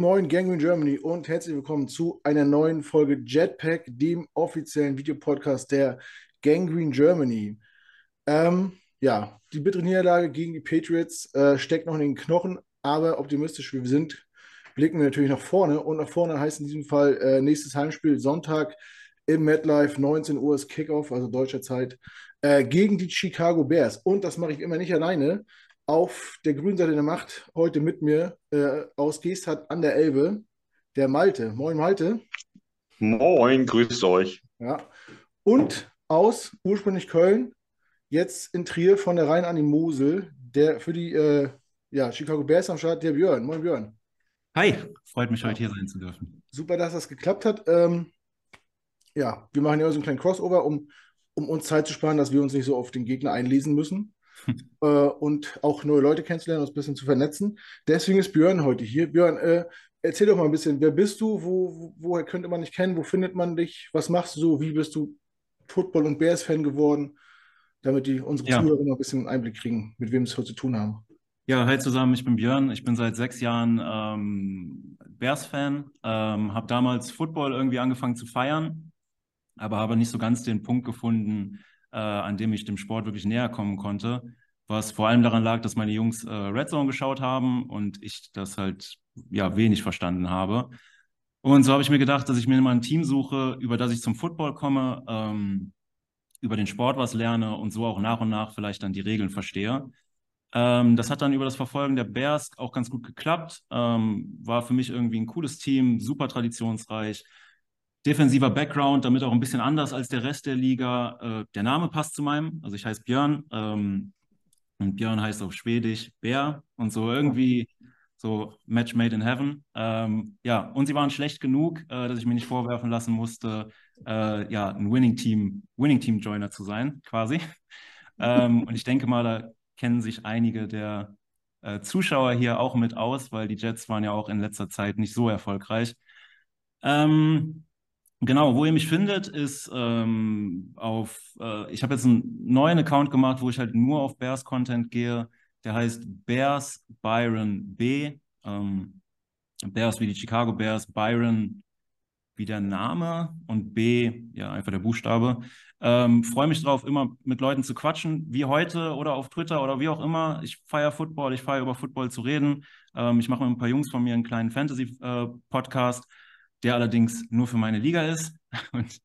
Guten Morgen, Gangrene Germany und herzlich willkommen zu einer neuen Folge Jetpack, dem offiziellen Videopodcast der Gangrene Germany. Ähm, ja, die bittere Niederlage gegen die Patriots äh, steckt noch in den Knochen, aber optimistisch wie wir sind, blicken wir natürlich nach vorne. Und nach vorne heißt in diesem Fall äh, nächstes Heimspiel Sonntag im MetLife, 19 Uhr ist Kickoff, also deutscher Zeit, äh, gegen die Chicago Bears. Und das mache ich immer nicht alleine, auf der grünen Seite der Macht heute mit mir äh, aus Geesthacht an der Elbe, der Malte. Moin Malte. Moin, grüßt euch. Ja. Und aus ursprünglich Köln, jetzt in Trier von der Rhein an die Mosel, der für die äh, ja, Chicago Bears am Start, der Björn. Moin Björn. Hi, freut mich, heute hier sein zu dürfen. Super, dass das geklappt hat. Ähm, ja, wir machen ja so einen kleinen Crossover, um, um uns Zeit zu sparen, dass wir uns nicht so auf den Gegner einlesen müssen äh, und auch neue Leute kennenzulernen, uns ein bisschen zu vernetzen. Deswegen ist Björn heute hier. Björn, äh, erzähl doch mal ein bisschen, wer bist du, wo, wo, woher könnte man dich kennen, wo findet man dich, was machst du so, wie bist du Football- und Bears-Fan geworden, damit die unsere ja. Zuhörer noch ein bisschen Einblick kriegen, mit wem es heute zu tun haben. Ja, hi zusammen, ich bin Björn. Ich bin seit sechs Jahren ähm, Bears-Fan, ähm, habe damals Football irgendwie angefangen zu feiern, aber habe nicht so ganz den Punkt gefunden, äh, an dem ich dem Sport wirklich näher kommen konnte. Was vor allem daran lag, dass meine Jungs äh, Red Zone geschaut haben und ich das halt ja wenig verstanden habe. Und so habe ich mir gedacht, dass ich mir mal ein Team suche, über das ich zum Football komme, ähm, über den Sport was lerne und so auch nach und nach vielleicht dann die Regeln verstehe. Ähm, das hat dann über das Verfolgen der Bears auch ganz gut geklappt. Ähm, war für mich irgendwie ein cooles Team, super traditionsreich defensiver Background, damit auch ein bisschen anders als der Rest der Liga. Äh, der Name passt zu meinem, also ich heiße Björn ähm, und Björn heißt auf Schwedisch Bär und so irgendwie so Match made in heaven. Ähm, ja, und sie waren schlecht genug, äh, dass ich mir nicht vorwerfen lassen musste, äh, ja, ein Winning Team, Winning Team Joiner zu sein, quasi. ähm, und ich denke mal, da kennen sich einige der äh, Zuschauer hier auch mit aus, weil die Jets waren ja auch in letzter Zeit nicht so erfolgreich. Ähm, Genau, wo ihr mich findet, ist ähm, auf, äh, ich habe jetzt einen neuen Account gemacht, wo ich halt nur auf Bears Content gehe. Der heißt Bears Byron B. Ähm, Bears wie die Chicago Bears, Byron wie der Name und B, ja, einfach der Buchstabe. Ähm, Freue mich drauf, immer mit Leuten zu quatschen, wie heute oder auf Twitter oder wie auch immer. Ich feiere Football, ich feiere über Football zu reden. Ähm, ich mache mit ein paar Jungs von mir einen kleinen Fantasy-Podcast. Äh, der allerdings nur für meine Liga ist. Und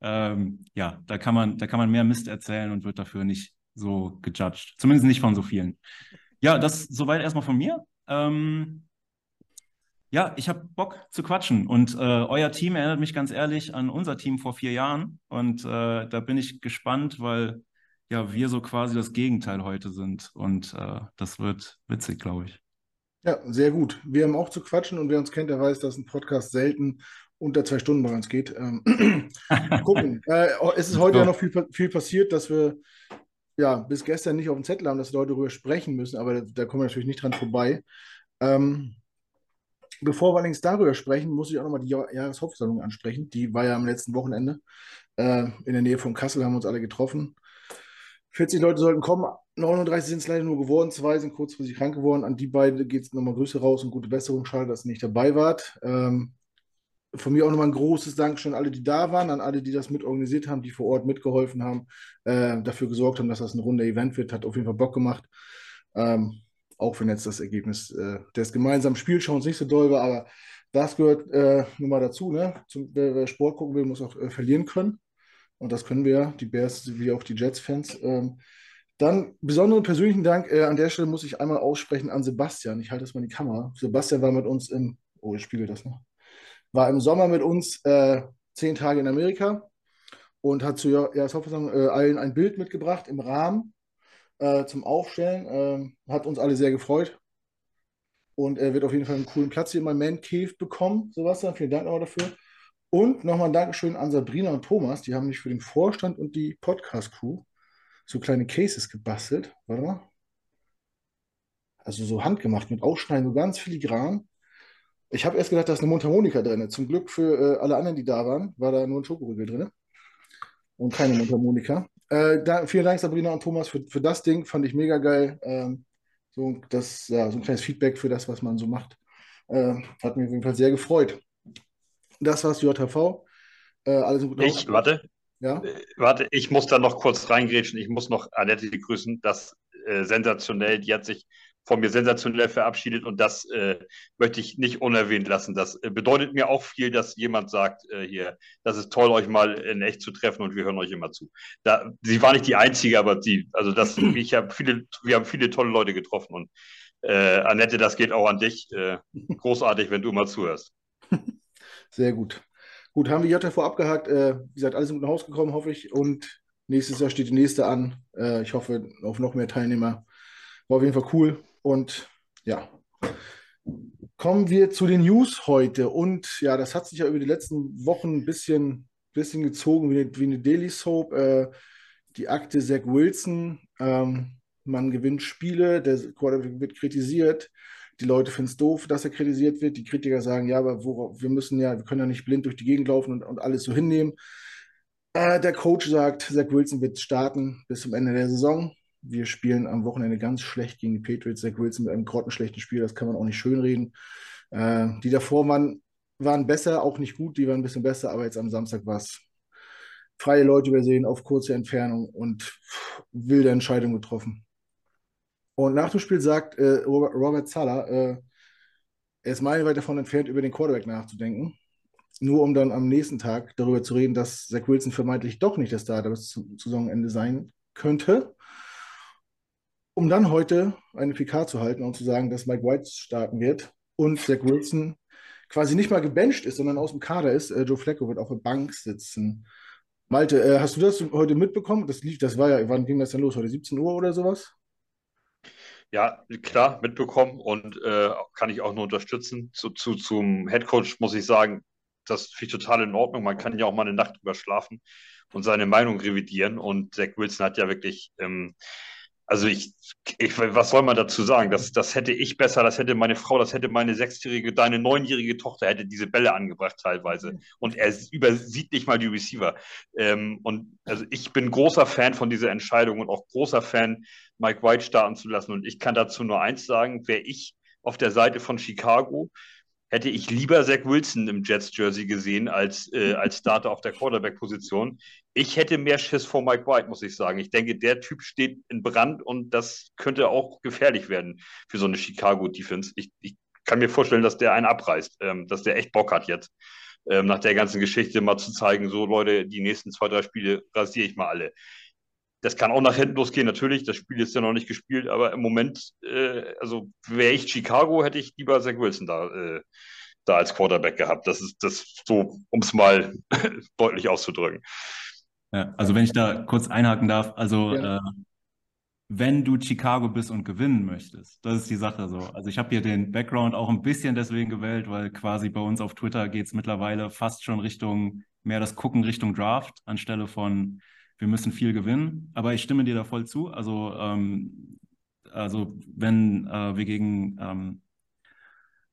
ähm, ja, da kann man, da kann man mehr Mist erzählen und wird dafür nicht so gejudged. Zumindest nicht von so vielen. Ja, das soweit erstmal von mir. Ähm, ja, ich habe Bock zu quatschen und äh, euer Team erinnert mich ganz ehrlich an unser Team vor vier Jahren und äh, da bin ich gespannt, weil ja wir so quasi das Gegenteil heute sind und äh, das wird witzig, glaube ich. Ja, sehr gut. Wir haben auch zu quatschen und wer uns kennt, der weiß, dass ein Podcast selten unter zwei Stunden bei uns geht. Ähm, gucken. Äh, es ist heute ja noch viel, viel passiert, dass wir ja bis gestern nicht auf dem Zettel haben, dass wir heute darüber sprechen müssen, aber da, da kommen wir natürlich nicht dran vorbei. Ähm, bevor wir allerdings darüber sprechen, muss ich auch nochmal die Jahreshauptversammlung ansprechen. Die war ja am letzten Wochenende. Äh, in der Nähe von Kassel haben wir uns alle getroffen. 40 Leute sollten kommen, 39 sind es leider nur geworden, zwei sind kurzfristig krank geworden. An die beiden geht es nochmal Grüße raus und gute Besserung. Schade, dass ihr nicht dabei wart. Ähm, von mir auch nochmal ein großes Dankeschön an alle, die da waren, an alle, die das mitorganisiert haben, die vor Ort mitgeholfen haben, äh, dafür gesorgt haben, dass das ein runder Event wird. Hat auf jeden Fall Bock gemacht. Ähm, auch wenn jetzt das Ergebnis äh, des gemeinsamen Spielschauens nicht so doll war, aber das gehört äh, nun mal dazu. Ne? Zum, wer, wer, Sport gucken will, muss auch äh, verlieren können. Und das können wir, die Bears wie auch die Jets-Fans. Ähm, dann besonderen persönlichen Dank äh, an der Stelle muss ich einmal aussprechen an Sebastian. Ich halte das mal in die Kamera. Sebastian war mit uns im, oh, ich spiegel das noch, war im Sommer mit uns äh, zehn Tage in Amerika und hat zu Jahreshauptversammlung äh, allen ein Bild mitgebracht im Rahmen äh, zum Aufstellen. Ähm, hat uns alle sehr gefreut. Und er wird auf jeden Fall einen coolen Platz hier in meinem Man Cave bekommen, Sebastian. Vielen Dank nochmal dafür. Und nochmal ein Dankeschön an Sabrina und Thomas. Die haben mich für den Vorstand und die Podcast-Crew so kleine Cases gebastelt. Warte mal. Also so handgemacht mit Ausschneiden, so ganz filigran. Ich habe erst gedacht, da ist eine Mundharmonika drin. Zum Glück für äh, alle anderen, die da waren, war da nur ein Schokoriegel drin. Und keine Mundharmonika. Äh, da, vielen Dank, Sabrina und Thomas, für, für das Ding. Fand ich mega geil. Ähm, so, das, ja, so ein kleines Feedback für das, was man so macht. Äh, hat mich auf jeden Fall sehr gefreut. Das war's JHV. Äh, alles gut. Ich, warte. Ja? Äh, warte, ich muss da noch kurz reingrätschen. Ich muss noch Annette grüßen. Das äh, sensationell. Die hat sich von mir sensationell verabschiedet und das äh, möchte ich nicht unerwähnt lassen. Das äh, bedeutet mir auch viel, dass jemand sagt, äh, hier, das ist toll, euch mal in echt zu treffen und wir hören euch immer zu. Da, sie war nicht die Einzige, aber sie, also das, ich habe viele, wir haben viele tolle Leute getroffen und äh, Annette, das geht auch an dich. Großartig, wenn du mal zuhörst. Sehr gut. Gut, haben wir JTV abgehakt. Äh, wie gesagt, alles gut nach Hause gekommen, hoffe ich. Und nächstes Jahr steht die nächste an. ich hoffe auf noch mehr Teilnehmer. War auf jeden Fall cool. Und ja, kommen wir zu den News heute. Und ja, das hat sich ja über die letzten Wochen ein bisschen, bisschen gezogen wie eine, wie eine Daily Soap. Äh, die Akte Zach Wilson. Ähm, man gewinnt Spiele, der Quarterback wird kritisiert. Die Leute finden es doof, dass er kritisiert wird. Die Kritiker sagen, ja, aber worauf, wir müssen ja, wir können ja nicht blind durch die Gegend laufen und, und alles so hinnehmen. Äh, der Coach sagt, Zach Wilson wird starten bis zum Ende der Saison. Wir spielen am Wochenende ganz schlecht gegen die Patriots. Zach Wilson mit einem grottenschlechten Spiel, das kann man auch nicht schönreden. Äh, die davor waren, waren besser, auch nicht gut, die waren ein bisschen besser, aber jetzt am Samstag war es freie Leute übersehen auf kurze Entfernung und wilde Entscheidung getroffen. Und nach dem Spiel sagt äh, Robert Zahler, äh, er ist meilenweit davon entfernt, über den Quarterback nachzudenken. Nur um dann am nächsten Tag darüber zu reden, dass Zach Wilson vermeintlich doch nicht der Starter bis zum Saisonende sein könnte um dann heute eine PK zu halten und zu sagen, dass Mike White starten wird und Zach Wilson quasi nicht mal gebencht ist, sondern aus dem Kader ist. Äh, Joe Flacco wird auf der Bank sitzen. Malte, äh, hast du das heute mitbekommen? Das lief, das war ja, wann ging das denn los? Heute 17 Uhr oder sowas? Ja, klar, mitbekommen und äh, kann ich auch nur unterstützen. Zu, zu, zum Headcoach muss ich sagen, das finde ich total in Ordnung. Man kann ja auch mal eine Nacht drüber schlafen und seine Meinung revidieren. Und Zach Wilson hat ja wirklich ähm, also ich, ich, was soll man dazu sagen? Das, das hätte ich besser, das hätte meine Frau, das hätte meine sechsjährige, deine neunjährige Tochter hätte diese Bälle angebracht teilweise. Und er übersieht nicht mal die Receiver. Ähm, und also ich bin großer Fan von dieser Entscheidung und auch großer Fan, Mike White starten zu lassen. Und ich kann dazu nur eins sagen, wäre ich auf der Seite von Chicago, hätte ich lieber Zach Wilson im Jets-Jersey gesehen als, äh, als Starter auf der Quarterback-Position. Ich hätte mehr Schiss vor Mike White, muss ich sagen. Ich denke, der Typ steht in Brand und das könnte auch gefährlich werden für so eine Chicago-Defense. Ich, ich kann mir vorstellen, dass der einen abreißt, ähm, dass der echt Bock hat jetzt. Ähm, nach der ganzen Geschichte mal zu zeigen, so Leute, die nächsten zwei, drei Spiele rasiere ich mal alle das kann auch nach hinten losgehen, natürlich. Das Spiel ist ja noch nicht gespielt, aber im Moment, äh, also wäre ich Chicago, hätte ich lieber Zach Wilson da, äh, da als Quarterback gehabt. Das ist das so, um es mal deutlich auszudrücken. Ja, also wenn ich da kurz einhaken darf, also ja. äh, wenn du Chicago bist und gewinnen möchtest, das ist die Sache so. Also ich habe hier den Background auch ein bisschen deswegen gewählt, weil quasi bei uns auf Twitter geht es mittlerweile fast schon Richtung mehr das Gucken Richtung Draft anstelle von wir müssen viel gewinnen. Aber ich stimme dir da voll zu. Also, ähm, also wenn äh, wir gegen ähm,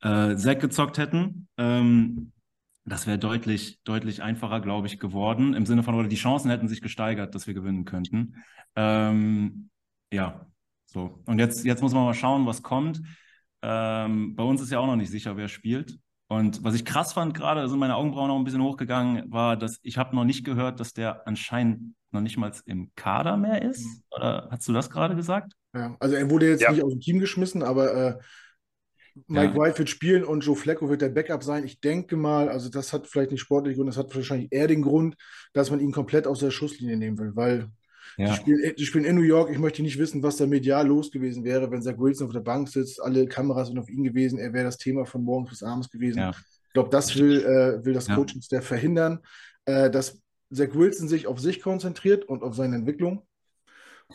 äh, Zack gezockt hätten, ähm, das wäre deutlich, deutlich einfacher, glaube ich, geworden. Im Sinne von, oder die Chancen hätten sich gesteigert, dass wir gewinnen könnten. Ähm, ja, so. Und jetzt, jetzt muss man mal schauen, was kommt. Ähm, bei uns ist ja auch noch nicht sicher, wer spielt. Und was ich krass fand gerade, sind meine Augenbrauen noch ein bisschen hochgegangen, war, dass ich habe noch nicht gehört, dass der anscheinend noch nicht mal im Kader mehr ist. Mhm. Oder hast du das gerade gesagt? Ja, also er wurde jetzt ja. nicht aus dem Team geschmissen, aber äh, Mike ja. White wird spielen und Joe Flacco wird der Backup sein. Ich denke mal, also das hat vielleicht nicht sportlich Grund, das hat wahrscheinlich eher den Grund, dass man ihn komplett aus der Schusslinie nehmen will, weil ja. die, spielen, die, spielen, in New York. Ich möchte nicht wissen, was da medial los gewesen wäre, wenn Zach Wilson auf der Bank sitzt, alle Kameras sind auf ihn gewesen, er wäre das Thema von morgens bis abends gewesen. Ja. Ich glaube, das will, äh, will das Coaching-Staff verhindern. Äh, dass Zach Wilson sich auf sich konzentriert und auf seine Entwicklung.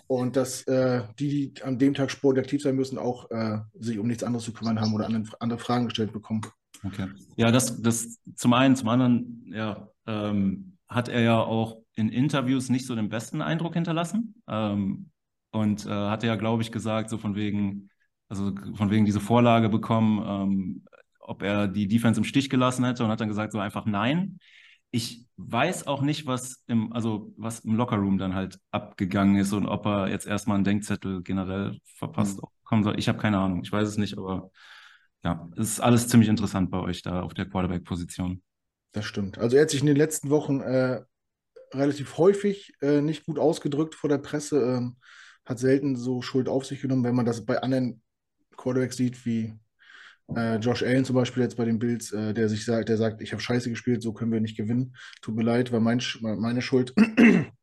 Und dass äh, die, die an dem Tag sportlich aktiv sein müssen, auch äh, sich um nichts anderes zu kümmern haben oder andere, andere Fragen gestellt bekommen. Okay. Ja, das, das zum einen, zum anderen, ja, ähm, hat er ja auch in Interviews nicht so den besten Eindruck hinterlassen. Ähm, und äh, hatte ja, glaube ich, gesagt, so von wegen, also von wegen diese Vorlage bekommen, ähm, ob er die Defense im Stich gelassen hätte und hat dann gesagt, so einfach nein ich weiß auch nicht, was im, also was im Lockerroom dann halt abgegangen ist und ob er jetzt erstmal einen Denkzettel generell verpasst mhm. kommen soll. Ich habe keine Ahnung, ich weiß es nicht, aber ja, es ist alles ziemlich interessant bei euch da auf der Quarterback-Position. Das stimmt. Also er hat sich in den letzten Wochen äh, relativ häufig äh, nicht gut ausgedrückt vor der Presse, ähm, hat selten so Schuld auf sich genommen, wenn man das bei anderen Quarterbacks sieht, wie äh, Josh Allen zum Beispiel jetzt bei den Bills, äh, der sich sagt, der sagt, ich habe scheiße gespielt, so können wir nicht gewinnen. Tut mir leid, war mein, meine Schuld.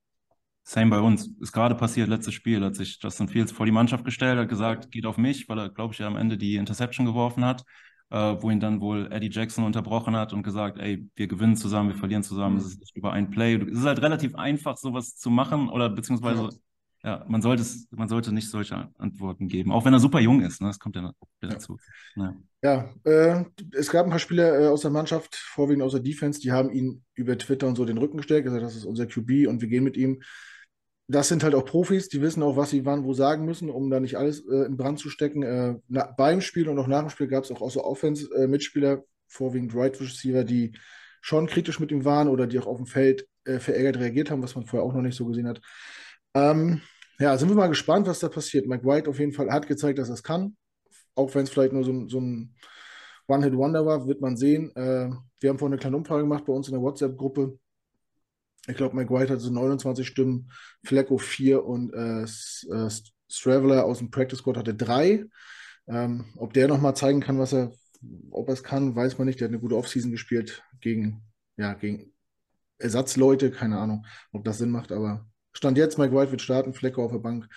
Same bei uns. Ist gerade passiert, letztes Spiel, hat sich Justin Fields vor die Mannschaft gestellt, hat gesagt, geht auf mich, weil er, glaube ich, am Ende die Interception geworfen hat, äh, wo ihn dann wohl Eddie Jackson unterbrochen hat und gesagt, ey, wir gewinnen zusammen, wir verlieren zusammen, es ist nicht über ein Play. Es ist halt relativ einfach, sowas zu machen oder beziehungsweise ja, man sollte, es, man sollte nicht solche Antworten geben, auch wenn er super jung ist. Ne? Das kommt ja dazu. Ja, ja äh, es gab ein paar Spieler äh, aus der Mannschaft, vorwiegend aus der Defense, die haben ihn über Twitter und so den Rücken gestärkt, gesagt, das ist unser QB und wir gehen mit ihm. Das sind halt auch Profis, die wissen auch, was sie wann wo sagen müssen, um da nicht alles äh, in Brand zu stecken. Äh, na, beim Spiel und auch nach dem Spiel gab es auch außer Offense-Mitspieler, äh, vorwiegend Right Receiver, die schon kritisch mit ihm waren oder die auch auf dem Feld äh, verärgert reagiert haben, was man vorher auch noch nicht so gesehen hat. Ähm, ja, sind wir mal gespannt, was da passiert. Mike White auf jeden Fall hat gezeigt, dass er es kann. Auch wenn es vielleicht nur so, so ein One-Hit-Wonder war, wird man sehen. Äh, wir haben vorhin eine kleine Umfrage gemacht bei uns in der WhatsApp-Gruppe. Ich glaube, Mike White hat so 29 Stimmen, Flecko 4 und äh, äh Straveler aus dem Practice Squad hatte 3. Ähm, ob der nochmal zeigen kann, was er, ob er es kann, weiß man nicht. Der hat eine gute Offseason gespielt gegen, ja, gegen Ersatzleute. Keine Ahnung, ob das Sinn macht, aber Stand jetzt, Mike White wird starten, Flecko auf der Bank.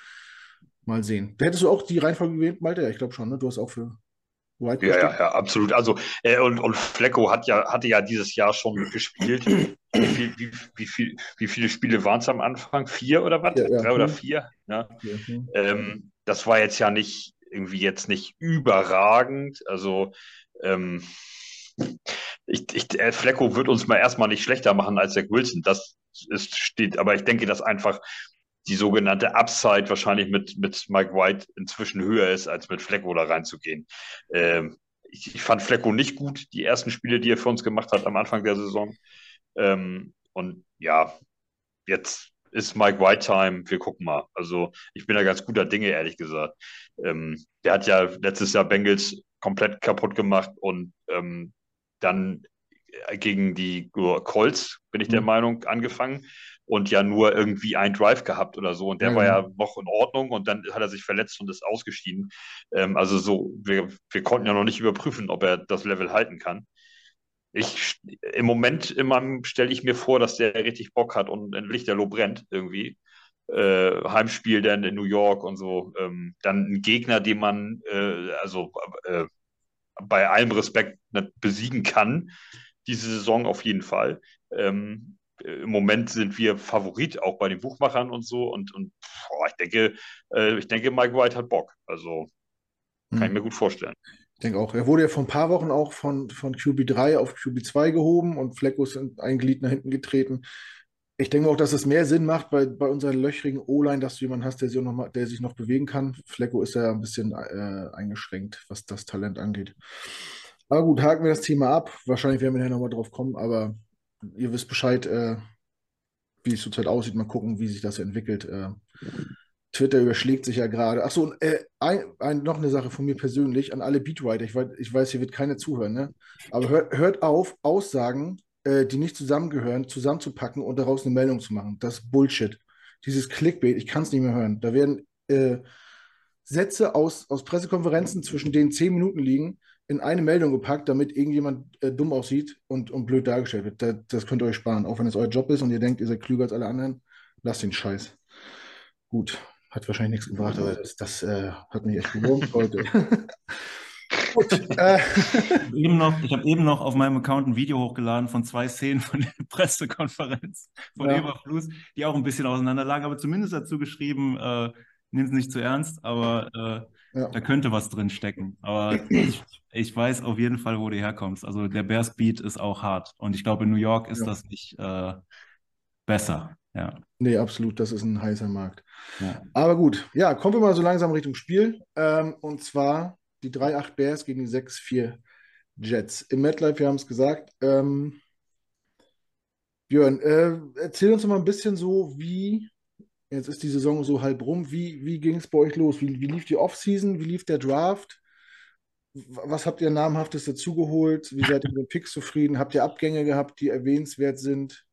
Mal sehen. Da hättest du auch die Reihenfolge gewählt, Malte? Ja, ich glaube schon, ne? Du hast auch für White ja, ja, ja, absolut. Also, äh, und, und Flecko hat ja, hatte ja dieses Jahr schon gespielt. Wie, viel, wie, wie, viel, wie viele Spiele waren es am Anfang? Vier oder was? Ja, ja, Drei oder vier? Ja. Ähm, das war jetzt ja nicht irgendwie jetzt nicht überragend. Also, ähm, ich, ich, äh, Flecko wird uns mal erstmal nicht schlechter machen als der Wilson. Das ist, steht, aber ich denke, dass einfach die sogenannte Upside wahrscheinlich mit, mit Mike White inzwischen höher ist, als mit Flecko da reinzugehen. Ähm, ich, ich, fand Flecko nicht gut, die ersten Spiele, die er für uns gemacht hat am Anfang der Saison. Ähm, und ja, jetzt ist Mike White Time. Wir gucken mal. Also ich bin da ganz guter Dinge, ehrlich gesagt. Ähm, der hat ja letztes Jahr Bengals komplett kaputt gemacht und ähm, dann gegen die Colts, bin ich der mhm. Meinung, angefangen und ja nur irgendwie ein Drive gehabt oder so. Und der mhm. war ja noch in Ordnung und dann hat er sich verletzt und ist ausgeschieden. Ähm, also so, wir, wir konnten ja noch nicht überprüfen, ob er das Level halten kann. Ich im Moment immer stelle ich mir vor, dass der richtig Bock hat und ein Lichterloh brennt irgendwie. Äh, Heimspiel dann in New York und so. Ähm, dann ein Gegner, den man äh, also äh, bei allem Respekt besiegen kann diese Saison auf jeden Fall. Ähm, Im Moment sind wir Favorit, auch bei den Buchmachern und so. Und, und boah, ich denke, äh, ich denke, Mike White hat Bock. Also kann hm. ich mir gut vorstellen. Ich denke auch. Er wurde ja vor ein paar Wochen auch von, von QB3 auf QB2 gehoben und Flecko ist ein Glied nach hinten getreten. Ich denke auch, dass es mehr Sinn macht bei, bei unserer löchrigen O-Line, dass du jemanden hast, der sich, noch mal, der sich noch bewegen kann. Flecko ist ja ein bisschen äh, eingeschränkt, was das Talent angeht. Aber gut, haken wir das Thema ab. Wahrscheinlich werden wir nachher nochmal drauf kommen, aber ihr wisst Bescheid, äh, wie es zurzeit aussieht. Mal gucken, wie sich das entwickelt. Äh, Twitter überschlägt sich ja gerade. Achso, äh, ein, ein, noch eine Sache von mir persönlich an alle Beatwriter. Ich weiß, ich weiß hier wird keiner zuhören, ne? Aber hört, hört auf, Aussagen, äh, die nicht zusammengehören, zusammenzupacken und daraus eine Meldung zu machen. Das ist Bullshit. Dieses Clickbait, ich kann es nicht mehr hören. Da werden äh, Sätze aus, aus Pressekonferenzen, zwischen denen zehn Minuten liegen, in eine Meldung gepackt, damit irgendjemand äh, dumm aussieht und, und blöd dargestellt wird. Das, das könnt ihr euch sparen. Auch wenn es euer Job ist und ihr denkt, ihr seid klüger als alle anderen, lasst den Scheiß. Gut, hat wahrscheinlich nichts gebracht, aber das, das äh, hat mich echt gewurmt heute. Gut. Äh. Eben noch, ich habe eben noch auf meinem Account ein Video hochgeladen von zwei Szenen von der Pressekonferenz von ja. Eberflus, die auch ein bisschen auseinander lagen, aber zumindest dazu geschrieben, äh, nimm es nicht zu ernst, aber äh, ja. da könnte was drin stecken. Aber ich, ich, weiß auf jeden Fall, wo du herkommst. Also der Bears Beat ist auch hart. Und ich glaube, in New York ist ja. das nicht äh, besser. Ja. Nee, absolut. Das ist ein heißer Markt. Ja. Aber gut, ja, kommen wir mal so langsam Richtung Spiel. Ähm, und zwar die 3-8 Bears gegen die 6-4 Jets. Im MetLife, wir haben es gesagt. Ähm, Björn, äh, erzähl uns mal ein bisschen so, wie Jetzt ist die Saison so halb rum. Wie, wie ging es bei euch los? Wie, wie lief die Offseason? Wie lief der Draft? was habt ihr namhaftes dazugeholt? Wie seid ihr mit den Picks zufrieden? Habt ihr Abgänge gehabt, die erwähnenswert sind?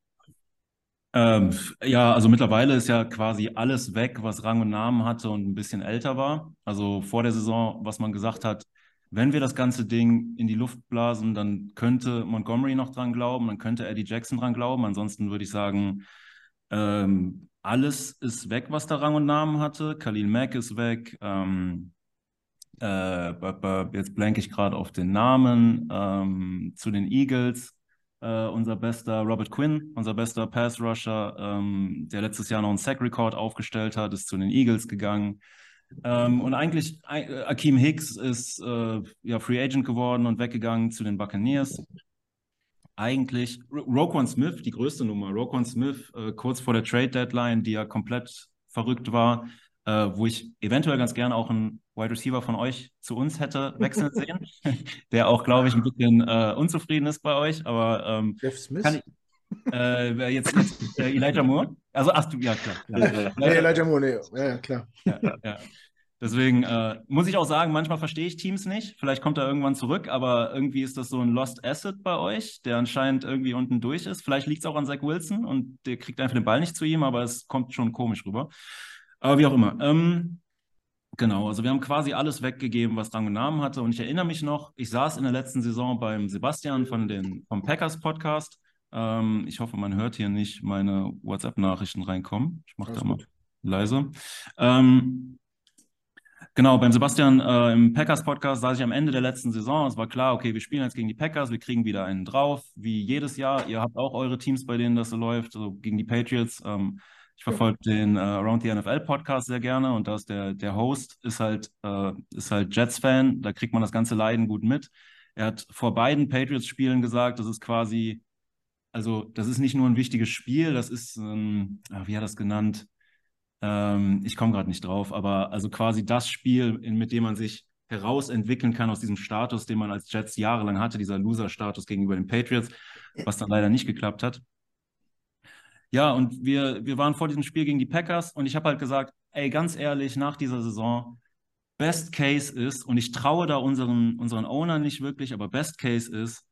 Ähm, ja, also mittlerweile ist ja quasi alles weg, was Rang und Namen hatte und ein bisschen älter war. Also vor der Saison, was man gesagt hat, wenn wir das ganze Ding in die Luft blasen, dann könnte Montgomery noch dran glauben, dann könnte Eddie Jackson dran glauben. Ansonsten würde ich sagen, ähm, alles ist weg, was da Rang und Namen hatte. Khalil Mack ist weg. Ähm, äh, jetzt blanke ich gerade auf den Namen. Ähm, zu den Eagles. Uh, unser bester Robert Quinn, unser bester Pass Rusher, ähm, der letztes Jahr noch einen Sack-Record aufgestellt hat, ist zu den Eagles gegangen. Ähm, und eigentlich, äh, Akeem Hicks ist äh, ja Free Agent geworden und weggegangen zu den Buccaneers. Eigentlich, Roquan Smith, die größte Nummer, Roquan Smith, äh, kurz vor der Trade Deadline, die ja komplett verrückt war, äh, wo ich eventuell ganz gerne auch einen Wide Receiver von euch zu uns hätte wechseln sehen, der auch, glaube ich, ein bisschen äh, unzufrieden ist bei euch. Aber ähm, Jeff Smith? Kann ich, äh, jetzt, jetzt äh, Elijah Moore? Also, ach du, ja, klar. klar. nee, Elijah Moore, nee. Ja, klar. Ja, ja. Deswegen äh, muss ich auch sagen, manchmal verstehe ich Teams nicht. Vielleicht kommt er irgendwann zurück, aber irgendwie ist das so ein Lost Asset bei euch, der anscheinend irgendwie unten durch ist. Vielleicht liegt es auch an Zach Wilson und der kriegt einfach den Ball nicht zu ihm, aber es kommt schon komisch rüber. Aber wie auch immer. Ähm, genau, also wir haben quasi alles weggegeben, was Rang und Namen hatte. Und ich erinnere mich noch, ich saß in der letzten Saison beim Sebastian von den, vom Packers Podcast. Ähm, ich hoffe, man hört hier nicht meine WhatsApp-Nachrichten reinkommen. Ich mache da mal leise. Ähm, Genau, beim Sebastian äh, im Packers-Podcast saß ich am Ende der letzten Saison. Es war klar, okay, wir spielen jetzt gegen die Packers, wir kriegen wieder einen drauf, wie jedes Jahr. Ihr habt auch eure Teams, bei denen das so läuft, also gegen die Patriots. Ähm, ich verfolge den äh, Around the NFL Podcast sehr gerne und da ist der, der Host ist halt, äh, halt Jets-Fan, da kriegt man das ganze Leiden gut mit. Er hat vor beiden Patriots-Spielen gesagt, das ist quasi, also das ist nicht nur ein wichtiges Spiel, das ist, ähm, wie hat er das genannt? Ähm, ich komme gerade nicht drauf, aber also quasi das Spiel, in, mit dem man sich herausentwickeln kann aus diesem Status, den man als Jets jahrelang hatte, dieser Loser-Status gegenüber den Patriots, was dann leider nicht geklappt hat. Ja, und wir, wir waren vor diesem Spiel gegen die Packers und ich habe halt gesagt, ey, ganz ehrlich, nach dieser Saison, Best Case ist, und ich traue da unseren, unseren Owner nicht wirklich, aber Best Case ist,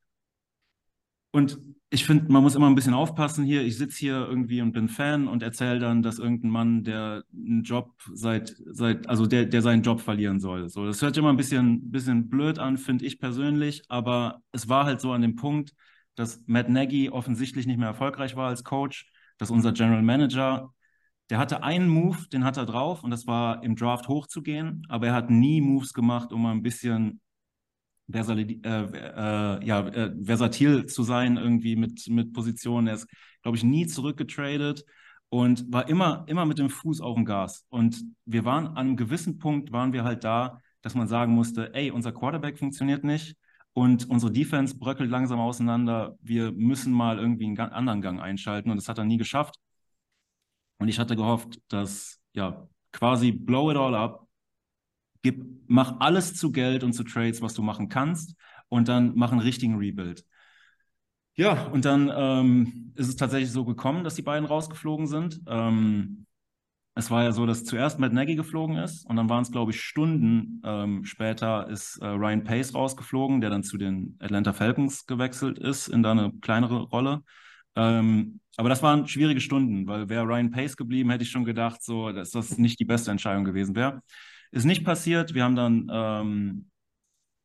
und ich finde, man muss immer ein bisschen aufpassen hier. Ich sitze hier irgendwie und bin Fan und erzähle dann, dass irgendein Mann, der einen Job seit, seit also der, der seinen Job verlieren soll. So, das hört sich immer ein bisschen, bisschen blöd an, finde ich persönlich, aber es war halt so an dem Punkt, dass Matt Nagy offensichtlich nicht mehr erfolgreich war als Coach, dass unser General Manager, der hatte einen Move, den hat er drauf und das war im Draft hochzugehen, aber er hat nie Moves gemacht, um mal ein bisschen versali äh, äh, ja, äh, versatil zu sein, irgendwie mit, mit Positionen. Er ist, glaube ich, nie zurückgetradet und war immer, immer mit dem Fuß auf dem Gas. Und wir waren an einem gewissen Punkt, waren wir halt da, dass man sagen musste, ey, unser Quarterback funktioniert nicht und unsere Defense bröckelt langsam auseinander. Wir müssen mal irgendwie einen anderen Gang einschalten und das hat er nie geschafft. Und ich hatte gehofft, dass ja quasi blow it all up, Gib, mach alles zu Geld und zu Trades, was du machen kannst, und dann mach einen richtigen Rebuild. Ja, und dann ähm, ist es tatsächlich so gekommen, dass die beiden rausgeflogen sind. Ähm, es war ja so, dass zuerst Matt Nagy geflogen ist und dann waren es, glaube ich, Stunden ähm, später ist äh, Ryan Pace rausgeflogen, der dann zu den Atlanta Falcons gewechselt ist in da eine kleinere Rolle. Ähm, aber das waren schwierige Stunden, weil wäre Ryan Pace geblieben, hätte ich schon gedacht, so, dass das nicht die beste Entscheidung gewesen wäre. Ist nicht passiert. Wir haben dann ähm,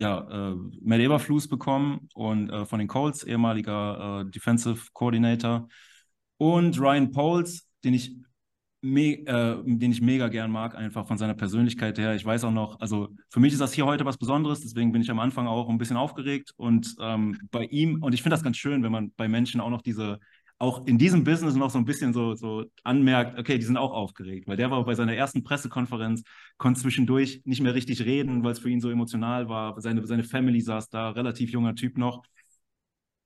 ja, äh, Matt Eberflus bekommen und äh, von den Colts, ehemaliger äh, Defensive Coordinator. Und Ryan Poles, den ich, me äh, den ich mega gern mag, einfach von seiner Persönlichkeit her. Ich weiß auch noch, also für mich ist das hier heute was Besonderes, deswegen bin ich am Anfang auch ein bisschen aufgeregt. Und ähm, bei ihm, und ich finde das ganz schön, wenn man bei Menschen auch noch diese auch in diesem Business noch so ein bisschen so, so anmerkt, okay, die sind auch aufgeregt, weil der war bei seiner ersten Pressekonferenz, konnte zwischendurch nicht mehr richtig reden, weil es für ihn so emotional war. Seine, seine Family saß da, relativ junger Typ noch.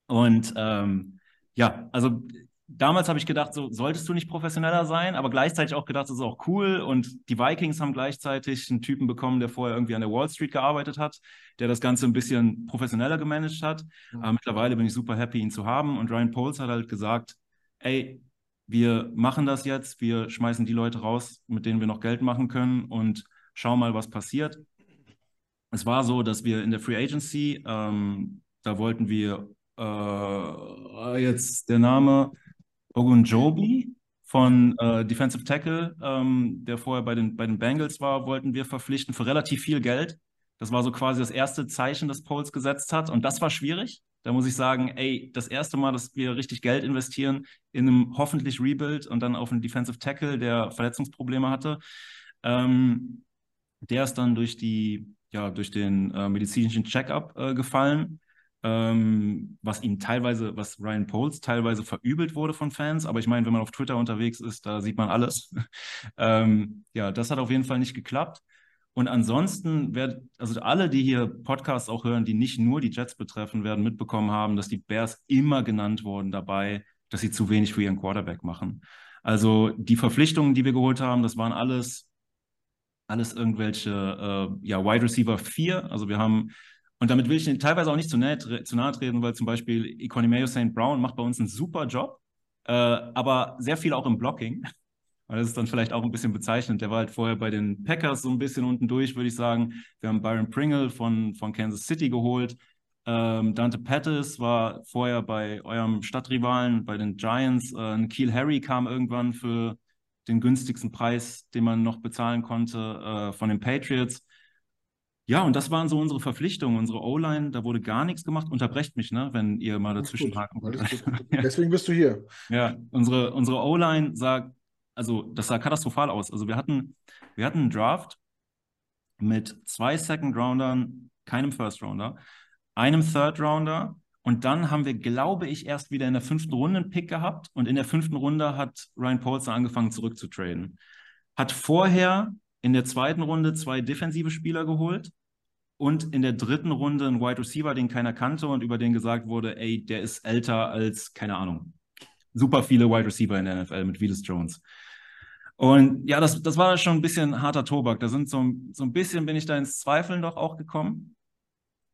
Und ähm, ja, also damals habe ich gedacht, so solltest du nicht professioneller sein, aber gleichzeitig auch gedacht, das ist auch cool. Und die Vikings haben gleichzeitig einen Typen bekommen, der vorher irgendwie an der Wall Street gearbeitet hat, der das Ganze ein bisschen professioneller gemanagt hat. Mhm. Aber mittlerweile bin ich super happy, ihn zu haben. Und Ryan Poles hat halt gesagt, ey, wir machen das jetzt, wir schmeißen die Leute raus, mit denen wir noch Geld machen können und schauen mal, was passiert. es war so, dass wir in der Free Agency, ähm, da wollten wir äh, jetzt der Name Ogunjobi von äh, Defensive Tackle, ähm, der vorher bei den, bei den Bengals war, wollten wir verpflichten für relativ viel Geld. Das war so quasi das erste Zeichen, das Poles gesetzt hat. Und das war schwierig. Da muss ich sagen, ey, das erste Mal, dass wir richtig Geld investieren in einem hoffentlich Rebuild und dann auf einen Defensive Tackle, der Verletzungsprobleme hatte. Ähm, der ist dann durch die, ja, durch den äh, medizinischen Checkup äh, gefallen ähm, was ihm teilweise, was Ryan Poles teilweise verübelt wurde von Fans. Aber ich meine, wenn man auf Twitter unterwegs ist, da sieht man alles. ähm, ja, das hat auf jeden Fall nicht geklappt. Und ansonsten werden, also alle, die hier Podcasts auch hören, die nicht nur die Jets betreffen, werden mitbekommen haben, dass die Bears immer genannt wurden dabei, dass sie zu wenig für ihren Quarterback machen. Also die Verpflichtungen, die wir geholt haben, das waren alles, alles irgendwelche äh, ja, Wide Receiver 4. Also wir haben und damit will ich teilweise auch nicht zu nahe, zu nahe treten, weil zum Beispiel Economeo St. Brown macht bei uns einen super Job, äh, aber sehr viel auch im Blocking. Und das ist dann vielleicht auch ein bisschen bezeichnend. Der war halt vorher bei den Packers so ein bisschen unten durch, würde ich sagen. Wir haben Byron Pringle von, von Kansas City geholt. Ähm, Dante Pettis war vorher bei eurem Stadtrivalen, bei den Giants. Äh, Keel Harry kam irgendwann für den günstigsten Preis, den man noch bezahlen konnte, äh, von den Patriots. Ja, und das waren so unsere Verpflichtungen, unsere O-Line, da wurde gar nichts gemacht. Unterbrecht mich, ne, wenn ihr mal dazwischen haken wollt. Deswegen bist du hier. Ja, unsere, unsere O-Line sah, also das sah katastrophal aus. Also wir hatten, wir hatten einen Draft mit zwei Second Roundern, keinem First Rounder, einem Third Rounder und dann haben wir, glaube ich, erst wieder in der fünften Runde einen Pick gehabt und in der fünften Runde hat Ryan Paulson angefangen zurückzutraden. Hat vorher in der zweiten Runde zwei defensive Spieler geholt und in der dritten Runde einen Wide Receiver, den keiner kannte und über den gesagt wurde, ey, der ist älter als, keine Ahnung, super viele Wide Receiver in der NFL mit Willis Jones. Und ja, das, das war schon ein bisschen harter Tobak. Da sind so, so ein bisschen bin ich da ins Zweifeln doch auch gekommen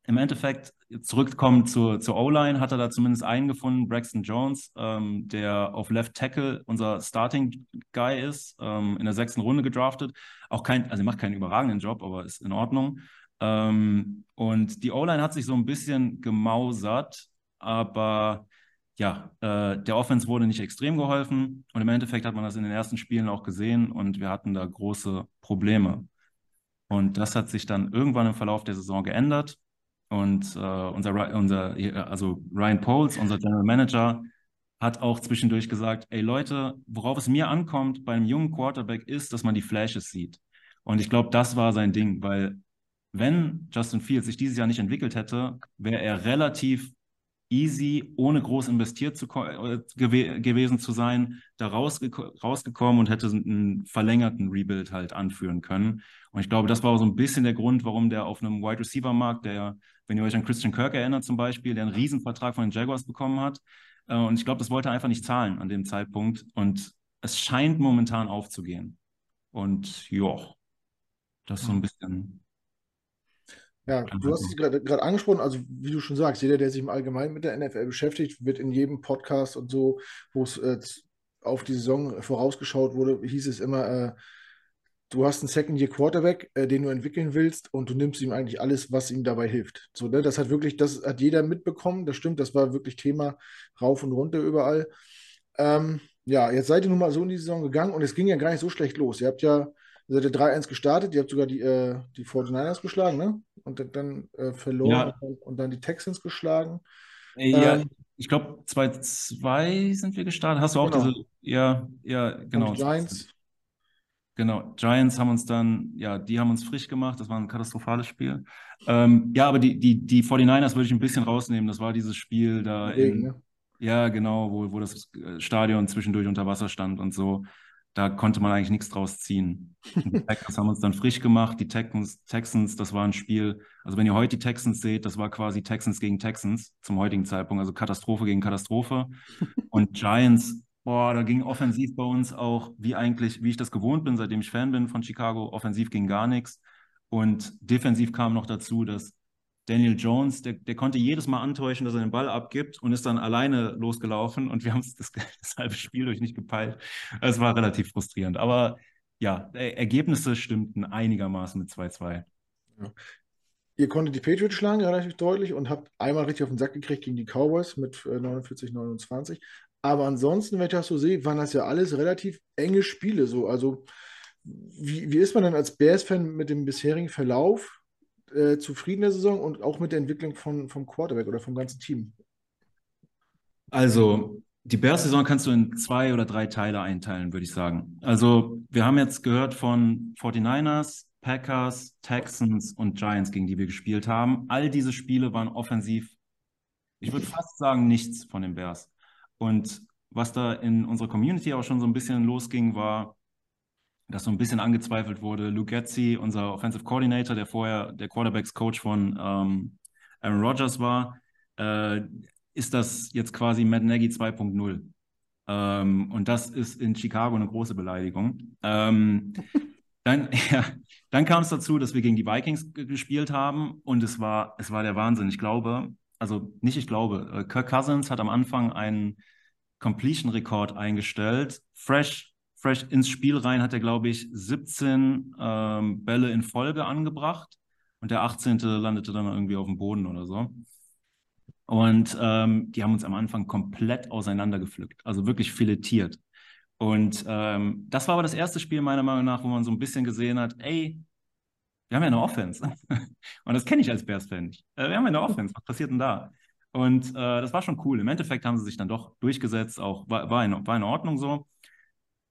im Endeffekt zurückkommen zur, zur O-Line, hat er da zumindest einen gefunden, Braxton Jones, ähm, der auf Left Tackle unser Starting Guy ist, ähm, in der sechsten Runde gedraftet. Auch kein, also er macht keinen überragenden Job, aber ist in Ordnung. Ähm, und die O-Line hat sich so ein bisschen gemausert, aber ja, äh, der Offense wurde nicht extrem geholfen und im Endeffekt hat man das in den ersten Spielen auch gesehen und wir hatten da große Probleme. Und das hat sich dann irgendwann im Verlauf der Saison geändert. Und äh, unser, unser, also Ryan Poles, unser General Manager, hat auch zwischendurch gesagt, ey Leute, worauf es mir ankommt bei einem jungen Quarterback ist, dass man die Flashes sieht. Und ich glaube, das war sein Ding, weil wenn Justin Fields sich dieses Jahr nicht entwickelt hätte, wäre er relativ easy, ohne groß investiert zu, äh, gew gewesen zu sein, da rausge rausgekommen und hätte einen verlängerten Rebuild halt anführen können. Und ich glaube, das war so ein bisschen der Grund, warum der auf einem Wide Receiver Markt, der, wenn ihr euch an Christian Kirk erinnert zum Beispiel, der einen Riesenvertrag von den Jaguars bekommen hat. Äh, und ich glaube, das wollte er einfach nicht zahlen an dem Zeitpunkt. Und es scheint momentan aufzugehen. Und ja, das ist so ein bisschen ja, du hast es gerade angesprochen, also wie du schon sagst, jeder, der sich im Allgemeinen mit der NFL beschäftigt, wird in jedem Podcast und so, wo es äh, auf die Saison vorausgeschaut wurde, hieß es immer, äh, du hast einen Second-Year-Quarterback, äh, den du entwickeln willst und du nimmst ihm eigentlich alles, was ihm dabei hilft. So, ne? Das hat wirklich, das hat jeder mitbekommen, das stimmt, das war wirklich Thema rauf und runter überall. Ähm, ja, jetzt seid ihr nun mal so in die Saison gegangen und es ging ja gar nicht so schlecht los. Ihr habt ja Ihr seid 3-1 gestartet, ihr habt sogar die, äh, die 49ers geschlagen, ne? Und dann, äh, verloren ja. und, dann die Texans geschlagen. Ja, ähm, ich glaube, 2-2 sind wir gestartet. Hast du auch genau. diese, ja, ja, genau. Und Giants. Genau, Giants haben uns dann, ja, die haben uns frisch gemacht, das war ein katastrophales Spiel. Ähm, ja, aber die, die, die 49ers würde ich ein bisschen rausnehmen. Das war dieses Spiel da Regen, in, ne? ja, genau, wo, wo das äh, Stadion zwischendurch unter Wasser stand und so da konnte man eigentlich nichts draus ziehen. die Packers haben uns dann frisch gemacht. Die Texans, Texans, das war ein Spiel, also wenn ihr heute die Texans seht, das war quasi Texans gegen Texans zum heutigen Zeitpunkt, also Katastrophe gegen Katastrophe. Und Giants, boah, da ging offensiv bei uns auch, wie eigentlich, wie ich das gewohnt bin, seitdem ich Fan bin von Chicago, offensiv ging gar nichts. Und defensiv kam noch dazu, dass Daniel Jones, der, der konnte jedes Mal antäuschen, dass er den Ball abgibt und ist dann alleine losgelaufen und wir haben das, das halbe Spiel durch nicht gepeilt. Es war relativ frustrierend. Aber ja, Ergebnisse stimmten einigermaßen mit 2-2. Ja. ihr konntet die Patriots schlagen, relativ deutlich, und habt einmal richtig auf den Sack gekriegt gegen die Cowboys mit 49, äh, 29. Aber ansonsten, wenn ich das so sehe, waren das ja alles relativ enge Spiele. So. Also, wie, wie ist man denn als Bears-Fan mit dem bisherigen Verlauf äh, zufrieden der Saison und auch mit der Entwicklung von, vom Quarterback oder vom ganzen Team? Also, die Bears-Saison kannst du in zwei oder drei Teile einteilen, würde ich sagen. Also, wir haben jetzt gehört von 49ers, Packers, Texans und Giants, gegen die wir gespielt haben. All diese Spiele waren offensiv, ich würde fast sagen, nichts von den Bears. Und was da in unserer Community auch schon so ein bisschen losging, war, dass so ein bisschen angezweifelt wurde. Luke Getzi, unser Offensive Coordinator, der vorher der Quarterbacks-Coach von ähm, Aaron Rodgers war, äh, ist das jetzt quasi Matt Nagy 2.0. Ähm, und das ist in Chicago eine große Beleidigung. Ähm, dann, ja, dann kam es dazu, dass wir gegen die Vikings gespielt haben und es war, es war der Wahnsinn. Ich glaube, also nicht ich glaube, äh, Kirk Cousins hat am Anfang einen Completion-Rekord eingestellt. Fresh, fresh ins Spiel rein hat er, glaube ich, 17 ähm, Bälle in Folge angebracht und der 18. landete dann irgendwie auf dem Boden oder so. Und ähm, die haben uns am Anfang komplett auseinandergepflückt, also wirklich filetiert. Und ähm, das war aber das erste Spiel meiner Meinung nach, wo man so ein bisschen gesehen hat, ey, wir haben ja eine Offense. Und das kenne ich als Bears-Fan nicht. Äh, wir haben ja eine Offense, was passiert denn da? Und äh, das war schon cool. Im Endeffekt haben sie sich dann doch durchgesetzt, auch war, war, in, war in Ordnung so.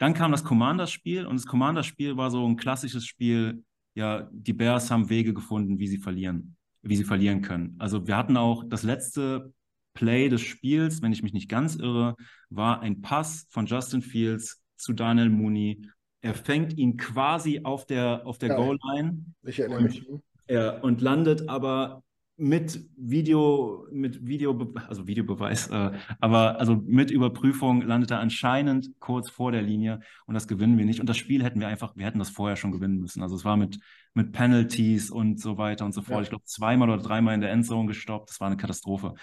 Dann kam das Commanders-Spiel und das Commanders-Spiel war so ein klassisches Spiel, ja, die Bears haben Wege gefunden, wie sie verlieren wie sie verlieren können. Also wir hatten auch das letzte Play des Spiels, wenn ich mich nicht ganz irre, war ein Pass von Justin Fields zu Daniel Mooney. Er fängt ihn quasi auf der, auf der ja, Goal-Line. Ich erinnere mich. Er, und landet aber mit Video, mit Video, also Videobeweis, äh, aber also mit Überprüfung landet er anscheinend kurz vor der Linie und das gewinnen wir nicht. Und das Spiel hätten wir einfach, wir hätten das vorher schon gewinnen müssen. Also es war mit, mit Penalties und so weiter und so fort. Ja. Ich glaube, zweimal oder dreimal in der Endzone gestoppt. Das war eine Katastrophe.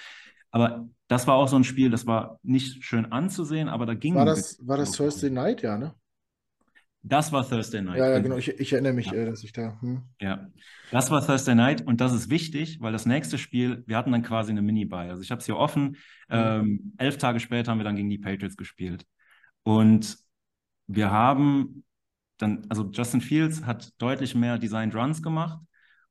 Aber das war auch so ein Spiel, das war nicht schön anzusehen, aber da ging War das, war das Thursday Night, ja, ne? Das war Thursday Night. Ja, ja, genau. Ich, ich erinnere mich, ja. Äh, dass ich da. Hm. Ja, das war Thursday Night und das ist wichtig, weil das nächste Spiel, wir hatten dann quasi eine Mini-Buy. Also ich habe es hier offen. Ähm, elf Tage später haben wir dann gegen die Patriots gespielt. Und wir haben dann, also Justin Fields hat deutlich mehr Designed Runs gemacht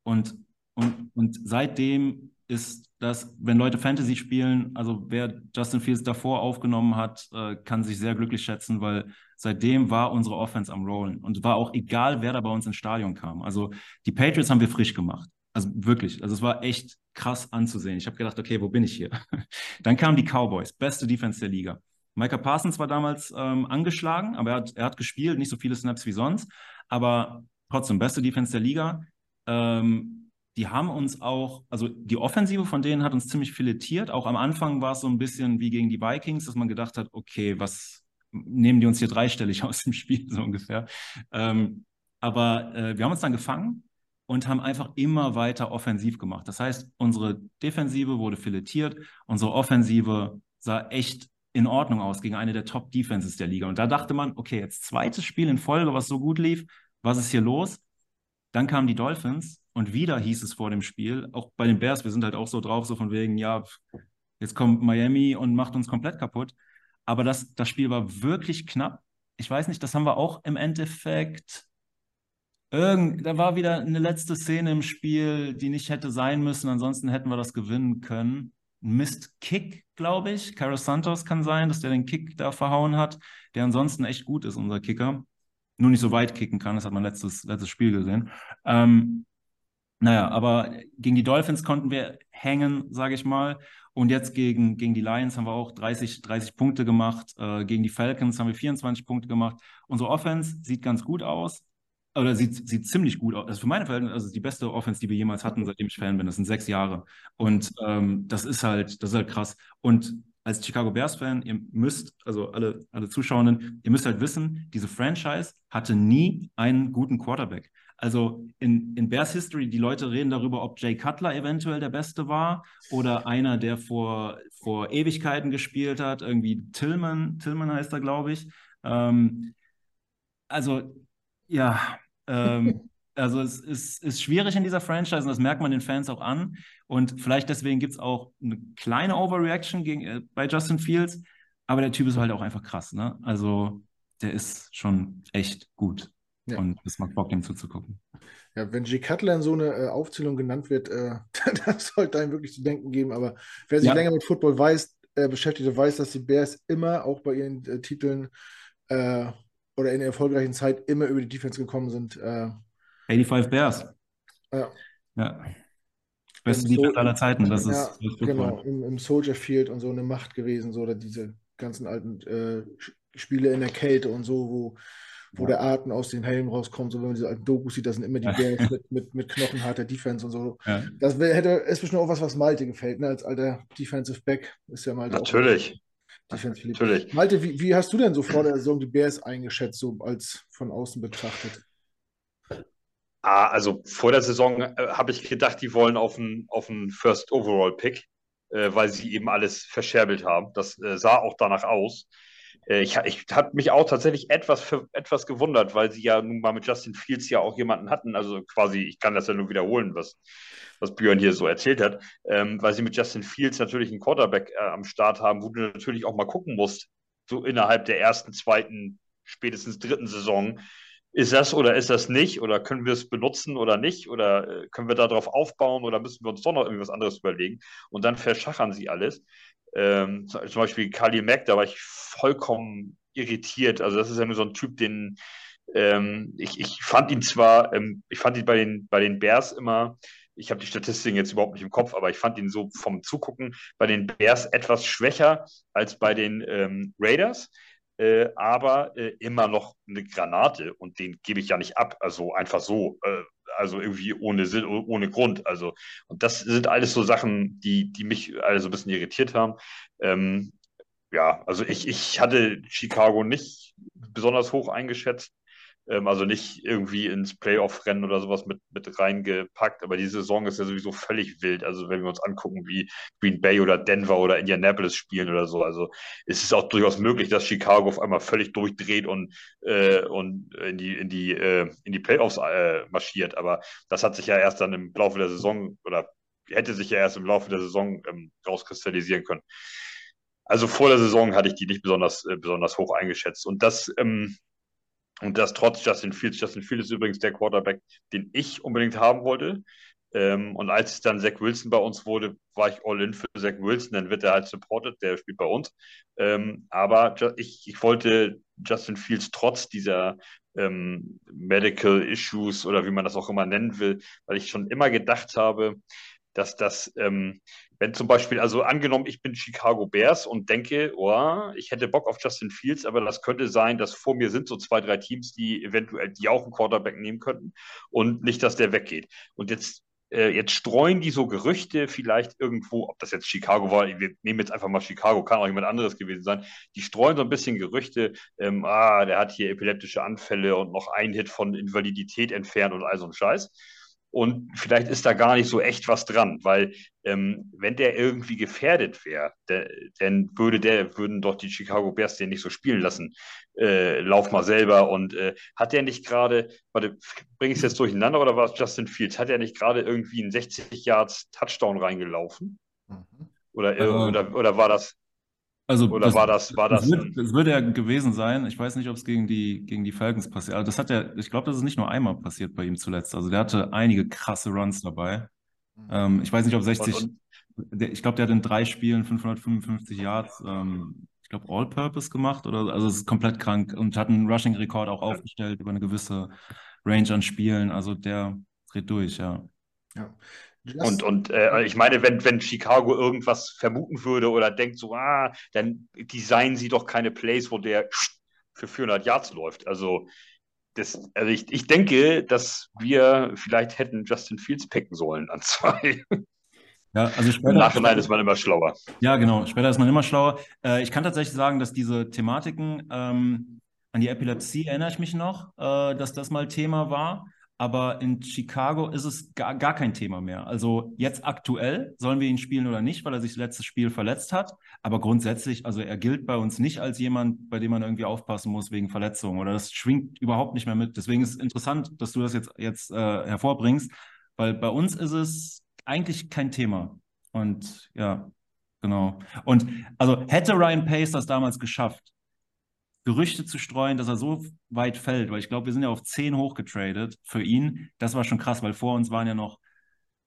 und, und, und seitdem ist das, wenn Leute Fantasy spielen, also wer Justin Fields davor aufgenommen hat, äh, kann sich sehr glücklich schätzen, weil seitdem war unsere Offense am Rollen und war auch egal, wer da bei uns ins Stadion kam. Also die Patriots haben wir frisch gemacht. Also wirklich, also es war echt krass anzusehen. Ich habe gedacht, okay, wo bin ich hier? Dann kamen die Cowboys, beste Defense der Liga. Micah Parsons war damals ähm, angeschlagen, aber er hat, er hat gespielt, nicht so viele Snaps wie sonst, aber trotzdem beste Defense der Liga. Ähm, die haben uns auch, also die Offensive von denen hat uns ziemlich filetiert. Auch am Anfang war es so ein bisschen wie gegen die Vikings, dass man gedacht hat, okay, was nehmen die uns hier dreistellig aus dem Spiel, so ungefähr. Ähm, aber äh, wir haben uns dann gefangen und haben einfach immer weiter offensiv gemacht. Das heißt, unsere Defensive wurde filetiert, unsere Offensive sah echt in Ordnung aus gegen eine der Top-Defenses der Liga. Und da dachte man, okay, jetzt zweites Spiel in Folge, was so gut lief, was ist hier los? Dann kamen die Dolphins und wieder hieß es vor dem Spiel, auch bei den Bears, wir sind halt auch so drauf, so von wegen, ja, jetzt kommt Miami und macht uns komplett kaputt. Aber das, das Spiel war wirklich knapp. Ich weiß nicht, das haben wir auch im Endeffekt. Irgend, da war wieder eine letzte Szene im Spiel, die nicht hätte sein müssen. Ansonsten hätten wir das gewinnen können. Mist Kick, glaube ich. Carlos Santos kann sein, dass der den Kick da verhauen hat, der ansonsten echt gut ist, unser Kicker. Nur nicht so weit kicken kann, das hat man letztes, letztes Spiel gesehen. Ähm, naja, aber gegen die Dolphins konnten wir hängen, sage ich mal. Und jetzt gegen, gegen die Lions haben wir auch 30, 30 Punkte gemacht. Äh, gegen die Falcons haben wir 24 Punkte gemacht. Unsere Offense sieht ganz gut aus. Oder sieht, sieht ziemlich gut aus. Also für meine Verhältnisse, also die beste Offense, die wir jemals hatten, seitdem ich Fan bin. Das sind sechs Jahre. Und ähm, das ist halt, das ist halt krass. Und als Chicago Bears-Fan, ihr müsst, also alle, alle Zuschauenden, ihr müsst halt wissen, diese Franchise hatte nie einen guten Quarterback. Also in, in Bears History, die Leute reden darüber, ob Jay Cutler eventuell der Beste war oder einer, der vor, vor Ewigkeiten gespielt hat, irgendwie Tillman, Tillman heißt er, glaube ich. Ähm, also ja, ähm, Also es ist, ist schwierig in dieser Franchise und das merkt man den Fans auch an. Und vielleicht deswegen gibt es auch eine kleine Overreaction gegen, äh, bei Justin Fields. Aber der Typ ist halt auch einfach krass. Ne? Also der ist schon echt gut. Ja. Und es macht Bock, dem zuzugucken. Ja, wenn G. Cutler in so eine äh, Aufzählung genannt wird, äh, das sollte einem wirklich zu denken geben. Aber wer sich ja. länger mit Football weiß, äh, beschäftigt, weiß, dass die Bears immer auch bei ihren äh, Titeln äh, oder in der erfolgreichen Zeit immer über die Defense gekommen sind. 85 Bears. Ja. ja. Beste Defense so aller Zeiten. Das ja, ist genau, im, im, Soldier Field und so eine Macht gewesen, so oder diese ganzen alten äh, Spiele in der Kälte und so, wo, wo ja. der Atem aus den Helmen rauskommt, so wenn man diese alten Dokus sieht, das sind immer die Bears mit, mit, mit knochenharter Defense und so. Ja. Das wär, hätte, ist bestimmt auch was, was Malte gefällt, ne? als alter Defensive Back ist ja Malte Natürlich. Natürlich. Malte, wie, wie hast du denn so vor der Saison die Bears eingeschätzt, so als von außen betrachtet? Also vor der Saison äh, habe ich gedacht, die wollen auf einen auf First Overall Pick, äh, weil sie eben alles verscherbelt haben. Das äh, sah auch danach aus. Äh, ich ich habe mich auch tatsächlich etwas, für, etwas gewundert, weil sie ja nun mal mit Justin Fields ja auch jemanden hatten. Also quasi, ich kann das ja nur wiederholen, was, was Björn hier so erzählt hat, ähm, weil sie mit Justin Fields natürlich einen Quarterback äh, am Start haben, wo du natürlich auch mal gucken musst, so innerhalb der ersten, zweiten, spätestens dritten Saison ist das oder ist das nicht? Oder können wir es benutzen oder nicht? Oder äh, können wir darauf aufbauen oder müssen wir uns doch noch irgendwas anderes überlegen? Und dann verschachern sie alles. Ähm, zum Beispiel Kali Mack, da war ich vollkommen irritiert. Also das ist ja nur so ein Typ, den ähm, ich, ich fand ihn zwar, ähm, ich fand ihn bei den, bei den Bears immer, ich habe die Statistiken jetzt überhaupt nicht im Kopf, aber ich fand ihn so vom Zugucken bei den Bears etwas schwächer als bei den ähm, Raiders äh, aber äh, immer noch eine Granate und den gebe ich ja nicht ab, also einfach so, äh, also irgendwie ohne Sinn, ohne Grund. Also, und das sind alles so Sachen, die, die mich also ein bisschen irritiert haben. Ähm, ja, also ich, ich hatte Chicago nicht besonders hoch eingeschätzt. Ähm, also nicht irgendwie ins Playoff-Rennen oder sowas mit, mit reingepackt. Aber die Saison ist ja sowieso völlig wild. Also wenn wir uns angucken, wie Green Bay oder Denver oder Indianapolis spielen oder so. Also ist es auch durchaus möglich, dass Chicago auf einmal völlig durchdreht und, äh, und in die, in die, äh, in die Playoffs äh, marschiert. Aber das hat sich ja erst dann im Laufe der Saison oder hätte sich ja erst im Laufe der Saison ähm, rauskristallisieren können. Also vor der Saison hatte ich die nicht besonders, äh, besonders hoch eingeschätzt. Und das ähm, und das trotz Justin Fields. Justin Fields ist übrigens der Quarterback, den ich unbedingt haben wollte. Ähm, und als es dann Zach Wilson bei uns wurde, war ich all in für Zach Wilson. Dann wird er halt supported, der spielt bei uns. Ähm, aber ich, ich wollte Justin Fields trotz dieser ähm, Medical Issues oder wie man das auch immer nennen will, weil ich schon immer gedacht habe, dass das ähm, wenn zum Beispiel, also angenommen, ich bin Chicago Bears und denke, oh, ich hätte Bock auf Justin Fields, aber das könnte sein, dass vor mir sind so zwei, drei Teams, die eventuell, die auch einen Quarterback nehmen könnten und nicht, dass der weggeht. Und jetzt äh, jetzt streuen die so Gerüchte vielleicht irgendwo, ob das jetzt Chicago war, wir nehmen jetzt einfach mal Chicago, kann auch jemand anderes gewesen sein, die streuen so ein bisschen Gerüchte, ähm, ah, der hat hier epileptische Anfälle und noch ein Hit von Invalidität entfernt und all so ein Scheiß. Und vielleicht ist da gar nicht so echt was dran, weil ähm, wenn der irgendwie gefährdet wäre, dann würde der, würden doch die Chicago Bears den nicht so spielen lassen. Äh, lauf mal selber. Und äh, hat der nicht gerade, warte, bringe ich es jetzt durcheinander oder war es Justin Fields? Hat er nicht gerade irgendwie einen 60 Yards Touchdown reingelaufen? Mhm. Oder, äh, oder, oder war das? Also Oder das, war das, war das? Das wird, das wird ja gewesen sein. Ich weiß nicht, ob es gegen die, gegen die Falcons passiert. Also das hat ja, ich glaube, das ist nicht nur einmal passiert bei ihm zuletzt. Also der hatte einige krasse Runs dabei. Mhm. Ähm, ich weiß nicht, ob 60, und, und? Der, ich glaube, der hat in drei Spielen 555 Yards, ähm, ich glaube, All-Purpose gemacht oder, also es ist komplett krank und hat einen Rushing-Rekord auch aufgestellt über eine gewisse Range an Spielen. Also der dreht durch, ja. Ja. Und, und äh, ich meine, wenn, wenn Chicago irgendwas vermuten würde oder denkt so, ah, dann designen sie doch keine Plays, wo der für 400 Yards läuft. Also, das, also ich, ich denke, dass wir vielleicht hätten Justin Fields picken sollen an zwei. Ja, also später, Im Nachhinein ist man immer schlauer. Ja, genau. Später ist man immer schlauer. Äh, ich kann tatsächlich sagen, dass diese Thematiken ähm, an die Epilepsie erinnere ich mich noch, äh, dass das mal Thema war. Aber in Chicago ist es gar, gar kein Thema mehr. Also jetzt aktuell sollen wir ihn spielen oder nicht, weil er sich das letzte Spiel verletzt hat. Aber grundsätzlich, also er gilt bei uns nicht als jemand, bei dem man irgendwie aufpassen muss wegen Verletzungen oder das schwingt überhaupt nicht mehr mit. Deswegen ist es interessant, dass du das jetzt, jetzt äh, hervorbringst, weil bei uns ist es eigentlich kein Thema. Und ja, genau. Und also hätte Ryan Pace das damals geschafft, Gerüchte zu streuen, dass er so weit fällt, weil ich glaube, wir sind ja auf 10 hochgetradet für ihn. Das war schon krass, weil vor uns waren ja noch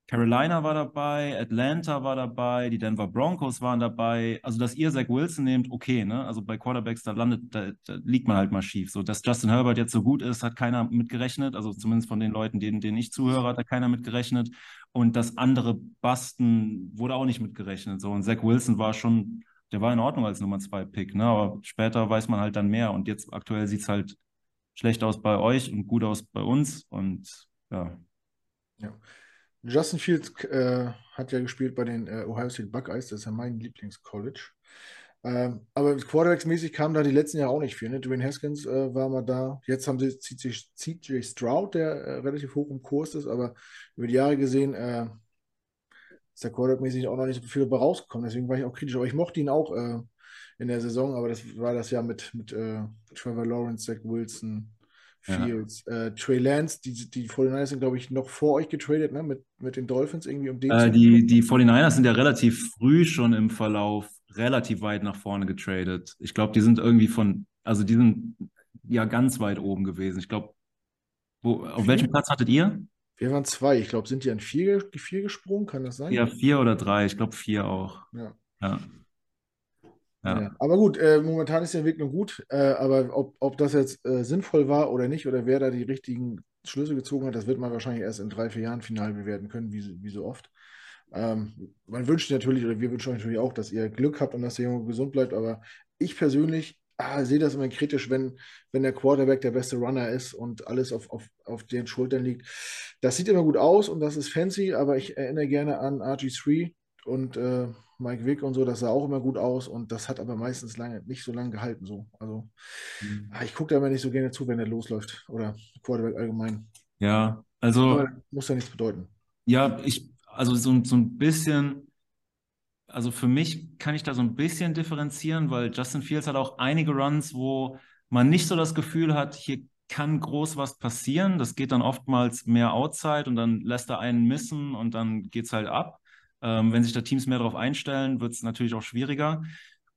Carolina war dabei, Atlanta war dabei, die Denver Broncos waren dabei. Also, dass ihr Zach Wilson nehmt, okay, ne? Also bei Quarterbacks, da landet, da, da, liegt man halt mal schief. So, dass Justin Herbert jetzt so gut ist, hat keiner mitgerechnet. Also zumindest von den Leuten, denen, denen ich zuhöre, hat da keiner mitgerechnet. Und das andere Basten wurde auch nicht mitgerechnet. So, und Zach Wilson war schon der war in Ordnung als Nummer zwei Pick, ne? Aber später weiß man halt dann mehr und jetzt aktuell sieht es halt schlecht aus bei euch und gut aus bei uns und ja. Ja. Justin Fields äh, hat ja gespielt bei den äh, Ohio State Buckeyes, das ist ja mein Lieblingscollege. Ähm, aber Quarterbacks-mäßig kam da die letzten Jahre auch nicht viel. Ne? Dwayne Haskins äh, war mal da. Jetzt haben sie CJ Stroud, der äh, relativ hoch im Kurs ist, aber über die Jahre gesehen äh, ist der Quarterback-mäßig auch noch nicht so viel dabei rausgekommen. Deswegen war ich auch kritisch. Aber ich mochte ihn auch äh, in der Saison, aber das war das ja mit, mit äh, Trevor Lawrence, Zach Wilson, Fields, ja. äh, Trey Lance, die, die 49ers sind, glaube ich, noch vor euch getradet, ne? Mit, mit den Dolphins irgendwie um den äh, die, die 49ers sind ja relativ früh schon im Verlauf relativ weit nach vorne getradet. Ich glaube, die sind irgendwie von, also die sind ja ganz weit oben gewesen. Ich glaube, auf welchem Platz hattet ihr? Wir waren zwei. Ich glaube, sind die an vier, vier gesprungen? Kann das sein? Ja, vier oder drei. Ich glaube, vier auch. Ja. Ja. Ja. ja. Aber gut, äh, momentan ist die Entwicklung gut. Äh, aber ob, ob das jetzt äh, sinnvoll war oder nicht, oder wer da die richtigen Schlüsse gezogen hat, das wird man wahrscheinlich erst in drei, vier Jahren final bewerten können, wie, wie so oft. Ähm, man wünscht natürlich, oder wir wünschen euch natürlich auch, dass ihr Glück habt und dass der Junge gesund bleibt. Aber ich persönlich ah, sehe das immer kritisch, wenn, wenn der Quarterback der beste Runner ist und alles auf, auf, auf den Schultern liegt. Das sieht immer gut aus und das ist fancy, aber ich erinnere gerne an RG3 und äh, Mike Wick und so, das sah auch immer gut aus und das hat aber meistens lange, nicht so lange gehalten. So. Also mhm. Ah, ich gucke da immer nicht so gerne zu, wenn der losläuft oder Quarterback allgemein. Ja, also. Aber muss ja nichts bedeuten. Ja, ich, also so, so ein bisschen also für mich kann ich da so ein bisschen differenzieren, weil Justin Fields hat auch einige Runs, wo man nicht so das Gefühl hat, hier kann groß was passieren. Das geht dann oftmals mehr outside und dann lässt er einen missen und dann geht es halt ab. Ähm, wenn sich da Teams mehr darauf einstellen, wird es natürlich auch schwieriger.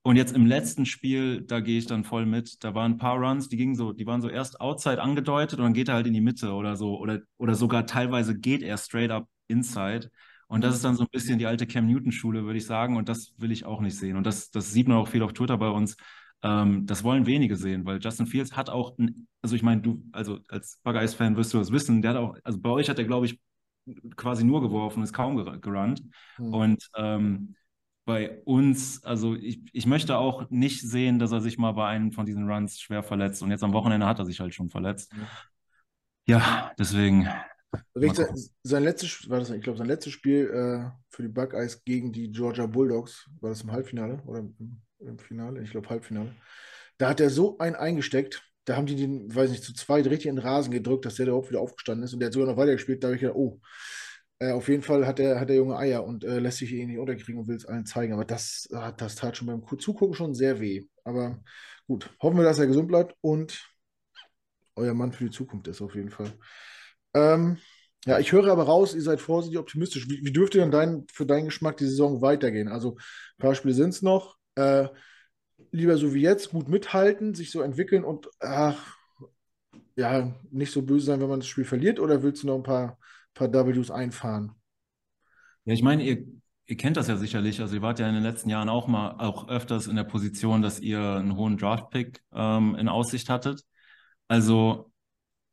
Und jetzt im letzten Spiel, da gehe ich dann voll mit. Da waren ein paar Runs, die gingen so, die waren so erst outside angedeutet und dann geht er halt in die Mitte oder so. Oder, oder sogar teilweise geht er straight up inside. Und das ist dann so ein bisschen die alte Cam Newton-Schule, würde ich sagen. Und das will ich auch nicht sehen. Und das, das sieht man auch viel auf Twitter bei uns. Ähm, das wollen wenige sehen, weil Justin Fields hat auch, ein, also ich meine, du, also als Buckeyes-Fan wirst du das wissen, der hat auch, also bei euch hat er, glaube ich, quasi nur geworfen, ist kaum gerannt. Mhm. Und ähm, bei uns, also ich, ich möchte auch nicht sehen, dass er sich mal bei einem von diesen Runs schwer verletzt. Und jetzt am Wochenende hat er sich halt schon verletzt. Ja, ja deswegen sein, sein letztes, war das, ich glaube, sein letztes Spiel äh, für die Buckeyes gegen die Georgia Bulldogs, war das im Halbfinale oder im, im Finale? Ich glaube, Halbfinale. Da hat er so einen eingesteckt, da haben die den, weiß nicht, zu zweit richtig in den Rasen gedrückt, dass der überhaupt wieder aufgestanden ist und der hat sogar noch weitergespielt. Da habe ich gedacht, oh, äh, auf jeden Fall hat der, hat der junge Eier und äh, lässt sich ihn nicht unterkriegen und will es allen zeigen. Aber das, das tat schon beim Zugucken schon sehr weh. Aber gut, hoffen wir, dass er gesund bleibt und euer Mann für die Zukunft ist auf jeden Fall. Ähm, ja, ich höre aber raus, ihr seid vorsichtig optimistisch. Wie, wie dürfte denn dein, für deinen Geschmack die Saison weitergehen? Also, ein paar Spiele sind es noch. Äh, lieber so wie jetzt, gut mithalten, sich so entwickeln und ach, ja, nicht so böse sein, wenn man das Spiel verliert, oder willst du noch ein paar, paar Ws einfahren? Ja, ich meine, ihr, ihr kennt das ja sicherlich. Also, ihr wart ja in den letzten Jahren auch mal auch öfters in der Position, dass ihr einen hohen Draft-Pick ähm, in Aussicht hattet. Also,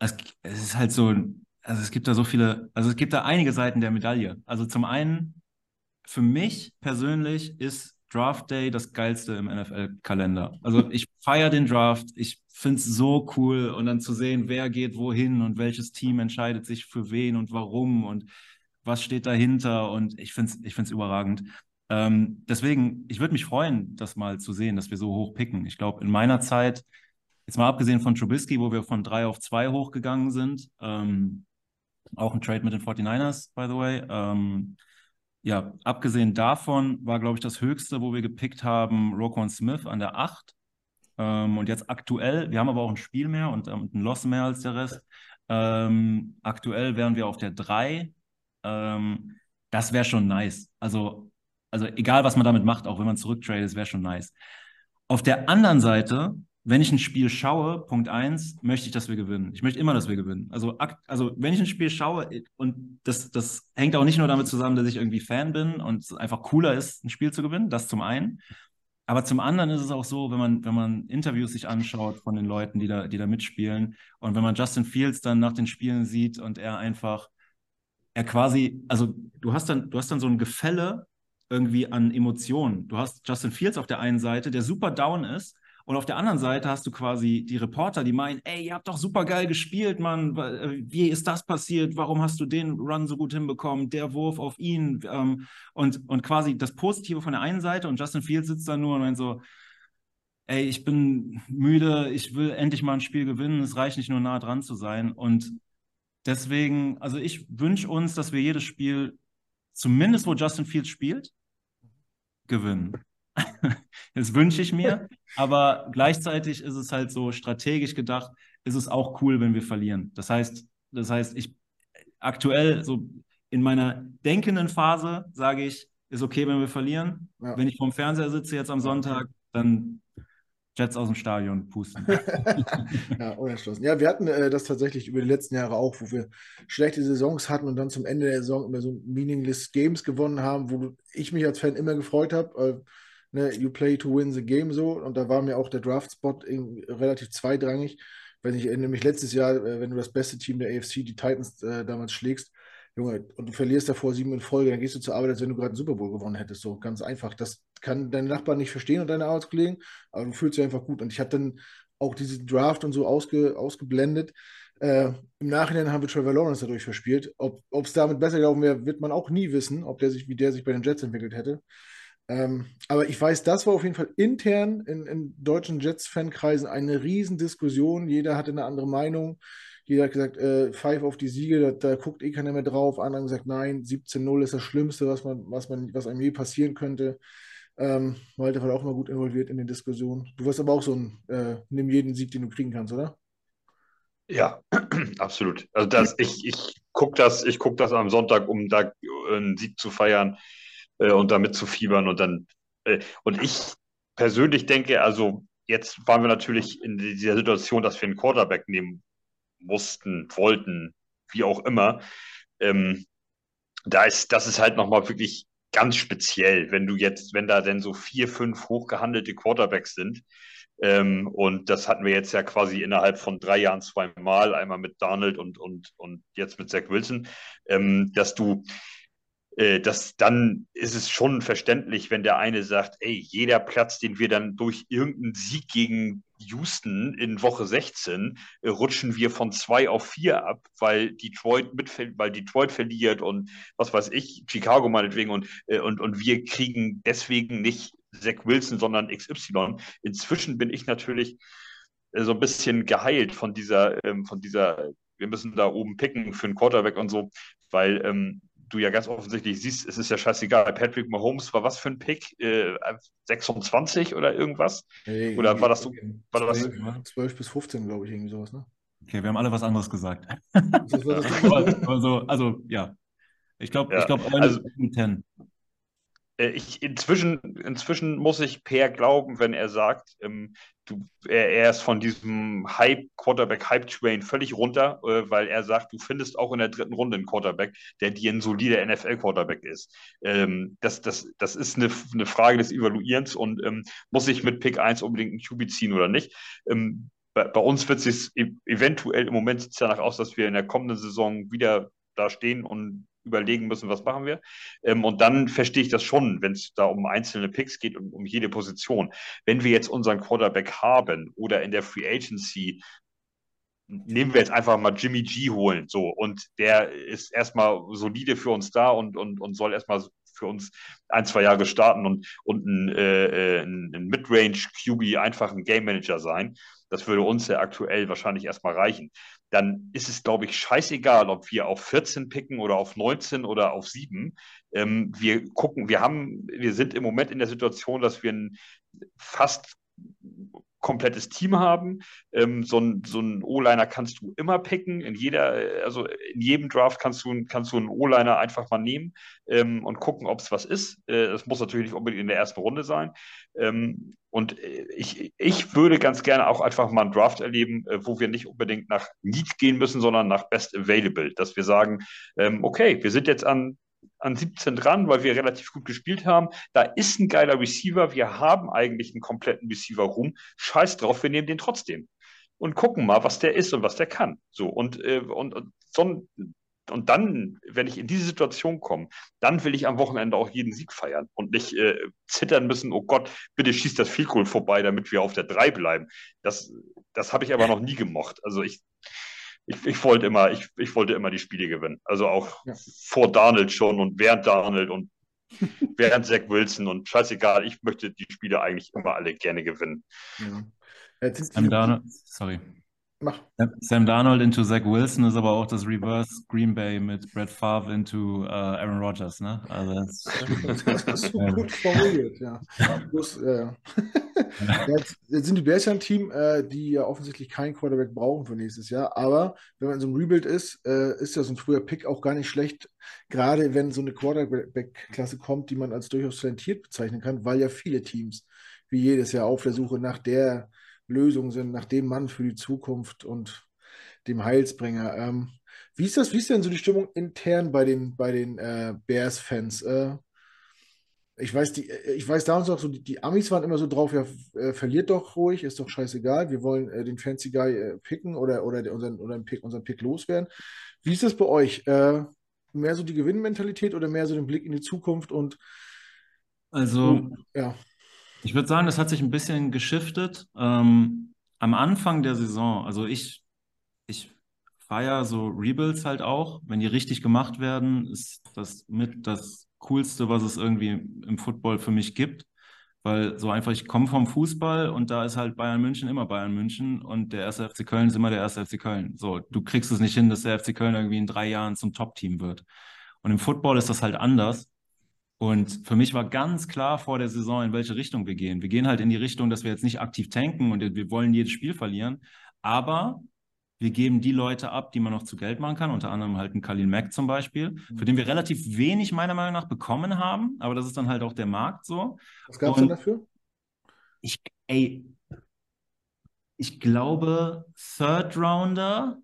es, es ist halt so, also es gibt da so viele, also es gibt da einige Seiten der Medaille. Also zum einen, für mich persönlich ist Draft Day das geilste im NFL-Kalender. Also ich feiere den Draft, ich finde es so cool und dann zu sehen, wer geht wohin und welches Team entscheidet sich für wen und warum und was steht dahinter und ich finde es ich find's überragend. Ähm, deswegen, ich würde mich freuen, das mal zu sehen, dass wir so hoch picken. Ich glaube, in meiner Zeit, jetzt mal abgesehen von Trubisky, wo wir von drei auf zwei hochgegangen sind, ähm, Auch ein Trade mit den 49ers, by the way. Ähm, ja, abgesehen davon war, glaube ich, das höchste, wo wir gepickt haben, Roquan Smith an der 8. Ähm, und jetzt aktuell, wir haben aber auch ein Spiel mehr und ähm, ein Loss mehr als der Rest. Ähm, aktuell wären wir auf der 3. Ähm, das wäre schon nice. Also, also egal, was man damit macht, auch wenn man zurücktradet, wäre schon nice. Auf der anderen Seite wenn ich ein Spiel schaue, Punkt eins, möchte ich, dass wir gewinnen. Ich möchte immer, dass wir gewinnen. Also, also wenn ich ein Spiel schaue, und das, das hängt auch nicht nur damit zusammen, dass ich irgendwie Fan bin und es einfach cooler ist, ein Spiel zu gewinnen, das zum einen. Aber zum anderen ist es auch so, wenn man, wenn man Interviews sich anschaut von den Leuten, die da, die da mitspielen, und wenn man Justin Fields dann nach den Spielen sieht und er einfach, er quasi, also du hast dann, du hast dann so ein Gefälle irgendwie an Emotionen. Du hast Justin Fields auf der einen Seite, der super down ist, und auf der anderen Seite hast du quasi die Reporter, die meinen, ey, ihr habt doch super geil gespielt, Mann. Äh, wie ist das passiert? Warum hast du den Run so gut hinbekommen? Der Wurf auf ihn. Ähm, und, und quasi das Positive von der einen Seite und Justin Fields sitzt da nur und meint so, ey, ich bin müde, ich will endlich mal ein Spiel gewinnen. Es reicht nicht nur nah dran zu sein. Und deswegen, also ich wünsche uns, dass wir jedes Spiel, zumindest wo Justin Fields spielt, gewinnen. das wünsche ich mir. Aber gleichzeitig ist es halt so strategisch gedacht, ist es auch cool, wenn wir verlieren. Das heißt, das heißt, ich aktuell so in meiner denkenden Phase sage ich, ist okay, wenn wir verlieren. Ja. Wenn ich vorm Fernseher sitze jetzt am Sonntag, dann Jets aus dem Stadion pusten. ja, unentschlossen. Ja, wir hatten äh, das tatsächlich über die letzten Jahre auch, wo wir schlechte Saisons hatten und dann zum Ende der Saison immer so meaningless Games gewonnen haben, wo ich mich als Fan immer gefreut habe. Äh, ne, you play to win the game so. Und da war mir auch der Draft-Spot relativ zweitrangig. Wenn ich mich letztes Jahr, äh, wenn du das beste Team der AFC, die Titans, äh, damals schlägst, Junge, und du verlierst davor sieben in Folge, dann gehst du zur Arbeit, als wenn du gerade einen Super Bowl gewonnen hättest. So ganz einfach. Das kann deine Nachbarn nicht verstehen und deine Arbeitskollegen, aber du fühlst dich einfach gut. Und ich habe dann auch diesen Draft und so ausge, ausgeblendet. Äh, Im Nachhinein haben wir Trevor Lawrence dadurch verspielt. Ob es damit besser gelaufen wäre, wird man auch nie wissen, ob der sich, wie der sich bei den Jets entwickelt hätte. Ähm, aber ich weiß, das war auf jeden Fall intern in, in deutschen Jets-Fankreisen eine Riesendiskussion. Jeder hatte eine andere Meinung. Jeder hat gesagt, äh, Five auf die Siege, da, da, guckt eh keiner mehr drauf. Andere haben gesagt, nein, 17-0 ist das Schlimmste, was, man, was, man, was einem je passieren könnte. Ähm, Walter war auch mal gut involviert in den Diskussionen. Du wirst aber auch so ein, äh, nimm jeden Sieg, den du kriegen kannst, oder? Ja, absolut. Also das, ich, ich gucke das, guck das am Sonntag, um da einen Sieg zu feiern äh, und damit zu fiebern und dann äh, und ich persönlich denke, also jetzt waren wir natürlich in dieser Situation, dass wir einen Quarterback nehmen mussten, wollten, wie auch immer. Ähm, da ist, das ist halt nochmal wirklich ganz speziell, wenn du jetzt, wenn da denn so vier, fünf hochgehandelte Quarterbacks sind. Ähm, und das hatten wir jetzt ja quasi innerhalb von drei Jahren zweimal, einmal mit Donald und, und, und jetzt mit Zach Wilson, ähm, dass du äh, das, dann ist es schon verständlich, wenn der eine sagt, ey, jeder Platz, den wir dann durch irgendeinen Sieg gegen Houston in Woche 16 äh, rutschen wir von zwei auf vier ab, weil Detroit mit, weil Detroit verliert und was weiß ich, Chicago meinetwegen und, äh, und, und wir kriegen deswegen nicht Zach Wilson, sondern XY. Inzwischen bin ich natürlich äh, so ein bisschen geheilt von dieser, ähm, von dieser, wir müssen da oben picken für einen Quarterback und so, weil ähm, du ja ganz offensichtlich siehst, es ist ja scheißegal. Patrick Mahomes war was für ein Pick? Äh, 26 oder irgendwas? Hey, oder war das so? War 12, das 12 bis 15, glaube ich, irgendwie sowas, ne? Okay, wir haben alle was anderes gesagt. also, also, ja. Ich glaube, ja. ich glaube, also, 10. Äh, ich, inzwischen, inzwischen muss ich Per glauben, wenn er sagt, ähm, du, er, er, ist von diesem Hype, Quarterback-Hype-Train völlig runter, äh, weil er sagt, du findest auch in der dritten Runde einen Quarterback, der dir ein solider NFL-Quarterback ist. Ähm, das, das, das ist eine, eine Frage des Evaluierens und ähm, muss ich mit Pick 1 unbedingt einen QB ziehen oder nicht? Ähm, bei, bei, uns wird es sich e-, eventuell im Moment sieht es danach aus, dass wir in der kommenden Saison wieder da stehen und überlegen müssen, was machen wir. Ähm, und dann verstehe ich das schon, wenn es da um einzelne Picks geht und um jede Position. Wenn wir jetzt unseren Quarterback haben oder in der Free Agency nehmen wir jetzt einfach mal Jimmy G holen, so und der ist erstmal solide für uns da und, und, und soll erstmal für uns ein, zwei Jahre starten und, und ein, äh, ein, ein Midrange QB einfach ein Game Manager sein. Das würde uns ja aktuell wahrscheinlich erstmal reichen. Dann ist es, glaube ich, scheißegal, ob wir auf 14 picken oder auf 19 oder auf 7. Ähm, wir gucken, wir haben, wir sind im Moment in der Situation, dass wir fast komplettes Team haben. Ähm, so ein, so ein O-Liner kannst du immer picken. In jeder, also in jedem Draft kannst du, kannst du einen O-Liner einfach mal nehmen ähm, und gucken, ob es was ist. Äh, das muss natürlich nicht unbedingt in der ersten Runde sein. Ähm, und äh, ich, ich würde ganz gerne auch einfach mal einen Draft erleben, äh, wo wir nicht unbedingt nach Need gehen müssen, sondern nach Best Available. Dass wir sagen, ähm, okay, wir sind jetzt an an 17 dran, weil wir relativ gut gespielt haben. Da ist ein geiler Receiver. Wir haben eigentlich einen kompletten Receiver-Room. Scheiß drauf, wir nehmen den trotzdem. Und gucken mal, was der ist und was der kann. So, und, äh, und, und, und dann, wenn ich in diese Situation komme, dann will ich am Wochenende auch jeden Sieg feiern und nicht äh, zittern müssen, oh Gott, bitte schießt das Field vorbei, damit wir auf der 3 bleiben. Das, das habe ich aber noch nie gemocht. Also ich, ich, ich, wollte immer, ich, ich wollte immer die Spiele gewinnen. Also auch ja. vor Donald schon und während Donald und während Zach Wilson und scheißegal, ich möchte die Spiele eigentlich immer alle gerne gewinnen. Ja. Jetzt sorry. Mach. Sam Darnold into Zach Wilson ist aber auch das Reverse Green Bay mit Brett Favre into uh, Aaron Rodgers, ne? Also das, das ist so gut formuliert, ja. Bloß, äh, jetzt, jetzt, sind die Bears ja ein Team, äh, die ja offensichtlich keinen Quarterback brauchen für nächstes Jahr. Aber wenn man in so einem Rebuild ist, äh, ist ja so ein früher Pick auch gar nicht schlecht. Gerade wenn so eine Quarterback-Klasse kommt, die man als durchaus talentiert bezeichnen kann, weil ja viele Teams wie jedes Jahr auf der Suche nach der Lösungen sind, nach dem Mann für die Zukunft und dem Heilsbringer. Ähm, wie ist das, wie ist denn so die Stimmung intern bei den, bei den äh, Bears-Fans? Äh, ich weiß, die, ich weiß damals noch so, die, die, Amis waren immer so drauf, ja, äh, verliert doch ruhig, ist doch scheißegal, wir wollen äh, den Fancy Guy äh, picken oder, oder unseren, unseren, Pick, unseren Pick loswerden. Wie ist das bei euch? Äh, mehr so die Gewinnmentalität oder mehr so den Blick in die Zukunft und also, ja. Ich würde sagen, das hat sich ein bisschen geschiftet. Ähm, am Anfang der Saison, also ich, ich feiere so Rebuilds halt auch. Wenn die richtig gemacht werden, ist das mit das Coolste, was es irgendwie im Football für mich gibt. Weil so einfach, ich komme vom Fußball und da ist halt Bayern München immer Bayern München und der erste FC Köln ist immer der erste FC Köln. So, du kriegst es nicht hin, dass der FC Köln irgendwie in drei Jahren zum Top-Team wird. Und im Football ist das halt anders. Und für mich war ganz klar vor der Saison, in welche Richtung wir gehen. Wir gehen halt in die Richtung, dass wir jetzt nicht aktiv tanken und wir wollen jedes Spiel verlieren, aber wir geben die Leute ab, die man noch zu Geld machen kann, unter anderem halt einen Kalin Mack zum Beispiel, für den wir relativ wenig meiner Meinung nach bekommen haben, aber das ist dann halt auch der Markt so. Was gab es denn dafür? Ich, ey, ich glaube Third Rounder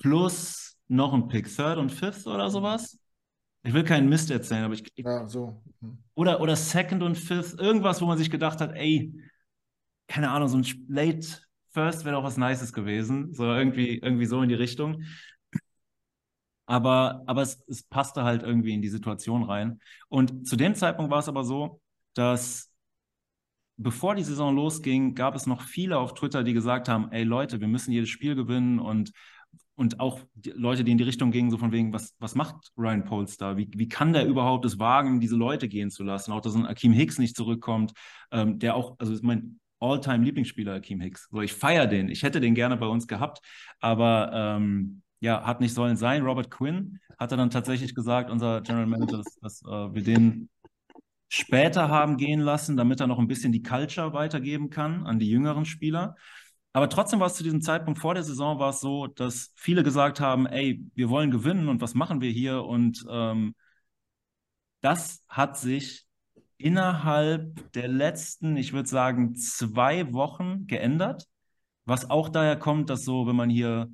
plus noch ein Pick, Third und Fifth oder sowas. Ich will keinen Mist erzählen, aber ich. Ja, so. Mhm. Oder, oder Second und Fifth, irgendwas, wo man sich gedacht hat, ey, keine Ahnung, so ein Late First wäre doch was Nices gewesen. So irgendwie, irgendwie so in die Richtung. Aber, aber es, es passte halt irgendwie in die Situation rein. Und zu dem Zeitpunkt war es aber so, dass bevor die Saison losging, gab es noch viele auf Twitter, die gesagt haben, ey Leute, wir müssen jedes Spiel gewinnen und und auch die Leute, die in die Richtung gingen, so von wegen, was, was macht Ryan Polster? Wie, wie kann der überhaupt es wagen, diese Leute gehen zu lassen? Auch, dass ein Akeem Hicks nicht zurückkommt, ähm, der auch, also ist mein All-Time-Lieblingsspieler, Akeem Hicks. So, ich feiere den. Ich hätte den gerne bei uns gehabt, aber ähm, ja, hat nicht sollen sein. Robert Quinn hat er dann tatsächlich gesagt, unser General Manager, dass, dass äh, wir den später haben gehen lassen, damit er noch ein bisschen die Culture weitergeben kann an die jüngeren Spieler. Aber trotzdem war es zu diesem Zeitpunkt vor der Saison war es so, dass viele gesagt haben, ey, wir wollen gewinnen und was machen wir hier? Und ähm, das hat sich innerhalb der letzten, ich würde sagen, zwei Wochen geändert. Was auch daher kommt, dass so, wenn man hier,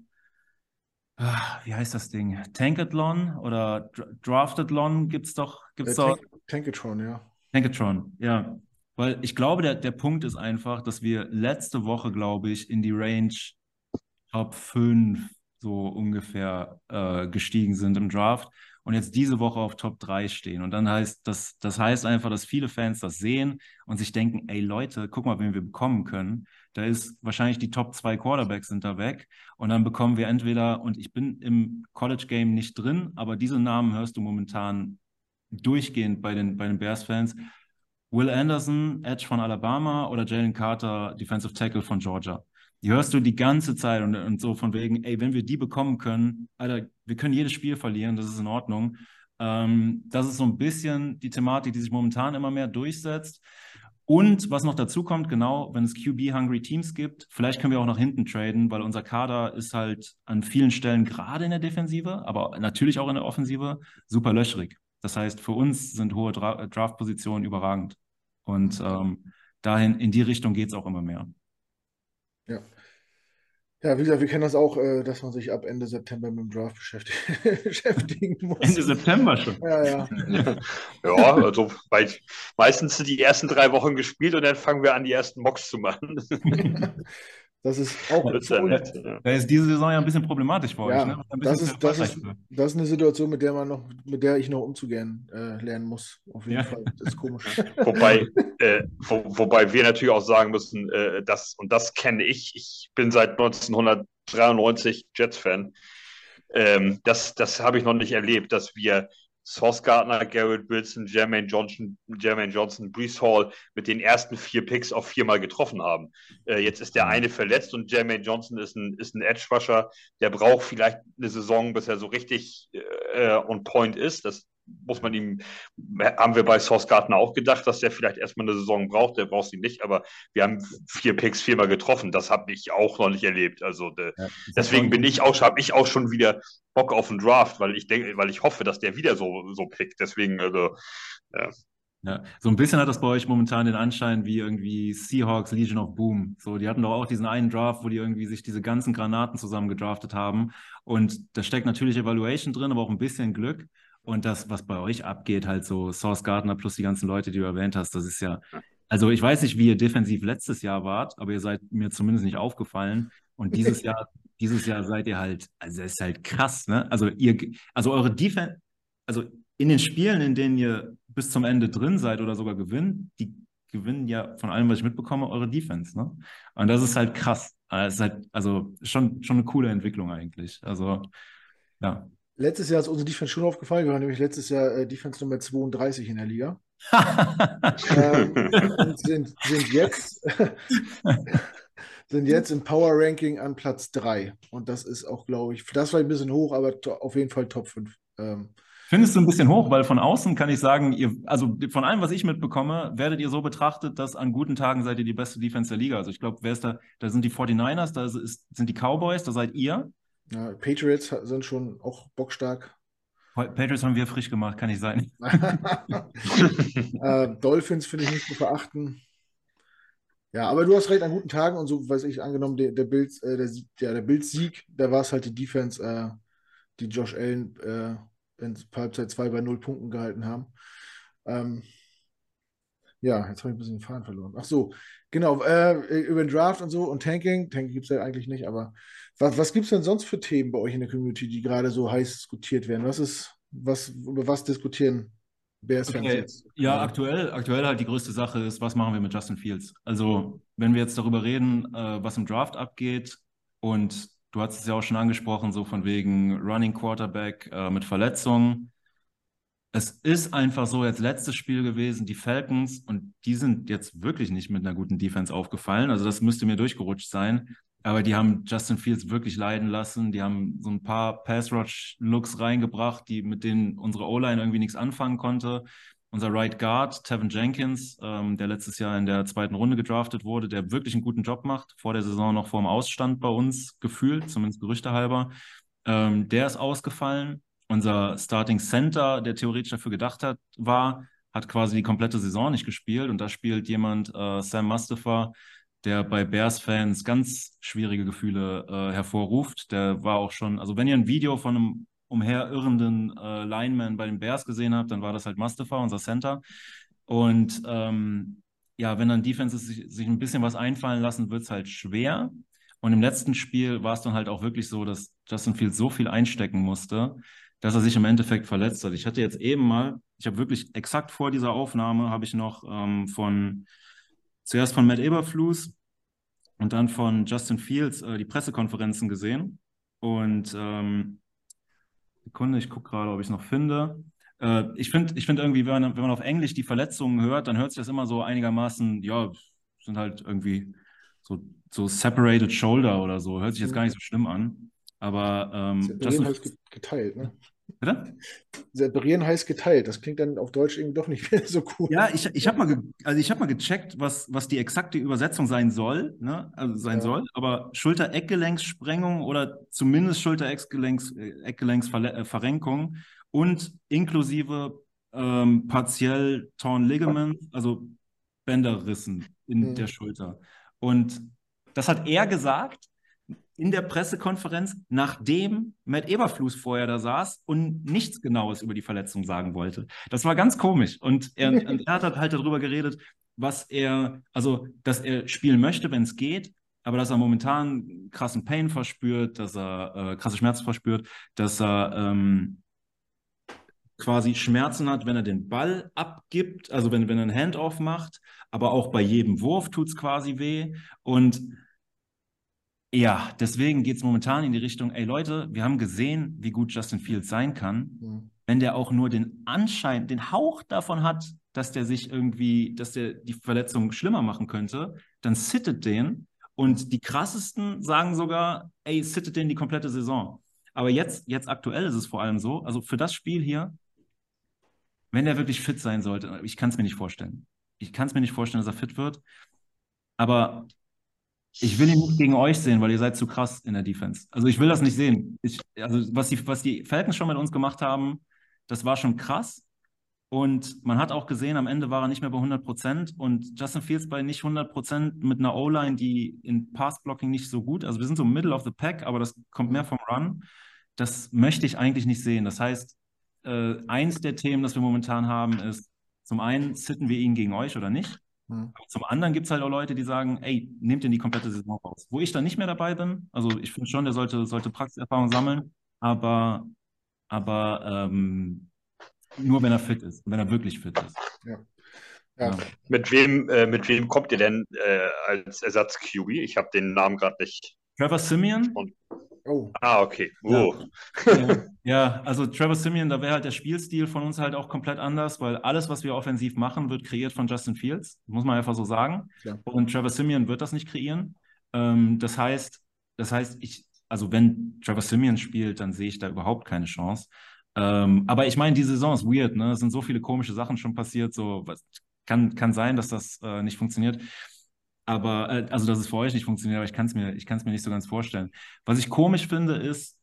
ah, wie heißt das Ding? Tankathlon oder Draftathlon gibt es doch. Gibt's äh, Tank Tankatron, ja. Tankatron, ja. Weil ich glaube, der, der Punkt ist einfach, dass wir letzte Woche, glaube ich, in die Range Top 5 so ungefähr äh, gestiegen sind im Draft und jetzt diese Woche auf Top 3 stehen. Und dann heißt das, das heißt einfach, dass viele Fans das sehen und sich denken, ey Leute, guck mal, wen wir bekommen können. Da ist wahrscheinlich die Top 2 Quarterbacks sind da weg. Und dann bekommen wir entweder, und ich bin im College Game nicht drin, aber diese Namen hörst du momentan durchgehend bei den, bei den Bears-Fans. Will Anderson, Edge von Alabama oder Jalen Carter, Defensive Tackle von Georgia. die hörst du die ganze Zeit und, und so von wegen, ey, wenn wir die bekommen können, Alter, wir können jedes Spiel verlieren, das ist in Ordnung. Ähm, das ist so ein bisschen die Thematik, die sich momentan immer mehr durchsetzt. Und was noch dazu kommt, genau, wenn es QB-hungry Teams gibt, vielleicht können wir auch nach hinten traden, weil unser Kader ist halt an vielen Stellen gerade in der Defensive, aber natürlich auch in der Offensive super löchrig. Das heißt, für uns sind hohe Dra Draft-Positionen überragend. Und ähm, dahin, in die Richtung geht es auch immer mehr. Ja. Ja, wie gesagt, wir kennen das auch, äh, dass man sich ab Ende September mit dem Draft beschäftigen muss. Ende September schon. Ja, ja. ja, also weil meistens sind die ersten drei Wochen gespielt und dann fangen wir an, die ersten Mocks zu machen. Das ist auch. Das ist, ja nett, ja. Da ist diese Saison ja ein bisschen problematisch für ja, euch. Ne? Das, ist, das, ist, das ist eine Situation, mit der man noch, mit der ich noch umzugehen äh, lernen muss. Auf jeden Fall. Das ist komisch. wobei, äh, wo, wobei wir natürlich auch sagen müssen, äh, das, und das kenne ich, ich bin seit 1993 Jets-Fan. Ähm, das das habe ich noch nicht erlebt, dass wir Sauce Gardner, Garrett Wilson, Jermaine Johnson, Jermaine Johnson, Brees Hall mit den ersten vier Picks auch viermal getroffen haben. Äh, jetzt ist der eine verletzt und Jermaine Johnson ist ein, ist ein Edge-Rusher, der braucht vielleicht eine Saison, bis er so richtig äh, on point ist. Das muss man ihm, haben wir bei Source Gardner auch gedacht, dass der vielleicht erstmal eine Saison braucht, der braucht sie nicht, aber wir haben vier Picks viermal getroffen, das habe ich auch noch nicht erlebt. Also de, ja, deswegen bin ich auch, habe ich auch schon wieder Bock auf den Draft, weil ich denke, weil ich hoffe, dass der wieder so, so pickt. Deswegen, also, ja. Ja, so ein bisschen hat das bei euch momentan den Anschein wie irgendwie Seahawks Legion of Boom. So, die hatten doch auch diesen einen Draft, wo die irgendwie sich diese ganzen Granaten zusammen gedraftet haben. Und da steckt natürlich Evaluation drin, aber auch ein bisschen Glück. Und das, was bei euch abgeht, halt so Source Gardner plus die ganzen Leute, die du erwähnt hast, das ist ja, also ich weiß nicht, wie ihr defensiv letztes Jahr wart, aber ihr seid mir zumindest nicht aufgefallen. Und dieses Jahr, dieses Jahr seid ihr halt, also das ist halt krass, ne? Also ihr, also eure Defense, also in den Spielen, in denen ihr bis zum Ende drin seid oder sogar gewinnt, die gewinnen ja von allem, was ich mitbekomme, eure Defense, ne? Und das ist halt krass. Das ist halt, also schon, schon eine coole Entwicklung eigentlich. Also, ja. Letztes Jahr ist unsere Defense schon aufgefallen. Wir waren nämlich letztes Jahr äh, Defense Nummer 32 in der Liga. ähm, und sind, sind, jetzt, sind jetzt im Power Ranking an Platz 3. Und das ist auch, glaube ich, das war ein bisschen hoch, aber auf jeden Fall Top 5. Ähm, Findest du ein bisschen hoch, weil von außen kann ich sagen, ihr, also von allem, was ich mitbekomme, werdet ihr so betrachtet, dass an guten Tagen seid ihr die beste Defense der Liga. Also ich glaube, wer ist da? Da sind die 49ers, da ist, sind die Cowboys, da seid ihr. Ja, Patriots sind schon auch bockstark. Patriots haben wir frisch gemacht, kann ich sein. äh, Dolphins finde ich nicht zu verachten. Ja, aber du hast recht, an guten Tagen und so, weiß ich, angenommen, der, der Bild, äh, der, ja, der Bild-Sieg, da war es halt die Defense, äh, die Josh Allen äh, in Halbzeit 2 bei 0 Punkten gehalten haben. Ähm, ja, jetzt habe ich ein bisschen den Faden verloren. Ach so, genau, äh, über den Draft und so und Tanking. Tanking gibt es ja eigentlich nicht, aber was, was gibt es denn sonst für Themen bei euch in der Community, die gerade so heiß diskutiert werden? Was ist, was, über was diskutieren okay. jetzt? Ja, aktuell, aktuell halt die größte Sache ist, was machen wir mit Justin Fields? Also, wenn wir jetzt darüber reden, äh, was im Draft abgeht und du hast es ja auch schon angesprochen, so von wegen Running Quarterback äh, mit Verletzungen es ist einfach so jetzt letztes Spiel gewesen, die Falcons, und die sind jetzt wirklich nicht mit einer guten Defense aufgefallen. Also das müsste mir durchgerutscht sein. Aber die haben Justin Fields wirklich leiden lassen. Die haben so ein paar Pass-Rush-Looks reingebracht, die mit denen unsere O-Line irgendwie nichts anfangen konnte. Unser Right Guard, Tevin Jenkins, ähm, der letztes Jahr in der zweiten Runde gedraftet wurde, der wirklich einen guten Job macht, vor der Saison noch vor dem Ausstand bei uns gefühlt, zumindest Gerüchte halber. Ähm, der ist ausgefallen unser Starting Center, der theoretisch dafür gedacht hat, war, hat quasi die komplette Saison nicht gespielt. Und da spielt jemand, äh, Sam Mustafa, der bei Bears-Fans ganz schwierige Gefühle äh, hervorruft. Der war auch schon, also wenn ihr ein Video von einem umherirrenden äh, Lineman bei den Bears gesehen habt, dann war das halt Mustafa, unser Center. Und ähm, ja, wenn dann Defenses sich, sich ein bisschen was einfallen lassen, wird es halt schwer. Und im letzten Spiel war es dann halt auch wirklich so, dass Justin Fields so viel einstecken musste, dass er sich im Endeffekt verletzt hat. Ich hatte jetzt eben mal, ich habe wirklich exakt vor dieser Aufnahme, habe ich noch ähm, von, zuerst von Matt Eberflus und dann von Justin Fields äh, die Pressekonferenzen gesehen. Und ähm, Sekunde, ich gucke gerade, ob ich es noch finde. Äh, ich finde ich find irgendwie, wenn man, wenn man auf Englisch die Verletzungen hört, dann hört sich das immer so einigermaßen, ja, sind halt irgendwie so, so separated shoulder oder so. Hört sich jetzt gar nicht so schlimm an. Aber ähm, Separieren heißt geteilt, ne? Bitte? Separieren heißt geteilt. Das klingt dann auf Deutsch irgendwie doch nicht mehr so cool. Ja, ich, ich habe mal, also hab mal gecheckt, was, was die exakte Übersetzung sein soll, ne? also sein ja. soll. Aber Schulter-Eckgelenkssprengung oder zumindest Schulter-Eckgelenksverrenkung und inklusive ähm, partiell Torn Ligament, also Bänderrissen in mhm. der Schulter. Und das hat er gesagt in der Pressekonferenz, nachdem Matt Eberflus vorher da saß und nichts Genaues über die Verletzung sagen wollte. Das war ganz komisch. Und er, er hat halt darüber geredet, was er, also, dass er spielen möchte, wenn es geht, aber dass er momentan krassen Pain verspürt, dass er äh, krasse Schmerzen verspürt, dass er ähm, quasi Schmerzen hat, wenn er den Ball abgibt, also wenn, wenn er einen Handoff macht, aber auch bei jedem Wurf tut es quasi weh. Und ja, deswegen geht es momentan in die Richtung, ey Leute, wir haben gesehen, wie gut Justin Fields sein kann. Mhm. Wenn der auch nur den Anschein, den Hauch davon hat, dass der sich irgendwie, dass der die Verletzung schlimmer machen könnte, dann sittet den. Und die krassesten sagen sogar, ey, sittet den die komplette Saison. Aber jetzt, jetzt aktuell ist es vor allem so, also für das Spiel hier, wenn der wirklich fit sein sollte, ich kann es mir nicht vorstellen. Ich kann es mir nicht vorstellen, dass er fit wird. Aber ich will ihn nicht gegen euch sehen, weil ihr seid zu krass in der Defense. Also ich will das nicht sehen. Ich, also was die, was die Falcons schon mit uns gemacht haben, das war schon krass. Und man hat auch gesehen, am Ende war er nicht mehr bei 100 Prozent. Und Justin Fields bei nicht 100 Prozent mit einer O-Line, die in Pass-Blocking nicht so gut. Also wir sind so Middle of the Pack, aber das kommt mehr vom Run. Das möchte ich eigentlich nicht sehen. Das heißt, äh, eins der Themen, das wir momentan haben, ist, zum einen sitten wir ihn gegen euch oder nicht. Mhm. Zum anderen gibt es halt auch Leute, die sagen, ey, nehmt ihn die komplette Saison raus. Wo ich dann nicht mehr dabei bin, also ich finde schon, der sollte, sollte Praxiserfahrung sammeln, aber, aber ähm, nur wenn er fit ist, wenn er wirklich fit ist. Ja. Ja. Mit, wem, äh, mit wem kommt ihr denn äh, als Ersatz-QB? Ich habe den Namen gerade nicht. Trevor Simeon. Und, Oh. Ah, okay. Oh. Ja. ja, also Trevor Simeon, da wäre halt der Spielstil von uns halt auch komplett anders, weil alles, was wir offensiv machen, wird kreiert von Justin Fields, muss man einfach so sagen. Ja. Und Trevor Simeon wird das nicht kreieren. Ähm, das heißt, das heißt, ich, also wenn Trevor Simeon spielt, dann sehe ich da überhaupt keine Chance. Ähm, aber ich meine, die Saison ist weird, ne? Es sind so viele komische Sachen schon passiert, so was kann, kann sein, dass das äh, nicht funktioniert. Aber, äh, also, dass es für euch nicht funktioniert, aber ich kann es mir, mir nicht so ganz vorstellen. Was ich komisch finde, ist,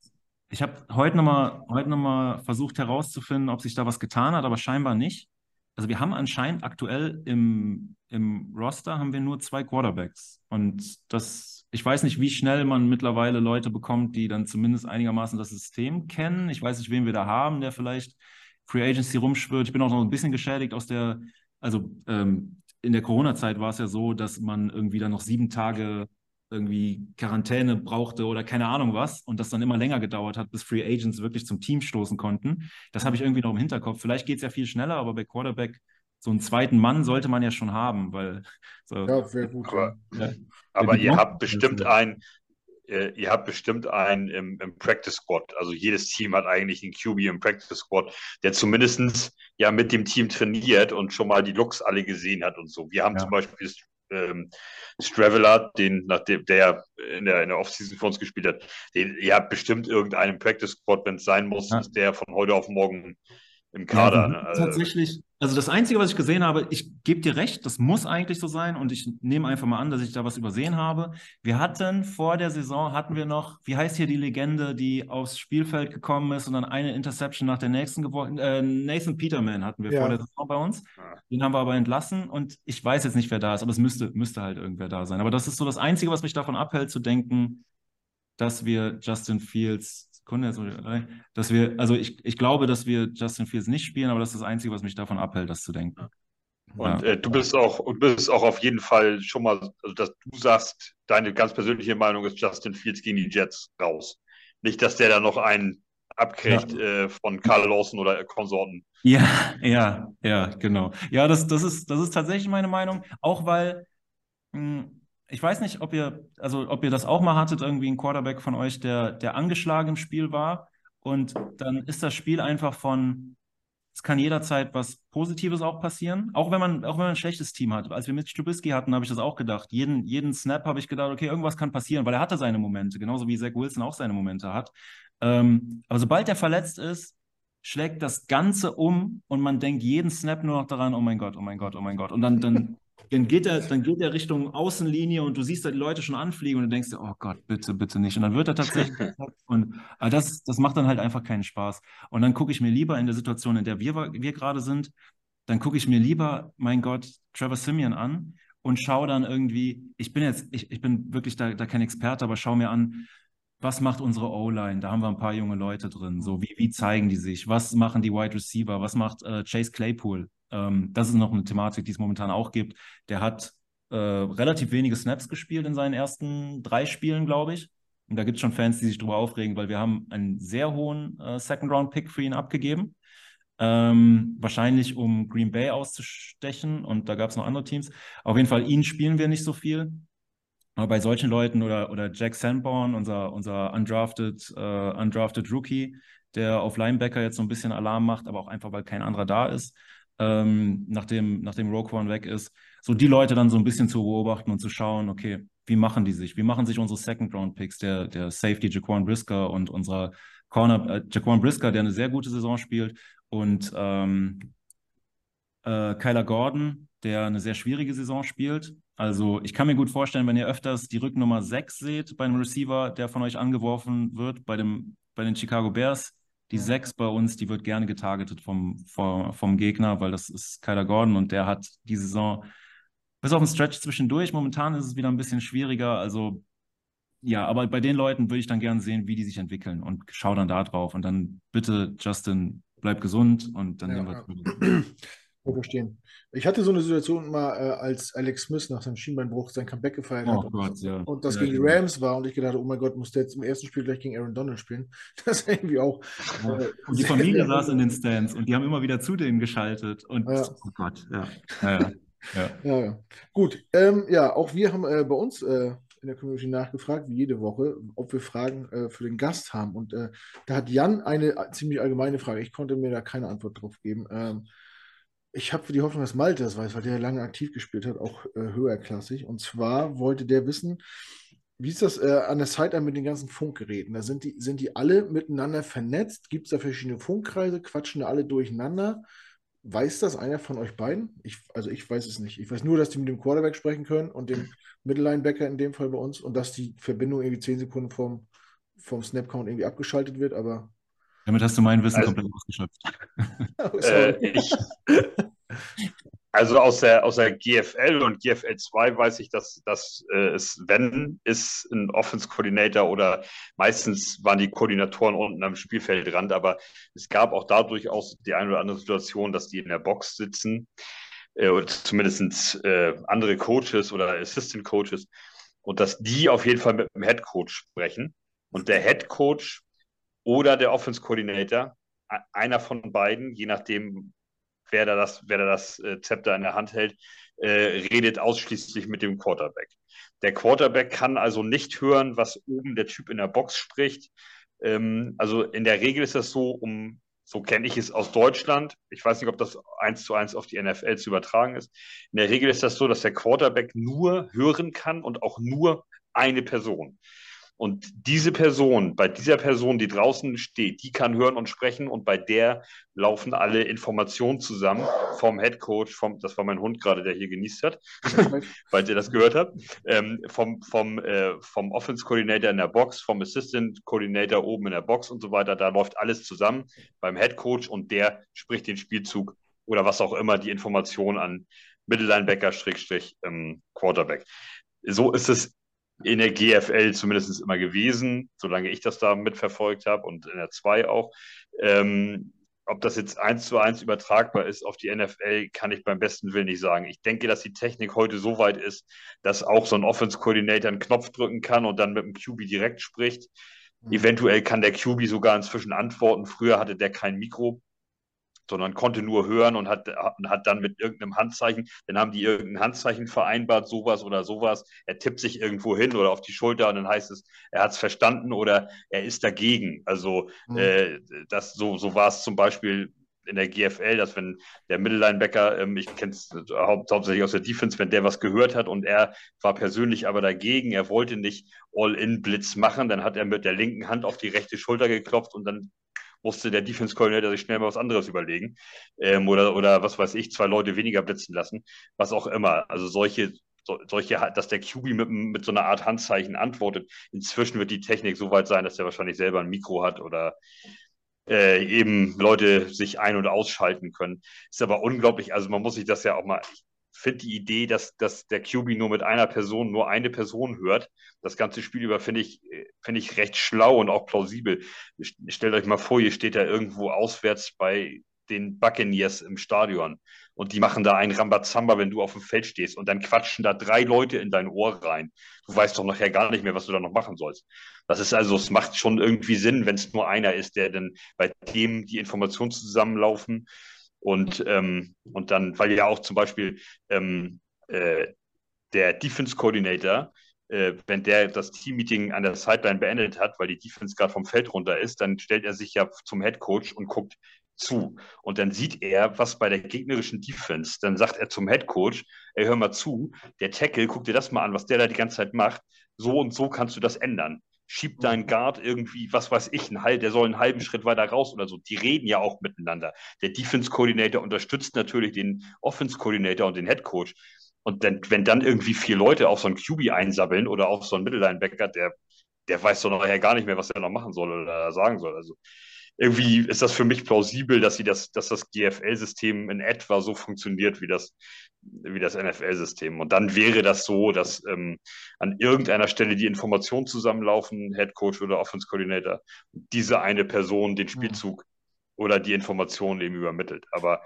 ich habe heute nochmal noch versucht herauszufinden, ob sich da was getan hat, aber scheinbar nicht. Also wir haben anscheinend aktuell im, im Roster haben wir nur zwei Quarterbacks. Und das, ich weiß nicht, wie schnell man mittlerweile Leute bekommt, die dann zumindest einigermaßen das System kennen. Ich weiß nicht, wen wir da haben, der vielleicht Free Agency rumschwirrt. Ich bin auch noch ein bisschen geschädigt aus der, also ähm, in der Corona-Zeit war es ja so, dass man irgendwie dann noch sieben Tage irgendwie Quarantäne brauchte oder keine Ahnung was und das dann immer länger gedauert hat, bis Free Agents wirklich zum Team stoßen konnten. Das habe ich irgendwie noch im Hinterkopf. Vielleicht geht es ja viel schneller, aber bei Quarterback so einen zweiten Mann sollte man ja schon haben, weil so, ja, wäre gut. Aber, ja. aber ihr habt bestimmt ein, äh, ihr habt bestimmt einen im, im, Practice Squad. Also jedes Team hat eigentlich einen QB im Practice Squad, der zumindest ja mit dem Team trainiert und schon mal die Looks alle gesehen hat und so. Wir haben ja. zum Beispiel ähm, Straveler, den, nachdem der in der, in der Offseason für uns gespielt hat, den, ihr habt bestimmt irgendeinen Practice Squad, wenn es sein muss, ja. ist der von heute auf morgen im Kader. Ja, ne? also, tatsächlich, also das Einzige, was ich gesehen habe, ich gebe dir recht, das muss eigentlich so sein und ich nehme einfach mal an, dass ich da was übersehen habe. Wir hatten vor der Saison, hatten wir noch, wie heißt hier die Legende, die aufs Spielfeld gekommen ist und dann eine Interception nach der nächsten geworden, äh, Nathan Peterman hatten wir ja. vor der Saison bei uns. Den haben wir aber entlassen und ich weiß jetzt nicht, wer da ist, aber es müsste, müsste halt irgendwer da sein. Aber das ist so das Einzige, was mich davon abhält, zu denken, dass wir Justin Fields Sekunde, dass wir, also ich, ich glaube, dass wir Justin Fields nicht spielen, aber das ist das Einzige, was mich davon abhält, das zu denken. Und ja. äh, du bist auch, du bist auch auf jeden Fall schon mal, also dass du sagst, deine ganz persönliche Meinung ist Justin Fields gegen die Jets raus. Nicht, dass der da noch einen abkriegt ja. äh, von Karl Lawson oder Konsorten. Ja, ja, ja, genau. Ja, das, das, ist, das ist tatsächlich meine Meinung, auch weil mh, hm, ich weiß nicht, ob ihr, also ob ihr das auch mal hattet, irgendwie ein Quarterback von euch, der, der angeschlagen im Spiel war und dann ist das Spiel einfach von, es kann jederzeit was Positives auch passieren, auch wenn man, auch wenn man ein schlechtes Team hat. Als wir mit Trubisky hatten, habe ich das auch gedacht. Jeden, jeden Snap habe ich gedacht, okay, irgendwas kann passieren, weil er hatte seine Momente, genauso wie Zach Wilson auch seine Momente hat. Ähm, aber sobald er verletzt ist, schlägt das Ganze um und man denkt jeden Snap nur noch daran, oh mein Gott, oh mein Gott, oh mein Gott. Und dann, dann, dann, geht, er, dann geht er Richtung Außenlinie und du siehst da die Leute schon anfliegen und du denkst dir, oh Gott, bitte, bitte nicht. Und dann wird er tatsächlich. und aber das, das macht dann halt einfach keinen Spaß. Und dann gucke ich mir lieber in der Situation, in der wir, wir gerade sind, dann gucke ich mir lieber, mein Gott, Trevor Simeon an und schaue dann irgendwie, ich bin jetzt, ich, ich bin wirklich da, da kein Experte, aber schau mir an, was macht unsere O-Line? Da haben wir ein paar junge Leute drin. So, wie, wie zeigen die sich? Was machen die Wide Receiver? Was macht äh, Chase Claypool? Ähm, das ist noch eine Thematik, die es momentan auch gibt. Der hat äh, relativ wenige Snaps gespielt in seinen ersten drei Spielen, glaube ich. Und da gibt es schon Fans, die sich darüber aufregen, weil wir haben einen sehr hohen äh, Second-Round-Pick für ihn abgegeben. Ähm, wahrscheinlich um Green Bay auszustechen und da gab es noch andere Teams. Auf jeden Fall, ihn spielen wir nicht so viel. Aber bei solchen Leuten oder, oder Jack Sanborn, unser, unser undrafted, uh, undrafted Rookie, der auf Linebacker jetzt so ein bisschen Alarm macht, aber auch einfach, weil kein anderer da ist, ähm, nachdem, nachdem Roquan weg ist, so die Leute dann so ein bisschen zu beobachten und zu schauen, okay, wie machen die sich? Wie machen sich unsere Second-Round-Picks, der, der Safety Jaquan Brisker und unser Corner, äh, Jaquan Brisker, der eine sehr gute Saison spielt und ähm, äh, Kyler Gordon, der eine sehr schwierige Saison spielt. Also ich kann mir gut vorstellen, wenn ihr öfters die Rücknummer 6 seht bei einem Receiver, der von euch angeworfen wird, bei, dem, bei den Chicago Bears, die 6 bei uns, die wird gerne getargetet vom, vom, vom Gegner, weil das ist Kyler Gordon und der hat die Saison bis auf den Stretch zwischendurch. Momentan ist es wieder ein bisschen schwieriger. Also ja, aber bei den Leuten würde ich dann gerne sehen, wie die sich entwickeln und schau dann da drauf. Und dann bitte, Justin, bleib gesund und dann ja, sehen wir ja. Ich verstehen. Ich hatte so eine Situation mal, äh, als Alex Smith nach seinem Schienbeinbruch sein Comeback gefeiert oh hat. Gott, und, ja. und das ja, gegen die Rams war und ich gedacht, oh mein Gott, muss der jetzt im ersten Spiel gleich gegen Aaron Donald spielen. Das ist irgendwie auch. Äh, und die Familie saß in den Stands und die haben immer wieder zu denen geschaltet. Und ja. oh Gott, ja. Ja, ja. ja. Gut. Ähm, ja, auch wir haben äh, bei uns äh, in der Community nachgefragt, wie jede Woche, ob wir Fragen äh, für den Gast haben. Und äh, da hat Jan eine ziemlich allgemeine Frage. Ich konnte mir da keine Antwort drauf geben. Ähm, ich habe die Hoffnung, dass Malte das weiß, weil der lange aktiv gespielt hat, auch äh, höherklassig. Und zwar wollte der wissen, wie ist das äh, an der Seite mit den ganzen Funkgeräten? Da sind die, sind die alle miteinander vernetzt? Gibt es da verschiedene Funkkreise? Quatschen da alle durcheinander? Weiß das einer von euch beiden? Ich, also ich weiß es nicht. Ich weiß nur, dass die mit dem Quarterback sprechen können und dem Mittellinebacker in dem Fall bei uns und dass die Verbindung irgendwie 10 Sekunden vom, vom Snapcount irgendwie abgeschaltet wird, aber damit hast du mein Wissen also, komplett ausgeschöpft. äh, ich, also aus der, aus der GFL und GFL 2 weiß ich, dass, dass äh, es, wenn, ist ein Offense Coordinator oder meistens waren die Koordinatoren unten am Spielfeldrand, aber es gab auch da durchaus die eine oder andere Situation, dass die in der Box sitzen äh, oder zumindest äh, andere Coaches oder Assistant Coaches und dass die auf jeden Fall mit dem Head Coach sprechen. Und der Head Coach oder der Offense Coordinator, einer von beiden, je nachdem, wer da das, wer da das äh, Zepter in der Hand hält, äh, redet ausschließlich mit dem Quarterback. Der Quarterback kann also nicht hören, was oben der Typ in der Box spricht. Ähm, also in der Regel ist das so, um so kenne ich es aus Deutschland. Ich weiß nicht, ob das eins zu eins auf die NFL zu übertragen ist. In der Regel ist das so, dass der Quarterback nur hören kann und auch nur eine Person. Und diese Person, bei dieser Person, die draußen steht, die kann hören und sprechen und bei der laufen alle Informationen zusammen vom Head Coach, vom, das war mein Hund gerade, der hier genießt hat, weil ihr das gehört habt, ähm, vom, vom, äh, vom Offense Coordinator in der Box, vom Assistant Coordinator oben in der Box und so weiter. Da läuft alles zusammen beim Head Coach und der spricht den Spielzug oder was auch immer, die Information an Mittellinebacker, Schrägstrich, ähm, Quarterback. So ist es in der GFL zumindest immer gewesen, solange ich das da mitverfolgt habe und in der 2 auch. Ähm, ob das jetzt eins zu eins übertragbar ist auf die NFL, kann ich beim besten Willen nicht sagen. Ich denke, dass die Technik heute so weit ist, dass auch so ein Offense-Coordinator einen Knopf drücken kann und dann mit dem QB direkt spricht. Mhm. Eventuell kann der QB sogar inzwischen antworten. Früher hatte der kein Mikro sondern konnte nur hören und hat, hat dann mit irgendeinem Handzeichen, dann haben die irgendein Handzeichen vereinbart, sowas oder sowas. Er tippt sich irgendwo hin oder auf die Schulter und dann heißt es, er hat es verstanden oder er ist dagegen. Also mhm. äh, das, so, so war es zum Beispiel in der GFL, dass wenn der Mittellinebacker, ähm, ich kenne es hau hauptsächlich aus der Defense, wenn der was gehört hat und er war persönlich aber dagegen, er wollte nicht All-In-Blitz machen, dann hat er mit der linken Hand auf die rechte Schulter geklopft und dann musste der Defense Coordinator sich schnell mal was anderes überlegen ähm, oder, oder was weiß ich, zwei Leute weniger blitzen lassen, was auch immer. Also solche, so, solche, dass der QB mit, mit so einer Art Handzeichen antwortet. Inzwischen wird die Technik so weit sein, dass er wahrscheinlich selber ein Mikro hat oder äh, eben Leute sich ein- und ausschalten können. Ist aber unglaublich, also man muss sich das ja auch mal, ich finde die Idee, dass, dass der QB nur mit einer Person, nur eine Person hört, das ganze Spiel über, finde ich, finde ich recht schlau und auch plausibel. Stellt euch mal vor, ihr steht da irgendwo auswärts bei den Buccaneers im Stadion und die machen da einen Rambazamba, wenn du auf dem Feld stehst und dann quatschen da drei Leute in dein Ohr rein. Du weißt doch nachher gar nicht mehr, was du da noch machen sollst. Das ist also, es macht schon irgendwie Sinn, wenn es nur einer ist, der dann bei dem die Informationen zusammenlaufen und, ähm, und dann, weil ja auch zum Beispiel ähm, äh, der Defense Coordinator, äh, wenn der das Teammeeting an der Sideline beendet hat, weil die Defense gerade vom Feld runter ist, dann stellt er sich ja zum Head Coach und guckt zu. Und dann sieht er, was bei der gegnerischen Defense, dann sagt er zum Head Coach, ey, hör mal zu, der Tackle, guck dir das mal an, was der da die ganze Zeit macht. So und so kannst du das ändern schiebt dein Guard irgendwie, was weiß ich, einen, der soll einen halben Schritt weiter raus oder so. Die reden ja auch miteinander. Der Defense Coordinator unterstützt natürlich den Offense Coordinator und den Head Coach. Und dann, wenn dann irgendwie vier Leute auf so einen QB einsabbeln oder auf so einen Mittellinebacker, der, der weiß doch nachher gar nicht mehr, was er noch machen soll oder sagen soll. Also irgendwie ist das für mich plausibel, dass sie das, dass das GFL-System in etwa so funktioniert wie das, wie das NFL-System. Und dann wäre das so, dass ähm, an irgendeiner Stelle die Informationen zusammenlaufen, Head Coach oder Offense Coordinator, diese eine Person den. Spielzug mhm. oder die Informationen eben übermittelt. Aber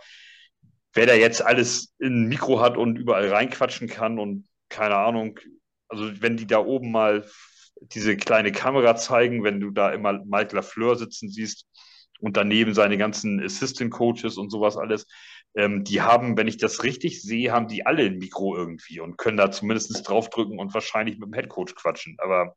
wer da jetzt alles in Mikro hat und überall reinquatschen kann und keine Ahnung, also wenn die da oben mal diese kleine Kamera zeigen, wenn du da immer Mike Lafleur sitzen siehst und daneben seine ganzen Assistant Coaches und sowas alles. Ähm, die haben, wenn ich das richtig sehe, haben die alle ein Mikro irgendwie und können da zumindest draufdrücken und wahrscheinlich mit dem Head Coach quatschen. Aber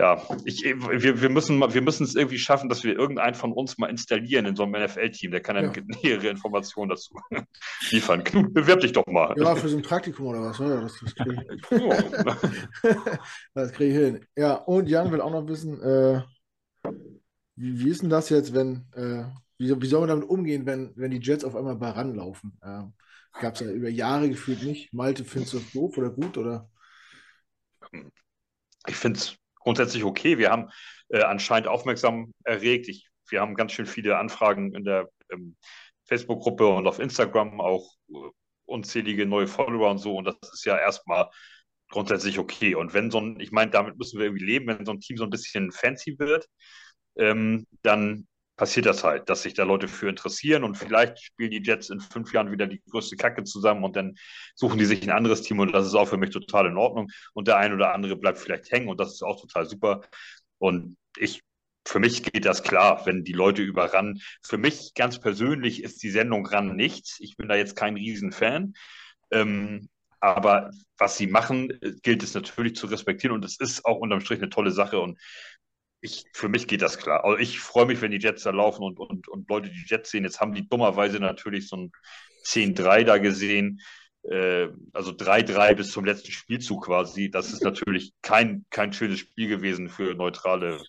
ja, ich, wir, wir, müssen, wir müssen es irgendwie schaffen, dass wir irgendeinen von uns mal installieren in so einem NFL-Team. Der kann dann ja. nähere Informationen dazu liefern. Knut, bewirb dich doch mal. Ja, für so ein Praktikum oder was? Ja, das, das kriege ich. das krieg ich hin. Ja, und Jan will auch noch wissen, äh, wie, wie, ist denn das jetzt, wenn, äh, wie, wie soll man damit umgehen, wenn, wenn die Jets auf einmal bei ranlaufen? Äh, Gab es ja über Jahre gefühlt nicht. Malte, findest du das doof oder gut? Oder? Ich finde es grundsätzlich okay. Wir haben äh, anscheinend aufmerksam erregt. Ich, wir haben ganz schön viele Anfragen in der ähm, Facebook-Gruppe und auf Instagram auch äh, unzählige neue Follower und so. Und das ist ja erstmal grundsätzlich okay. Und wenn so ein, ich meine, damit müssen wir irgendwie leben, wenn so ein Team so ein bisschen fancy wird, ähm, dann passiert das halt, dass sich da Leute für interessieren und vielleicht spielen die Jets in fünf Jahren wieder die größte Kacke zusammen und dann suchen die sich ein anderes Team und das ist auch für mich total in Ordnung und der ein oder andere bleibt vielleicht hängen und das ist auch total super und ich für mich geht das klar, wenn die Leute über RAN, für mich ganz persönlich ist die Sendung RAN nichts. Ich bin da jetzt kein Riesenfan. Ähm, aber was sie machen, gilt es natürlich zu respektieren und es ist auch unterm Strich eine tolle Sache und ich, für mich geht das klar. Also ich freue mich, wenn die Jets da laufen und, und, und Leute die Jets sehen. Jetzt haben die dummerweise natürlich so ein 10-3 da gesehen. Äh, also 3-3 bis zum letzten Spielzug quasi. Das ist natürlich kein, kein schönes Spiel gewesen für neutrale.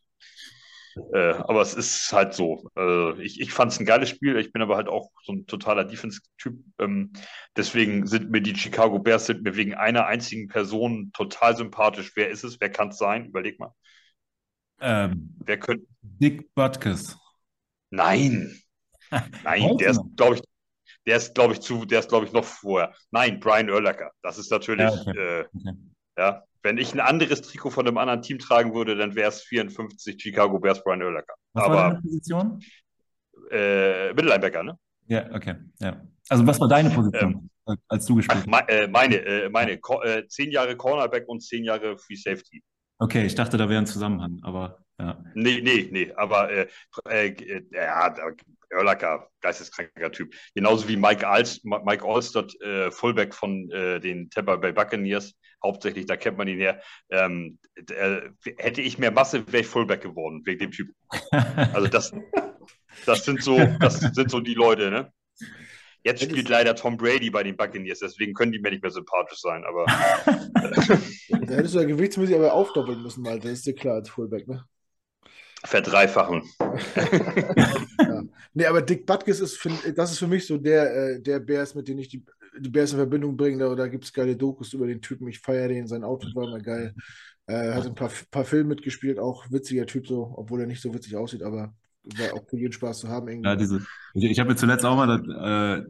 Äh, aber es ist halt so. Äh, ich ich fand es ein geiles Spiel. Ich bin aber halt auch so ein totaler Defense-Typ. Ähm, deswegen sind mir die Chicago Bears sind mir wegen einer einzigen Person total sympathisch. Wer ist es? Wer kann es sein? Überleg mal. Ähm, Wer könnte? Dick Butkus. Nein. Nein, der ist, glaube ich, der ist, glaube ich, zu, der ist, glaube ich, noch vorher. Nein, Brian Urlacher. Das ist natürlich, ja, okay. Äh, okay. ja, wenn ich ein anderes Trikot von einem anderen Team tragen würde, dann wäre es 54 Chicago Bears Brian Urlacher. Was Aber, war deine Position? Äh, Mittellinebacker, ne? Ja, okay. Ja. Also was war deine Position, ähm, als du gespielt hast? Ach, äh, meine, äh, meine, äh, zehn Jahre Cornerback und zehn Jahre Free Safety. Okay, ich dachte, da wäre ein Zusammenhang, aber ja. Nee, nee, nee, aber äh, äh, ja, Erlacher, geisteskranker Typ. Genauso wie Mike, Alst, Mike Alstott, äh, Fullback von äh, den Tampa Bay Buccaneers, hauptsächlich, da kennt man ihn her. Ähm, der, hätte ich mehr Masse, wäre ich Fullback geworden, wegen dem Typ. Also das, Das sind so, das sind so die Leute, ne? Jetzt spielt leider Tom Brady bei den Buccaneers, deswegen können die mir nicht mehr sympathisch sein, aber. da hättest du ja gewichtsmäßig aber aufdoppeln müssen, weil das ist dir klar als Fullback, ne? Verdreifachen. ja. Nee, aber Dick Butkus ist, für, das ist für mich so der, äh, der Bears, mit dem ich die, die Bears in Verbindung bringe. Da, da gibt es geile Dokus über den Typen. Ich feiere den, sein Outfit war immer geil. Er äh, hat ein paar, paar Filme mitgespielt, auch witziger Typ so, obwohl er nicht so witzig aussieht, aber war auch für jeden Spaß zu haben. Irgendwie. Ja, diese, ich, ich habe mir zuletzt auch mal, äh,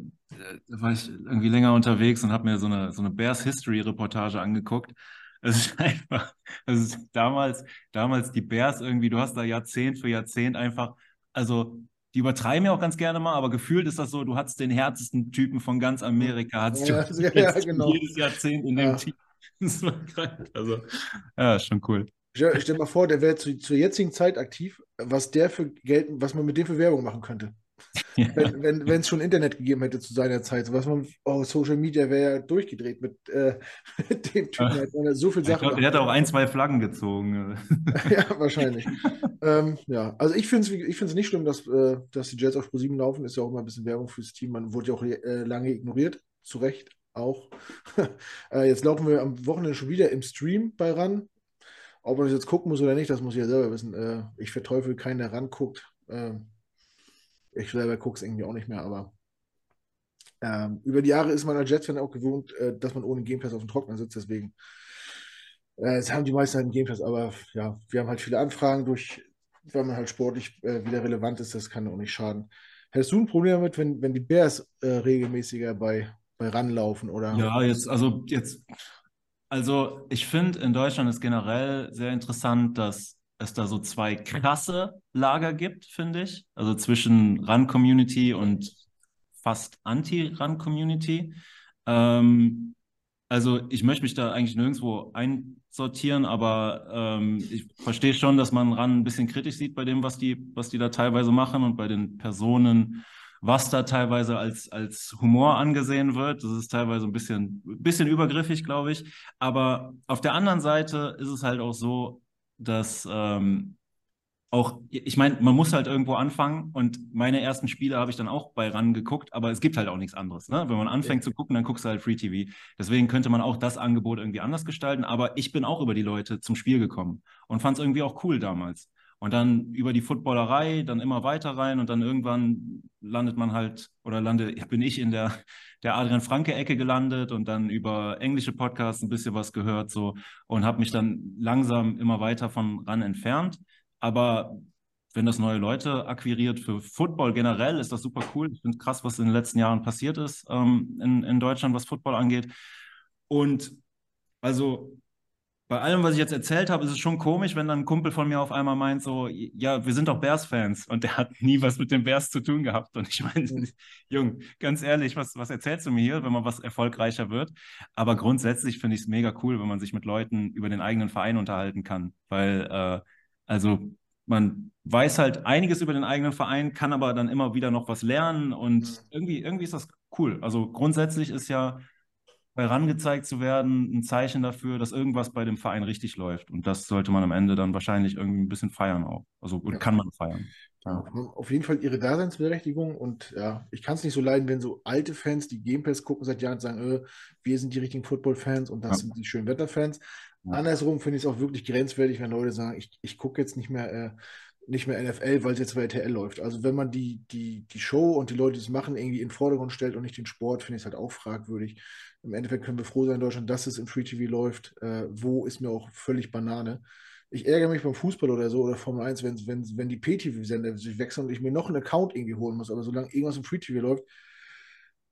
da war ich irgendwie länger unterwegs und habe mir so eine, so eine Bears History Reportage angeguckt. Es ist einfach, also damals, damals die Bears irgendwie, du hast da Jahrzehnt für Jahrzehnt einfach, also die übertreiben ja auch ganz gerne mal, aber gefühlt ist das so, du hattest den härtesten Typen von ganz Amerika, hattest ja, du ja, ja, genau. jedes Jahrzehnt in dem Team. Das war krank. Also, ja, schon cool. Stell, stell mal vor, der wäre zu, zur jetzigen Zeit aktiv, was der für Geld, was man mit dem für Werbung machen könnte. Ja. Wenn es wenn, schon Internet gegeben hätte zu seiner Zeit, was man, oh, Social Media wäre ja durchgedreht mit, äh, mit dem Typen. Halt, so viel Sachen. Glaub, der hat auch ein, zwei Flaggen gezogen. ja, wahrscheinlich. ähm, ja, also ich finde es ich nicht schlimm, dass, äh, dass die Jets auf Pro7 laufen. Ist ja auch immer ein bisschen Werbung fürs Team. Man wurde ja auch äh, lange ignoriert, zu Recht auch. äh, jetzt laufen wir am Wochenende schon wieder im Stream bei RAN. Ob man das jetzt gucken muss oder nicht, das muss ich ja selber wissen. Äh, ich verteufel keinen, der ranguckt. Äh, ich selber gucke es irgendwie auch nicht mehr, aber ähm, über die Jahre ist man als Jets-Fan auch gewohnt, äh, dass man ohne Game Pass auf dem Trockner sitzt. Deswegen äh, haben die meisten halt einen Game Pass, aber ja, wir haben halt viele Anfragen durch, weil man halt sportlich äh, wieder relevant ist. Das kann auch nicht schaden. Hättest du ein Problem damit, wenn, wenn die Bears äh, regelmäßiger bei, bei ranlaufen? Oder? Ja, jetzt, also jetzt also ich finde, in Deutschland ist generell sehr interessant, dass es da so zwei krasse Lager gibt, finde ich. Also zwischen Run-Community und fast Anti-Run-Community. Ähm, also ich möchte mich da eigentlich nirgendwo einsortieren, aber ähm, ich verstehe schon, dass man Run ein bisschen kritisch sieht bei dem, was die, was die da teilweise machen und bei den Personen, was da teilweise als, als Humor angesehen wird. Das ist teilweise ein bisschen, bisschen übergriffig, glaube ich. Aber auf der anderen Seite ist es halt auch so, dass ähm, auch, ich meine, man muss halt irgendwo anfangen und meine ersten Spiele habe ich dann auch bei RAN geguckt, aber es gibt halt auch nichts anderes. Ne? Wenn man anfängt ja. zu gucken, dann guckst du halt Free TV. Deswegen könnte man auch das Angebot irgendwie anders gestalten, aber ich bin auch über die Leute zum Spiel gekommen und fand es irgendwie auch cool damals. Und dann über die Footballerei, dann immer weiter rein und dann irgendwann landet man halt, oder lande, bin ich in der, der Adrian Franke-Ecke gelandet und dann über englische Podcasts ein bisschen was gehört so und habe mich dann langsam immer weiter von ran entfernt. Aber wenn das neue Leute akquiriert für Football generell, ist das super cool. Ich finde krass, was in den letzten Jahren passiert ist ähm, in, in Deutschland, was Football angeht. Und also bei allem, was ich jetzt erzählt habe, ist es schon komisch, wenn dann ein Kumpel von mir auf einmal meint, so, ja, wir sind doch Bears-Fans und der hat nie was mit den Bears zu tun gehabt. Und ich meine, mhm. Jung, ganz ehrlich, was, was erzählst du mir hier, wenn man was erfolgreicher wird? Aber grundsätzlich finde ich es mega cool, wenn man sich mit Leuten über den eigenen Verein unterhalten kann, weil, äh, also, man weiß halt einiges über den eigenen Verein, kann aber dann immer wieder noch was lernen und mhm. irgendwie, irgendwie ist das cool. Also grundsätzlich ist ja herangezeigt zu werden, ein Zeichen dafür, dass irgendwas bei dem Verein richtig läuft. Und das sollte man am Ende dann wahrscheinlich irgendwie ein bisschen feiern auch. Also ja. kann man feiern. Ja. Auf jeden Fall ihre Daseinsberechtigung und ja, ich kann es nicht so leiden, wenn so alte Fans, die Game Pass gucken seit Jahren, sagen, äh, wir sind die richtigen Football-Fans und das ja. sind die schönen Wetterfans. Ja. Andersrum finde ich es auch wirklich grenzwertig, wenn Leute sagen, ich, ich gucke jetzt nicht mehr, äh, nicht mehr NFL, weil es jetzt bei RTL läuft. Also wenn man die, die, die Show und die Leute, die es machen, irgendwie in den Vordergrund stellt und nicht den Sport, finde ich es halt auch fragwürdig. Im Endeffekt können wir froh sein in Deutschland, dass es im Free TV läuft. Äh, wo ist mir auch völlig Banane. Ich ärgere mich beim Fußball oder so oder Formel 1, wenn, wenn, wenn die Pay-TV-Sender sich wechseln und ich mir noch einen Account irgendwie holen muss. Aber solange irgendwas im Free TV läuft,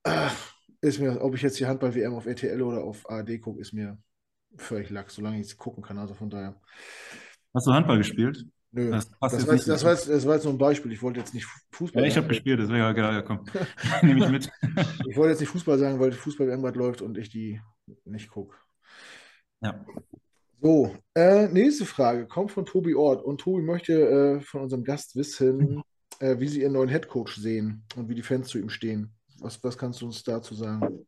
ach, ist mir, ob ich jetzt die Handball-WM auf RTL oder auf ARD gucke, ist mir völlig lax, solange ich es gucken kann. Also von daher. Hast du Handball gespielt? Nö, das, das, war, jetzt, das, war jetzt, das war jetzt nur ein Beispiel. Ich wollte jetzt nicht Fußball. Ja, ich habe gespielt, deswegen ja, genau, ja, komm. Nehme ich mit. ich wollte jetzt nicht Fußball sagen, weil Fußball irgendwas läuft und ich die nicht gucke. Ja. So, äh, nächste Frage kommt von Tobi Ort. Und Tobi möchte äh, von unserem Gast wissen, äh, wie sie ihren neuen Headcoach sehen und wie die Fans zu ihm stehen. Was, was kannst du uns dazu sagen?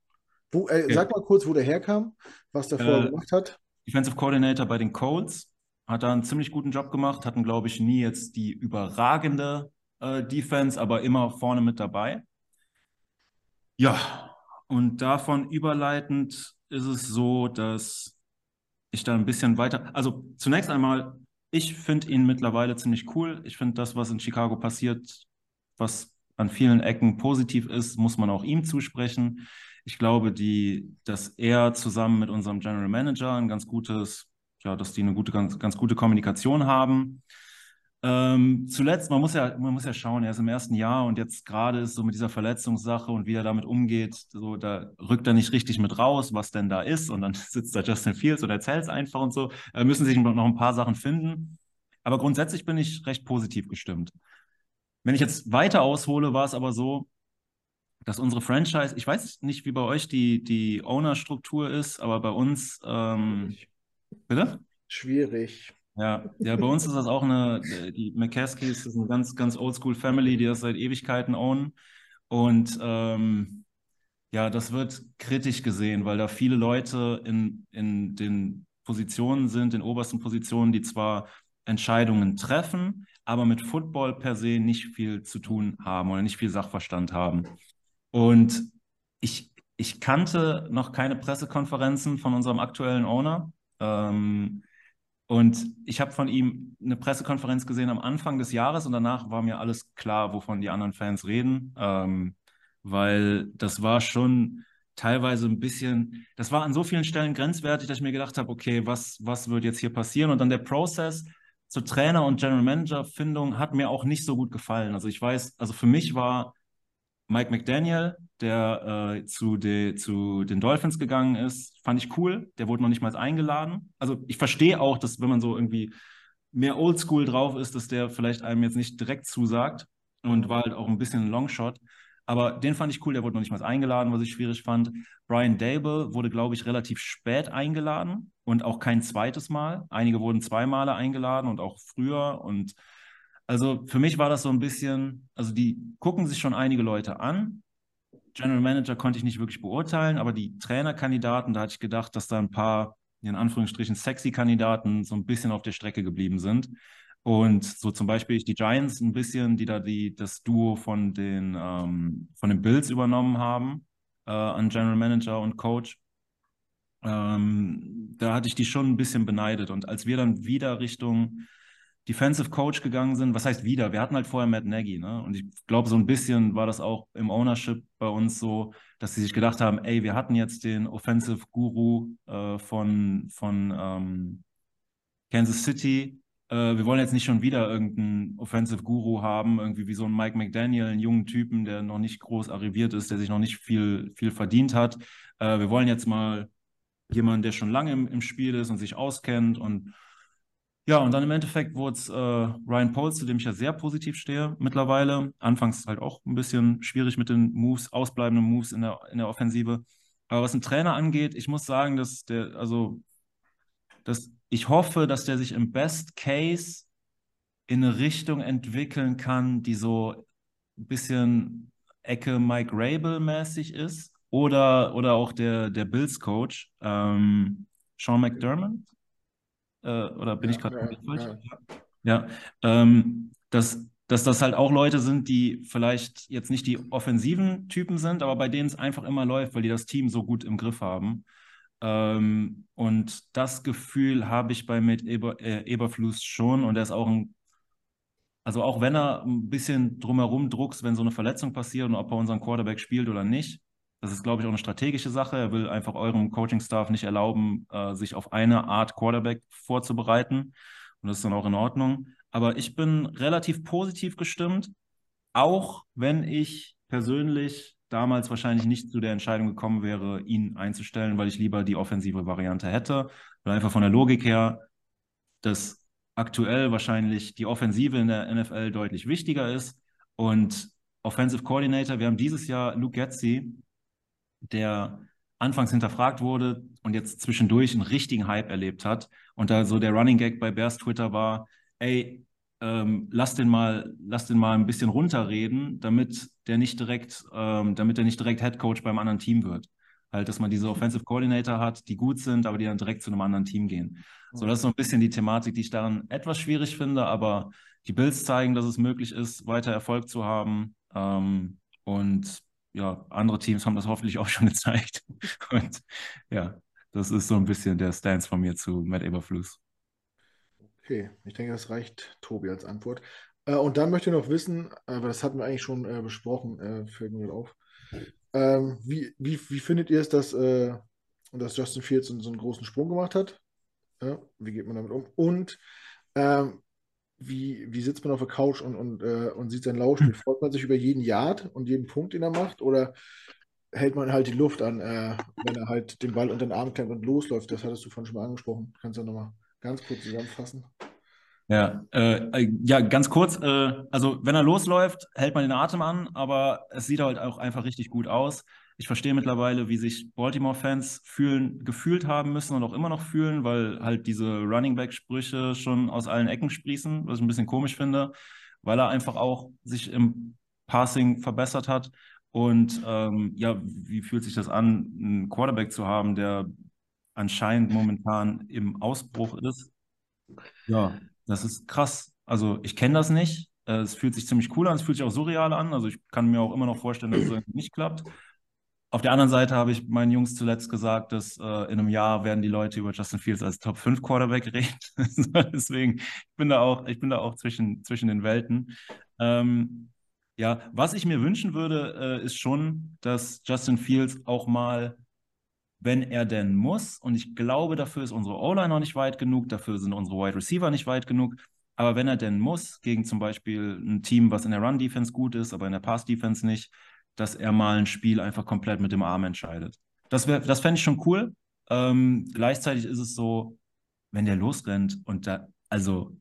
Wo, okay. Äh, sag mal kurz, wo der herkam, was der vorher äh, gemacht hat. Defensive Coordinator bei den Colts hat da einen ziemlich guten Job gemacht, hatten, glaube ich, nie jetzt die überragende äh, Defense, aber immer vorne mit dabei. Ja, und davon überleitend ist es so, dass ich da ein bisschen weiter, also zunächst einmal, ich finde ihn mittlerweile ziemlich cool. Ich finde das, was in Chicago passiert, was an vielen Ecken positiv ist, muss man auch ihm zusprechen. Ich glaube, die, dass er zusammen mit unserem General Manager ein ganz gutes, ja, dass die eine gute, ganz, ganz gute Kommunikation haben. Ähm, zuletzt, man muss ja, man muss ja schauen, er ist im ersten Jahr und jetzt gerade ist so mit dieser Verletzungssache und wie er damit umgeht, so da rückt er nicht richtig mit raus, was denn da ist und dann sitzt da Justin Fields und erzählt es einfach und so. Da müssen sich noch ein paar Sachen finden. Aber grundsätzlich bin ich recht positiv gestimmt. Wenn ich jetzt weiter aushole, war es aber so, dass unsere Franchise, ich weiß nicht, wie bei euch die, die Owner-Struktur ist, aber bei uns, ähm, bitte? Schwierig. Ja, ja, bei uns ist das auch eine, die McCaskies ist eine ganz, ganz oldschool Family, die das seit Ewigkeiten ownen. Und ähm, ja, das wird kritisch gesehen, weil da viele Leute in, in den Positionen sind, in obersten Positionen, die zwar Entscheidungen treffen, aber mit Football per se nicht viel zu tun haben oder nicht viel Sachverstand haben. Und ich, ich kannte noch keine Pressekonferenzen von unserem aktuellen Owner. Ähm, und ich habe von ihm eine Pressekonferenz gesehen am Anfang des Jahres und danach war mir alles klar, wovon die anderen Fans reden, ähm, weil das war schon teilweise ein bisschen, das war an so vielen Stellen grenzwertig, dass ich mir gedacht habe, okay, was, was wird jetzt hier passieren? Und dann der Prozess zur Trainer- und General Manager-Findung hat mir auch nicht so gut gefallen. Also ich weiß, also für mich war Mike McDaniel, der äh, zu, de, zu den Dolphins gegangen ist, fand ich cool. Der wurde noch nicht mal eingeladen. Also ich verstehe auch, dass wenn man so irgendwie mehr Oldschool drauf ist, dass der vielleicht einem jetzt nicht direkt zusagt und war halt auch ein bisschen ein Longshot. Aber den fand ich cool, der wurde noch nicht mal eingeladen, was ich schwierig fand. Brian Dable wurde, glaube ich, relativ spät eingeladen und auch kein zweites Mal. Einige wurden zweimal eingeladen und auch früher und also für mich war das so ein bisschen, also die gucken sich schon einige Leute an. General Manager konnte ich nicht wirklich beurteilen, aber die Trainerkandidaten, da hatte ich gedacht, dass da ein paar, in Anführungsstrichen, sexy Kandidaten so ein bisschen auf der Strecke geblieben sind. Und so zum Beispiel die Giants ein bisschen, die da die, das Duo von den, ähm, von den Bills übernommen haben, äh, an General Manager und Coach. Ähm, da hatte ich die schon ein bisschen beneidet. Und als wir dann wieder Richtung Defensive Coach gegangen sind. Was heißt wieder? Wir hatten halt vorher Matt Nagy, ne? Und ich glaube, so ein bisschen war das auch im Ownership bei uns so, dass sie sich gedacht haben, ey, wir hatten jetzt den Offensive Guru äh, von, von ähm, Kansas City. Äh, wir wollen jetzt nicht schon wieder irgendeinen Offensive Guru haben, irgendwie wie so ein Mike McDaniel, einen jungen Typen, der noch nicht groß arriviert ist, der sich noch nicht viel, viel verdient hat. Äh, wir wollen jetzt mal jemanden, der schon lange im, im Spiel ist und sich auskennt und ja, und dann im Endeffekt wurde es äh, Ryan Poles, zu dem ich ja sehr positiv stehe mittlerweile. Anfangs halt auch ein bisschen schwierig mit den Moves, ausbleibenden Moves in der, in der Offensive. Aber was einen Trainer angeht, ich muss sagen, dass der, also, dass ich hoffe, dass der sich im Best Case in eine Richtung entwickeln kann, die so ein bisschen Ecke Mike Rabel-mäßig ist. Oder, oder auch der, der Bills-Coach, ähm, Sean McDermott äh, oder bin ja, ich gerade ja, falsch? Ja, ähm, dass, dass das halt auch Leute sind, die vielleicht jetzt nicht die offensiven Typen sind, aber bei denen es einfach immer läuft, weil die das Team so gut im Griff haben. Ähm, und das Gefühl habe ich bei mit Eber, äh, Eberflus schon und er ist auch ein also auch wenn er ein bisschen drumherum druckst, wenn so eine Verletzung passiert und ob er unseren Quarterback spielt oder nicht, das ist, glaube ich, auch eine strategische Sache. Er will einfach eurem Coaching-Staff nicht erlauben, äh, sich auf eine Art Quarterback vorzubereiten. Und das ist dann auch in Ordnung. Aber ich bin relativ positiv gestimmt, auch wenn ich persönlich damals wahrscheinlich nicht zu der Entscheidung gekommen wäre, ihn einzustellen, weil ich lieber die offensive Variante hätte. Weil einfach von der Logik her, dass aktuell wahrscheinlich die Offensive in der NFL deutlich wichtiger ist. Und Offensive Coordinator, wir haben dieses Jahr Luke Getzi, der anfangs hinterfragt wurde und jetzt zwischendurch einen richtigen Hype erlebt hat. Und da so der Running Gag bei Bears Twitter war, ey, ähm, lass den mal, lass den mal ein bisschen runterreden, damit der nicht direkt, ähm, damit er nicht direkt Head Coach beim anderen Team wird. Halt, dass man diese Offensive Coordinator hat, die gut sind, aber die dann direkt zu einem anderen Team gehen. So, das ist so ein bisschen die Thematik, die ich daran etwas schwierig finde, aber die Bills zeigen, dass es möglich ist, weiter Erfolg zu haben. Ähm, und ja, andere Teams haben das hoffentlich auch schon gezeigt. Und ja, das ist so ein bisschen der Stance von mir zu Matt Eberflus. Okay, ich denke, das reicht Tobi als Antwort. Äh, und dann möchte ich noch wissen, aber das hatten wir eigentlich schon äh, besprochen, äh, fällt mir auf. Ähm, wie, wie, wie findet ihr es, dass, äh, dass Justin Fields so, einen großen Sprung gemacht hat? Ja, wie geht man damit um? Und ähm, wie, wie sitzt man auf der Couch und, und, äh, und sieht sein Laufspiel? Freut man sich über jeden Yard und jeden Punkt, den er macht? Oder hält man halt die Luft an, äh, wenn er halt den Ball unter den Arm klemmt und losläuft? Das hattest du vorhin schon mal angesprochen. Kannst du nochmal ganz kurz zusammenfassen? Ja, äh, ja, ganz kurz. Äh, also, wenn er losläuft, hält man den Atem an, aber es sieht halt auch einfach richtig gut aus. Ich verstehe mittlerweile, wie sich Baltimore-Fans fühlen, gefühlt haben müssen und auch immer noch fühlen, weil halt diese Running Back-Sprüche schon aus allen Ecken sprießen, was ich ein bisschen komisch finde, weil er einfach auch sich im Passing verbessert hat. Und ähm, ja, wie fühlt sich das an, einen Quarterback zu haben, der anscheinend momentan im Ausbruch ist? Ja, das ist krass. Also ich kenne das nicht. Äh, es fühlt sich ziemlich cool an, es fühlt sich auch surreal an. Also ich kann mir auch immer noch vorstellen, dass es nicht klappt. Auf der anderen Seite habe ich meinen Jungs zuletzt gesagt, dass äh, in einem Jahr werden die Leute über Justin Fields als Top 5 Quarterback reden. Deswegen, ich bin da auch, ich bin da auch zwischen, zwischen den Welten. Ähm, ja, was ich mir wünschen würde, äh, ist schon, dass Justin Fields auch mal wenn er denn muss. Und ich glaube, dafür ist unsere O-Line noch nicht weit genug, dafür sind unsere Wide Receiver nicht weit genug. Aber wenn er denn muss, gegen zum Beispiel ein Team, was in der Run-Defense gut ist, aber in der Pass-Defense nicht, dass er mal ein Spiel einfach komplett mit dem Arm entscheidet. Das, das fände ich schon cool. Ähm, gleichzeitig ist es so, wenn der losrennt und da, also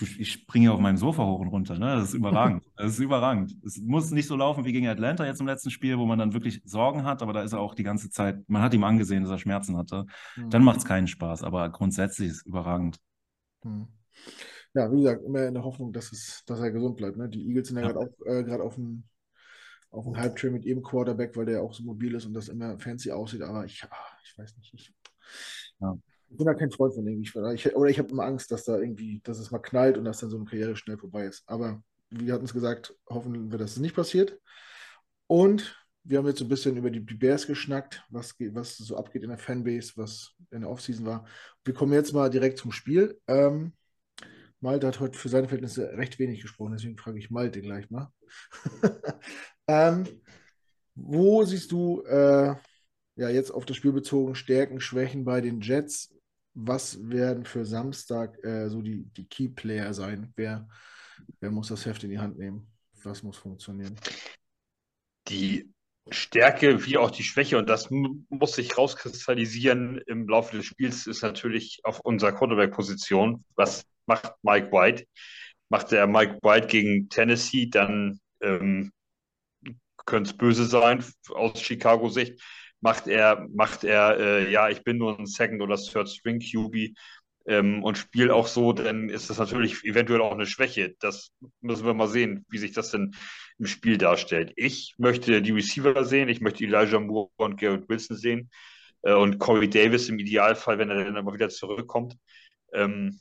ich springe auf meinem Sofa hoch und runter. Ne? Das ist überragend. Das ist überragend. Es muss nicht so laufen wie gegen Atlanta jetzt im letzten Spiel, wo man dann wirklich Sorgen hat, aber da ist er auch die ganze Zeit, man hat ihm angesehen, dass er Schmerzen hatte. Mhm. Dann macht es keinen Spaß, aber grundsätzlich ist es überragend. Mhm. Ja, wie gesagt, immer in der Hoffnung, dass, es, dass er gesund bleibt. Ne? Die Eagles sind ja, ja. gerade äh, auf dem auf dem Halbtrail mit ihrem Quarterback, weil der auch so mobil ist und das immer fancy aussieht, aber ich, ah, ich weiß nicht. Ich, ja. Ich bin da kein Freund von irgendwie. Ich, oder ich habe immer Angst, dass da irgendwie, dass es mal knallt und dass dann so eine Karriere schnell vorbei ist. Aber wir hatten es gesagt, hoffen wir, dass es nicht passiert. Und wir haben jetzt so ein bisschen über die, die Bears geschnackt, was, was so abgeht in der Fanbase, was in der Offseason war. Wir kommen jetzt mal direkt zum Spiel. Ähm, Malte hat heute für seine Verhältnisse recht wenig gesprochen, deswegen frage ich Malte gleich mal. ähm, wo siehst du äh, ja jetzt auf das Spiel bezogen Stärken, Schwächen bei den Jets? was werden für Samstag äh, so die, die Key-Player sein? Wer, wer muss das Heft in die Hand nehmen? Was muss funktionieren? Die Stärke wie auch die Schwäche, und das muss sich rauskristallisieren im Laufe des Spiels, ist natürlich auf unserer Quarterback-Position. Was macht Mike White? Macht er Mike White gegen Tennessee, dann ähm, könnte es böse sein aus Chicago-Sicht macht er, macht er, äh, ja, ich bin nur ein Second- oder Third-String QB ähm, und spielt auch so, dann ist das natürlich eventuell auch eine Schwäche. Das müssen wir mal sehen, wie sich das denn im Spiel darstellt. Ich möchte die Receiver sehen, ich möchte Elijah Moore und Garrett Wilson sehen äh, und Corey Davis im Idealfall, wenn er dann immer wieder zurückkommt. Ähm,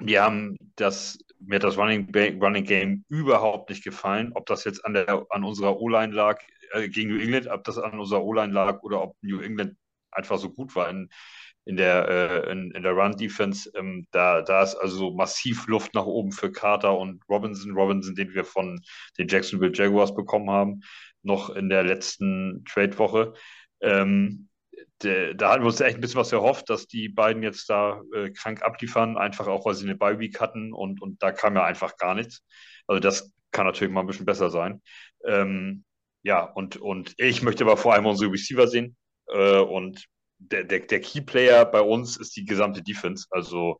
wir haben das, mir hat das Running, Running Game überhaupt nicht gefallen. Ob das jetzt an, der, an unserer O-Line lag, äh, gegen New England, ob das an unserer O-Line lag oder ob New England einfach so gut war in, in der, äh, in, in, der Run-Defense. Ähm, da, da ist also massiv Luft nach oben für Carter und Robinson. Robinson, den wir von den Jacksonville Jaguars bekommen haben, noch in der letzten Trade-Woche. Ähm, da hatten wir uns echt ein bisschen was erhofft, dass die beiden jetzt da äh, krank abliefern, einfach auch, weil sie eine Bye-Week hatten und, und da kam ja einfach gar nichts. Also das kann natürlich mal ein bisschen besser sein. Ähm, ja, und, und ich möchte aber vor allem unsere Receiver sehen. Äh, und der, der, der Key-Player bei uns ist die gesamte Defense. Also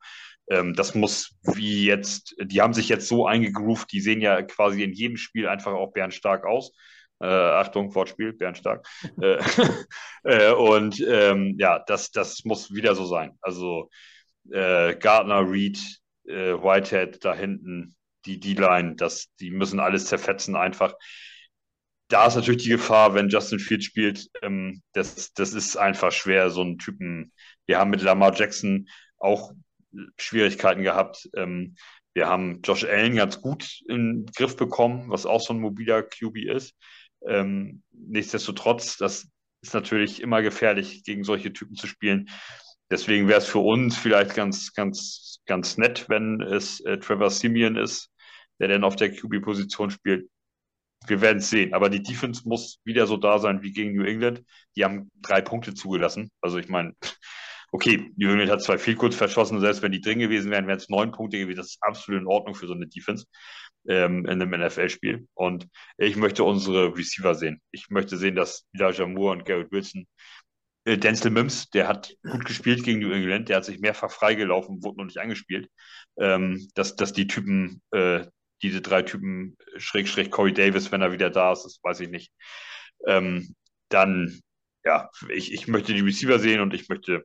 ähm, das muss wie jetzt, die haben sich jetzt so eingegroovt, die sehen ja quasi in jedem Spiel einfach auch bärenstark aus. Äh, Achtung, Wortspiel, bärenstark. äh, äh, und ähm, ja, das, das muss wieder so sein. Also äh, Gardner, Reed, äh, Whitehead da hinten, die D-Line, die müssen alles zerfetzen einfach da ist natürlich die Gefahr, wenn Justin Fields spielt, ähm, das, das ist einfach schwer, so einen Typen. Wir haben mit Lamar Jackson auch Schwierigkeiten gehabt. Ähm, wir haben Josh Allen ganz gut in den Griff bekommen, was auch so ein mobiler QB ist. Ähm, nichtsdestotrotz, das ist natürlich immer gefährlich, gegen solche Typen zu spielen. Deswegen wäre es für uns vielleicht ganz, ganz, ganz nett, wenn es äh, Trevor Simeon ist, der dann auf der QB-Position spielt. Wir werden es sehen. Aber die Defense muss wieder so da sein wie gegen New England. Die haben drei Punkte zugelassen. Also ich meine, okay, New England hat zwei viel kurz verschossen. Selbst wenn die drin gewesen wären, wären es neun Punkte gewesen. Das ist absolut in Ordnung für so eine Defense ähm, in einem NFL-Spiel. Und ich möchte unsere Receiver sehen. Ich möchte sehen, dass Elijah Moore und Garrett Wilson äh, Denzel Mims, der hat gut gespielt gegen New England, der hat sich mehrfach freigelaufen, wurde noch nicht angespielt. Ähm, dass, dass die Typen, äh, diese drei Typen, schräg, schräg Corey Davis, wenn er wieder da ist, das weiß ich nicht. Ähm, dann, ja, ich, ich möchte die Receiver sehen und ich möchte,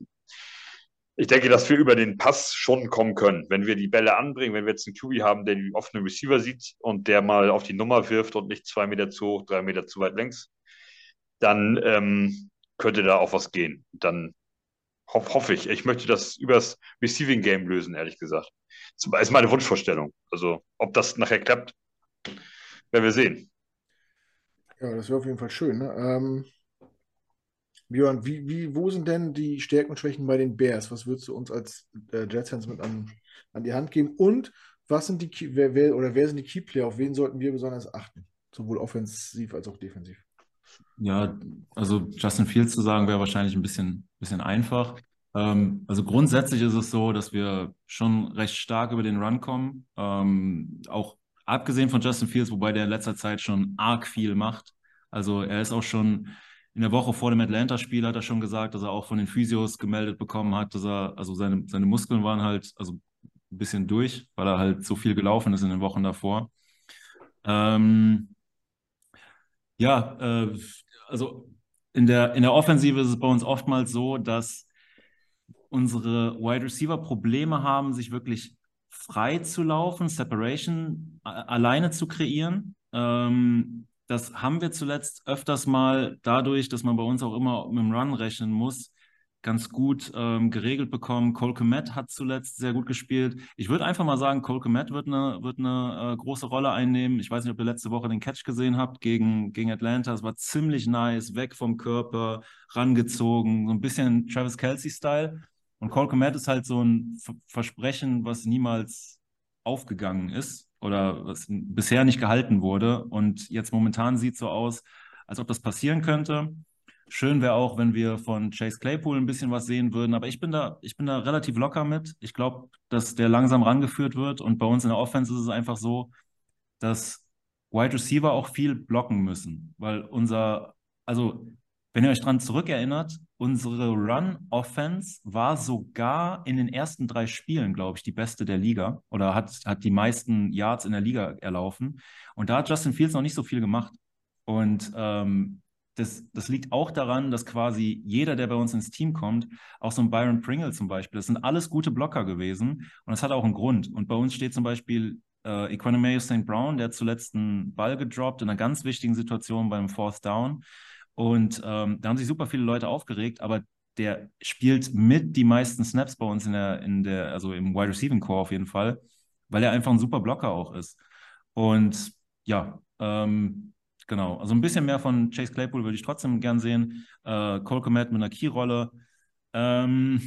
ich denke, dass wir über den Pass schon kommen können. Wenn wir die Bälle anbringen, wenn wir jetzt einen QB haben, der die offenen Receiver sieht und der mal auf die Nummer wirft und nicht zwei Meter zu hoch, drei Meter zu weit längs, dann ähm, könnte da auch was gehen. Dann ho hoffe ich. Ich möchte das übers Receiving Game lösen, ehrlich gesagt. Das ist meine Wunschvorstellung. Also, ob das nachher klappt, werden wir sehen. Ja, das wäre auf jeden Fall schön. Ne? Ähm, Björn, wie, wie, wo sind denn die Stärken und Schwächen bei den Bears? Was würdest du uns als äh, Jets-Fans mit an, an die Hand geben? Und was sind die wer, wer, oder wer sind die Keyplayer? Auf wen sollten wir besonders achten? Sowohl offensiv als auch defensiv. Ja, also Justin Fields zu sagen, wäre wahrscheinlich ein bisschen, bisschen einfach. Ähm, also grundsätzlich ist es so, dass wir schon recht stark über den Run kommen. Ähm, auch abgesehen von Justin Fields, wobei der in letzter Zeit schon arg viel macht. Also er ist auch schon in der Woche vor dem Atlanta-Spiel hat er schon gesagt, dass er auch von den Physios gemeldet bekommen hat, dass er, also seine, seine Muskeln waren halt also ein bisschen durch, weil er halt so viel gelaufen ist in den Wochen davor. Ähm, ja, äh, also in der, in der Offensive ist es bei uns oftmals so, dass unsere Wide Receiver Probleme haben, sich wirklich frei zu laufen, Separation alleine zu kreieren. Ähm, das haben wir zuletzt öfters mal dadurch, dass man bei uns auch immer mit dem Run rechnen muss, ganz gut ähm, geregelt bekommen. Cole Komet hat zuletzt sehr gut gespielt. Ich würde einfach mal sagen, Cole Komet wird eine, wird eine äh, große Rolle einnehmen. Ich weiß nicht, ob ihr letzte Woche den Catch gesehen habt gegen, gegen Atlanta. Es war ziemlich nice, weg vom Körper, rangezogen, so ein bisschen Travis Kelsey-Style. Und Cole Komet ist halt so ein Versprechen, was niemals aufgegangen ist oder was bisher nicht gehalten wurde. Und jetzt momentan sieht es so aus, als ob das passieren könnte. Schön wäre auch, wenn wir von Chase Claypool ein bisschen was sehen würden, aber ich bin da, ich bin da relativ locker mit. Ich glaube, dass der langsam rangeführt wird und bei uns in der Offense ist es einfach so, dass Wide Receiver auch viel blocken müssen, weil unser, also wenn ihr euch dran zurückerinnert, unsere Run-Offense war sogar in den ersten drei Spielen, glaube ich, die beste der Liga oder hat, hat die meisten Yards in der Liga erlaufen. Und da hat Justin Fields noch nicht so viel gemacht. Und ähm, das, das liegt auch daran, dass quasi jeder, der bei uns ins Team kommt, auch so ein Byron Pringle zum Beispiel, das sind alles gute Blocker gewesen und das hat auch einen Grund. Und bei uns steht zum Beispiel äh, Equanimous St. Brown, der hat zuletzt einen Ball gedroppt in einer ganz wichtigen Situation beim Fourth Down. Und ähm, da haben sich super viele Leute aufgeregt, aber der spielt mit die meisten Snaps bei uns in der, in der, also im Wide Receiving Core auf jeden Fall, weil er einfach ein super Blocker auch ist. Und ja, ähm, Genau, also ein bisschen mehr von Chase Claypool würde ich trotzdem gern sehen. Äh, Cole Komet mit einer Key-Rolle. Ähm,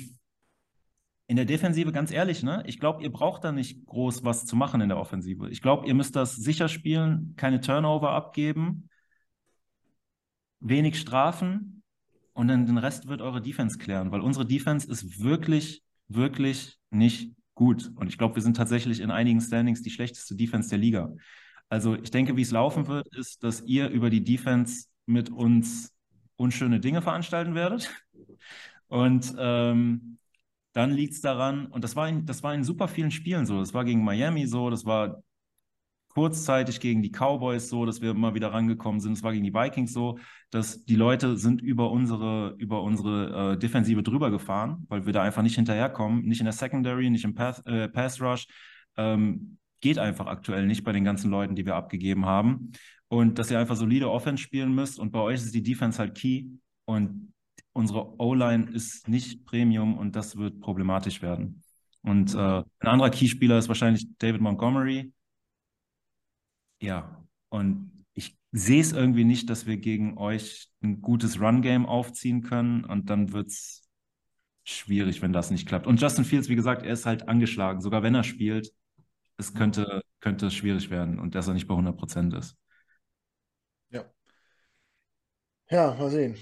in der Defensive, ganz ehrlich, ne? ich glaube, ihr braucht da nicht groß was zu machen in der Offensive. Ich glaube, ihr müsst das sicher spielen, keine Turnover abgeben, wenig Strafen und dann den Rest wird eure Defense klären, weil unsere Defense ist wirklich, wirklich nicht gut. Und ich glaube, wir sind tatsächlich in einigen Standings die schlechteste Defense der Liga. Also ich denke, wie es laufen wird, ist, dass ihr über die Defense mit uns unschöne Dinge veranstalten werdet. Und ähm, dann liegt es daran, und das war, in, das war in super vielen Spielen so. Das war gegen Miami so, das war kurzzeitig gegen die Cowboys so, dass wir immer wieder rangekommen sind. Es war gegen die Vikings so, dass die Leute sind über unsere, über unsere äh, Defensive drüber gefahren, weil wir da einfach nicht hinterherkommen, nicht in der Secondary, nicht im Path, äh, Pass Rush. Ähm, geht einfach aktuell nicht bei den ganzen Leuten, die wir abgegeben haben. und dass ihr einfach solide Offense spielen müsst und bei euch ist die Defense halt key und unsere O-Line ist nicht Premium und das wird problematisch werden. Und äh, ein anderer Keyspieler ist wahrscheinlich David Montgomery. Ja, und ich sehe es irgendwie nicht, dass wir gegen euch ein gutes Run-Game aufziehen können und dann wird es schwierig, wenn das nicht klappt. Und Justin Fields, wie gesagt, er ist halt angeschlagen. Sogar wenn er spielt, es könnte, könnte schwierig werden und dass er nicht bei 100 Prozent ist. Ja. Ja, mal sehen.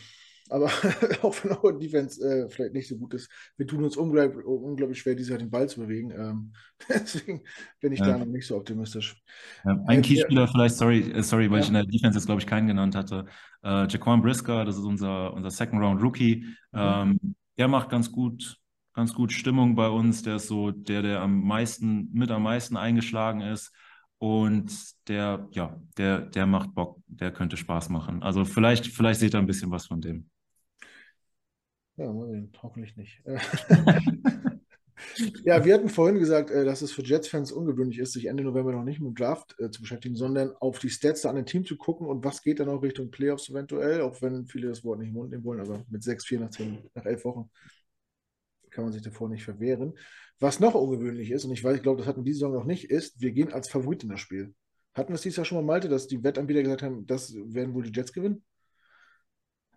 Aber auch wenn eure Defense äh, vielleicht nicht so gut ist, wir tun uns unglaublich, unglaublich schwer, dieses Jahr den Ball zu bewegen. Ähm, deswegen bin ich ja. da noch nicht so optimistisch. Ja, ein äh, Keyspieler vielleicht, sorry, äh, sorry, weil ich in der Defense jetzt, glaube ich, keinen genannt hatte. Äh, Jaquan Brisker, das ist unser, unser Second-Round-Rookie. Mhm. Ähm, der macht ganz gut, ganz gut Stimmung bei uns. Der ist so der, der am meisten, mit am meisten eingeschlagen ist. Und der, ja, der, der macht Bock, der könnte Spaß machen. Also vielleicht, vielleicht seht ihr ein bisschen was von dem. Ja, mal sehen. Hoffentlich nicht. ja, wir hatten vorhin gesagt, äh, dass es für Jets-Fans ungewöhnlich ist, sich Ende November noch nicht mit dem Draft äh, zu beschäftigen, sondern auf die Stats an dem Team zu gucken und was geht dann auch Richtung Playoffs eventuell, auch wenn viele das Wort nicht im Mund nehmen wollen, aber mit 6-4 nach, 10, nach 11 Wochen kann man sich davor nicht verwehren. Was noch ungewöhnlich ist, und ich weiß, ich glaube, das hatten wir diese Saison noch nicht, ist, wir gehen als Favorit in das Spiel. Hatten wir es dieses Jahr schon mal, Malte, dass die Wettanbieter gesagt haben, das werden wohl die Jets gewinnen?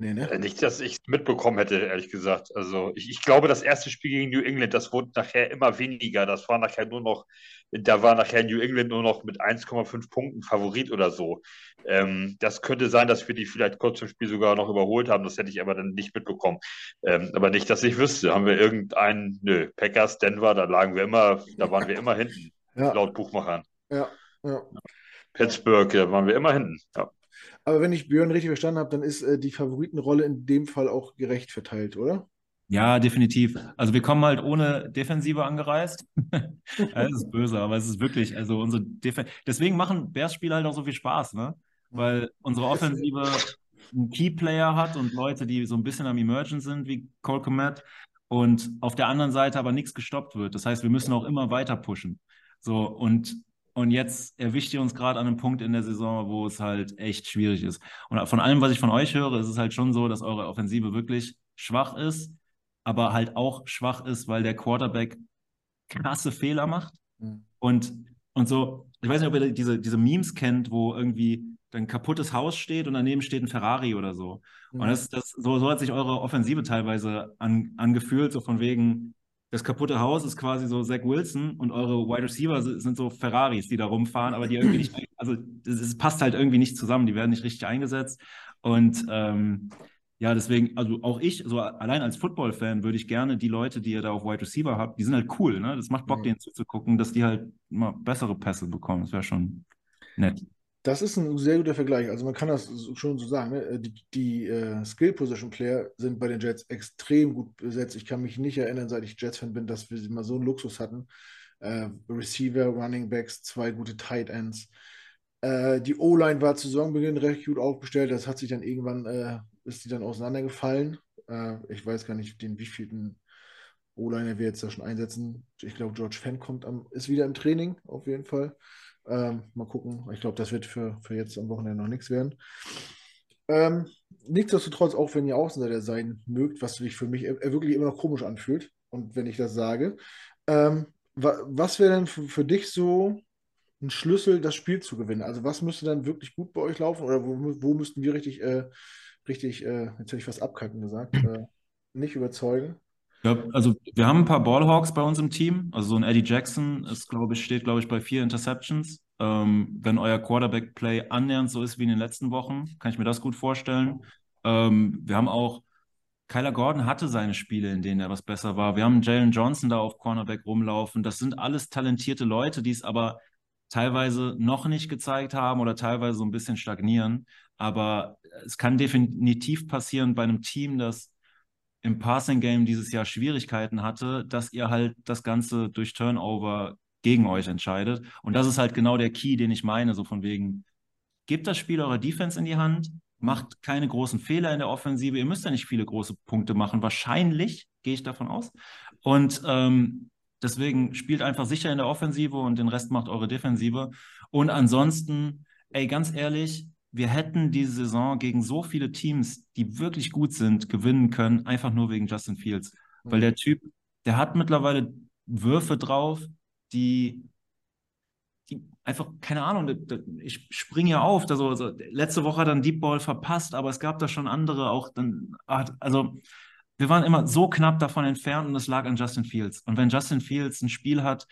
Nee, ne? Äh, nicht, dass ich es mitbekommen hätte, ehrlich gesagt. Also ich, ich, glaube, das erste Spiel gegen New England, das wurde nachher immer weniger. Das war nachher nur noch, da war nachher New England nur noch mit 1,5 Punkten Favorit oder so. Ähm, das könnte sein, dass wir die vielleicht kurz im Spiel sogar noch überholt haben. Das hätte ich aber dann nicht mitbekommen. Ähm, aber nicht, dass ich wüsste. Haben wir irgendeinen, nö, Packers, Denver, da lagen wir immer, da waren wir immer hinten, ja. laut Buchmachern. Ja, ja. Pittsburgh, da waren wir immer hinten. Ja. Aber wenn ich Björn richtig verstanden habe, dann ist äh, die Favoritenrolle in dem Fall auch gerecht verteilt, oder? Ja, definitiv. Also wir kommen halt ohne Defensive angereist. das ist böse, aber es ist wirklich, also unsere Defen deswegen machen Bears-Spiele halt auch so viel Spaß, ne? Weil unsere Offensive einen Key-Player hat und Leute, die so ein bisschen am Emergen sind, wie Cole Komet, und auf der anderen Seite aber nichts gestoppt wird. Das heißt, wir müssen auch immer weiter pushen. So, und und jetzt erwischt ihr uns gerade an einem Punkt in der Saison, wo es halt echt schwierig ist. Und von allem, was ich von euch höre, ist es halt schon so, dass eure Offensive wirklich schwach ist, aber halt auch schwach ist, weil der Quarterback krasse Fehler macht. Mhm. Und, und so, ich weiß nicht, ob ihr diese, diese Memes kennt, wo irgendwie ein kaputtes Haus steht und daneben steht ein Ferrari oder so. Mhm. Und das, das, so, so hat sich eure Offensive teilweise an, angefühlt, so von wegen, das kaputte Haus ist quasi so Zach Wilson und eure Wide Receiver sind so Ferraris, die da rumfahren, aber die irgendwie nicht, also es passt halt irgendwie nicht zusammen, die werden nicht richtig eingesetzt. Und ähm, ja, deswegen, also auch ich, so allein als Football-Fan würde ich gerne die Leute, die ihr da auf Wide Receiver habt, die sind halt cool, ne? Das macht Bock, mhm. denen zuzugucken, dass die halt immer bessere Pässe bekommen. Das wäre schon nett. Das ist ein sehr guter Vergleich. Also man kann das schon so sagen. Ne? Äh, die, die uh, Skill-Position-Player sind bei den Jets extrem gut besetzt. Ich kann mich nicht erinnern, seit ich Jets-Fan bin, dass wir mal so einen Luxus hatten. Uh, Receiver, Running Backs, zwei gute Tight Ends. Uh, die O-Line war zu Saisonbeginn recht gut aufgestellt. Das hat sich dann irgendwann, ist die dann auseinandergefallen. ich weiß gar nicht, den wievielten O-Liner wir jetzt da schon einsetzen. Ich glaube, George Fenn kommt am, ist wieder im Training, auf jeden Fall. Ähm, mal gucken. Ich glaube, das wird für, für jetzt am Wochenende noch nichts werden. Ähm, nichtsdestotrotz, auch wenn ihr Außenseiter sein mögt, was sich für mich wirklich immer noch komisch anfühlt, und wenn ich das sage, ähm, wa was wäre denn für, für, dich so ein Schlüssel, das Spiel zu gewinnen? Also, was müsste dann wirklich gut bei euch laufen oder wo, wo müssten wir richtig, äh, richtig, äh, jetzt hätte ich was abkacken gesagt, äh, nicht überzeugen? Ja, also wir haben ein paar Ballhawks bei uns im Team. Also so ein Eddie Jackson ist, glaube ich, steht, glaube ich, bei vier Interceptions. Ähm, wenn euer Quarterback-Play annähernd so ist wie in den letzten Wochen, kann ich mir das gut vorstellen. Ähm, wir haben auch, Kyler Gordon hatte seine Spiele, in denen er was besser war. Wir haben Jalen Johnson da auf Cornerback rumlaufen. Das sind alles talentierte Leute, die es aber teilweise noch nicht gezeigt haben oder teilweise so ein bisschen stagnieren. Aber es kann definitiv passieren bei einem Team, das im Passing Game dieses Jahr Schwierigkeiten hatte, dass ihr halt das Ganze durch Turnover gegen euch entscheidet. Und das ist halt genau der Key, den ich meine, so von wegen, gebt das Spiel eurer Defense in die Hand, macht keine großen Fehler in der Offensive. Ihr müsst ja nicht viele große Punkte machen. Wahrscheinlich gehe ich davon aus. Und ähm, deswegen spielt einfach sicher in der Offensive und den Rest macht eure Defensive. Und ansonsten, ey, ganz ehrlich, wir hätten diese Saison gegen so viele Teams, die wirklich gut sind, gewinnen können, einfach nur wegen Justin Fields. Mhm. Weil der Typ, der hat mittlerweile Würfe drauf, die, die einfach, keine Ahnung, ich springe ja auf. Also, also, letzte Woche hat er einen Deep Ball verpasst, aber es gab da schon andere auch dann, also wir waren immer so knapp davon entfernt und es lag an Justin Fields. Und wenn Justin Fields ein Spiel hat,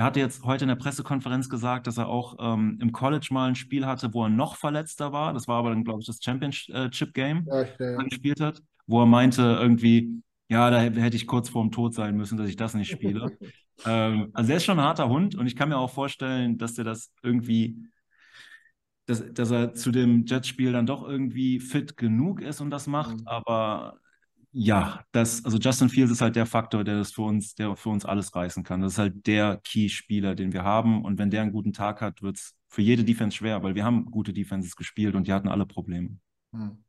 er hatte jetzt heute in der Pressekonferenz gesagt, dass er auch ähm, im College mal ein Spiel hatte, wo er noch verletzter war. Das war aber dann, glaube ich, das Championship Game, ja, ja, ja. gespielt hat, wo er meinte irgendwie, ja, da hätte ich kurz vorm Tod sein müssen, dass ich das nicht spiele. ähm, also er ist schon ein harter Hund und ich kann mir auch vorstellen, dass der das irgendwie, dass, dass er zu dem Jetspiel dann doch irgendwie fit genug ist und das macht, mhm. aber ja, das, also Justin Fields ist halt der Faktor, der das für uns, der für uns alles reißen kann. Das ist halt der Key-Spieler, den wir haben. Und wenn der einen guten Tag hat, wird es für jede Defense schwer, weil wir haben gute Defenses gespielt und die hatten alle Probleme. Hm.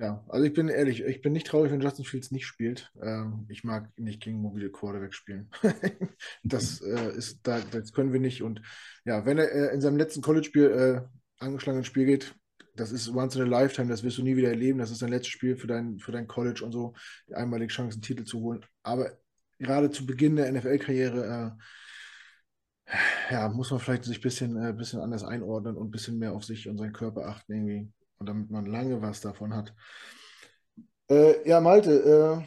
Ja, also ich bin ehrlich, ich bin nicht traurig, wenn Justin Fields nicht spielt. Ähm, ich mag nicht gegen mobile Quarterback spielen. das äh, ist, da, das können wir nicht. Und ja, wenn er äh, in seinem letzten College-Spiel äh, angeschlagen ins Spiel geht, das ist once in a lifetime, das wirst du nie wieder erleben. Das ist dein letztes Spiel für dein, für dein College und so, die einmalige Chance, einen Titel zu holen. Aber gerade zu Beginn der NFL-Karriere, äh, ja, muss man vielleicht sich ein bisschen, äh, bisschen anders einordnen und ein bisschen mehr auf sich und seinen Körper achten irgendwie. Und damit man lange was davon hat. Äh, ja, Malte, äh,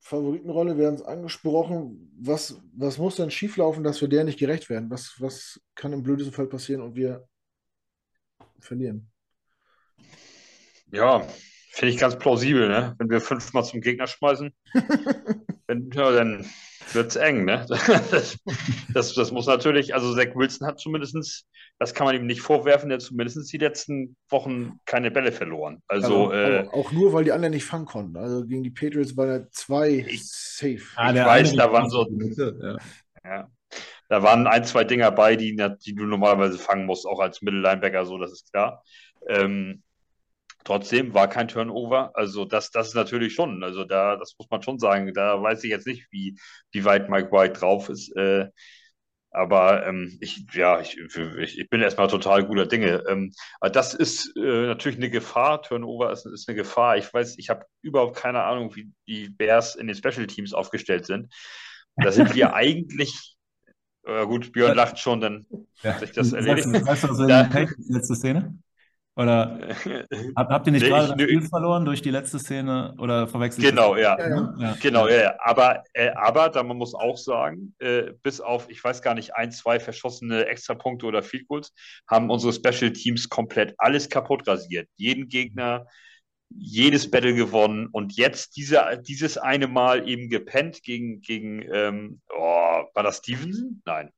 Favoritenrolle, wir haben es angesprochen. Was, was muss denn schieflaufen, dass wir der nicht gerecht werden? Was, was kann im blödesten Fall passieren und wir verlieren? Ja, finde ich ganz plausibel, ne? Wenn wir fünfmal zum Gegner schmeißen, wenn, ja, dann wird es eng, ne? Das, das, das, muss natürlich, also Zach Wilson hat zumindest, das kann man ihm nicht vorwerfen, der hat zumindest die letzten Wochen keine Bälle verloren. Also, also äh, auch nur, weil die anderen nicht fangen konnten. Also gegen die Patriots war er zwei ich, safe. Ah, ich weiß, da waren so. Ja. ja. Da waren ein, zwei Dinger bei, die, die du normalerweise fangen musst, auch als Mittellinebacker, so, das ist klar. Ähm, Trotzdem war kein Turnover. Also das, das ist natürlich schon. Also da, das muss man schon sagen. Da weiß ich jetzt nicht, wie, wie weit Mike White drauf ist. Äh, aber ähm, ich, ja, ich, ich, bin erstmal total guter Dinge. Ähm, das ist äh, natürlich eine Gefahr. Turnover ist, ist eine Gefahr. Ich weiß, ich habe überhaupt keine Ahnung, wie die Bears in den Special Teams aufgestellt sind. Da sind wir eigentlich. Äh, gut, Björn lacht schon, dann ja. sich das erledigt. Weißt du, du, also letzte Szene? Oder habt, habt ihr nicht nee, gerade das Spiel verloren durch die letzte Szene oder verwechselt? Genau, ja. Ja, ja. Genau, ja. Aber, äh, aber da man muss auch sagen, äh, bis auf, ich weiß gar nicht, ein, zwei verschossene Extrapunkte oder Field Goals, haben unsere Special Teams komplett alles kaputt rasiert. Jeden Gegner, jedes Battle gewonnen und jetzt diese, dieses eine Mal eben gepennt gegen, gegen ähm, oh, war das Stevenson? Nein.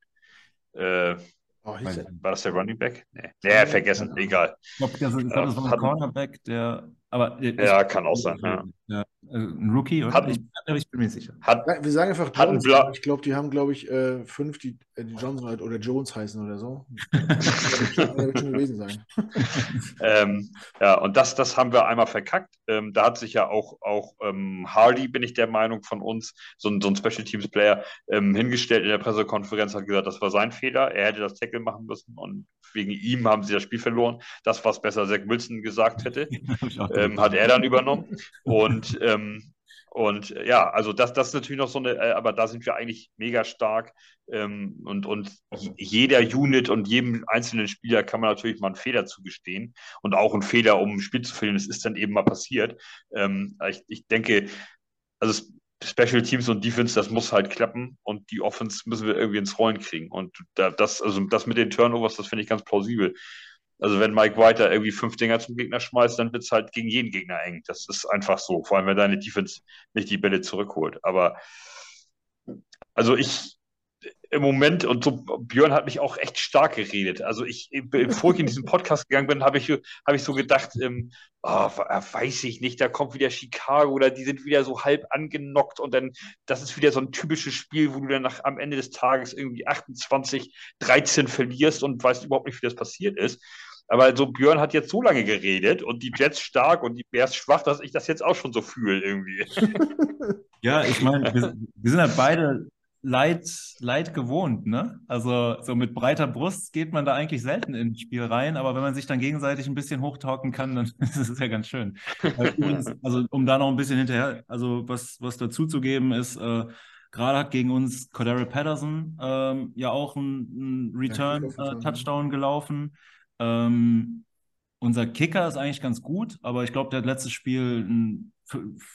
Äh, Oh, war das der Running Back? Nee, nee vergessen, egal. Ich glaube, das, glaub, das war ein Cornerback, der. Aber ja, kann auch sein. Ja. ja. Äh, ein Rookie, oder? Hat, ich, ich, bin mir sicher. Hat, wir sagen einfach Johnson. Ich glaube, die haben, glaube ich, äh, fünf, die, äh, die Johnson halt oder Jones heißen oder so. das wird schon gewesen sein. ähm, ja, und das, das haben wir einmal verkackt. Ähm, da hat sich ja auch, auch ähm, Hardy, bin ich der Meinung, von uns, so ein, so ein Special Teams Player, ähm, hingestellt in der Pressekonferenz, hat gesagt, das war sein Fehler. Er hätte das Tackle machen müssen und wegen ihm haben sie das Spiel verloren. Das, was besser Zach Wilson gesagt hätte, ähm, hat er dann übernommen. Und ähm, und äh, ja, also das, das ist natürlich noch so eine, äh, aber da sind wir eigentlich mega stark. Ähm, und, und jeder Unit und jedem einzelnen Spieler kann man natürlich mal einen Fehler zugestehen. Und auch einen Fehler, um ein Spiel zu verlieren. Das ist dann eben mal passiert. Ähm, ich, ich denke, also Special Teams und Defense, das muss halt klappen und die Offense müssen wir irgendwie ins Rollen kriegen. Und das, also das mit den Turnovers, das finde ich ganz plausibel. Also wenn Mike White da irgendwie fünf Dinger zum Gegner schmeißt, dann wird es halt gegen jeden Gegner eng. Das ist einfach so, vor allem wenn deine Defense nicht die Bälle zurückholt. Aber also ich im Moment, und so Björn hat mich auch echt stark geredet. Also ich, bevor ich in diesen Podcast gegangen bin, habe ich, hab ich so gedacht, ähm, oh, weiß ich nicht, da kommt wieder Chicago oder die sind wieder so halb angenockt und dann, das ist wieder so ein typisches Spiel, wo du dann nach, am Ende des Tages irgendwie 28, 13 verlierst und weißt überhaupt nicht, wie das passiert ist. Aber so Björn hat jetzt so lange geredet und die Jets stark und die Bears schwach, dass ich das jetzt auch schon so fühle irgendwie. Ja, ich meine, wir, wir, sind halt beide Leid, Leid gewohnt, ne? Also so mit breiter Brust geht man da eigentlich selten ins Spiel rein, aber wenn man sich dann gegenseitig ein bisschen hochtalken kann, dann ist es ja ganz schön. Also um da noch ein bisschen hinterher, also was, was dazu zu geben ist, äh, gerade hat gegen uns Cordero Patterson ähm, ja auch ein, ein Return-Touchdown äh, gelaufen. Ähm, unser Kicker ist eigentlich ganz gut, aber ich glaube, der hat letztes Spiel ein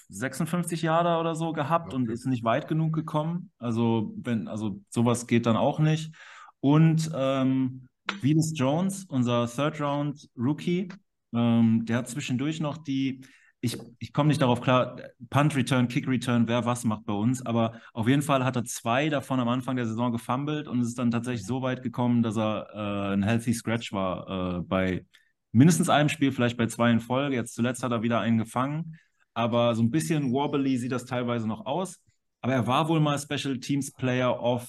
56 Jahre oder so gehabt okay. und ist nicht weit genug gekommen. Also, wenn, also sowas geht dann auch nicht. Und ähm, Venus Jones, unser Third Round Rookie, ähm, der hat zwischendurch noch die, ich, ich komme nicht darauf klar, Punt Return, Kick Return, wer was macht bei uns, aber auf jeden Fall hat er zwei davon am Anfang der Saison gefummelt und es ist dann tatsächlich so weit gekommen, dass er äh, ein Healthy Scratch war äh, bei mindestens einem Spiel, vielleicht bei zwei in Folge. Jetzt zuletzt hat er wieder einen gefangen aber so ein bisschen wobbly sieht das teilweise noch aus. Aber er war wohl mal Special Teams Player of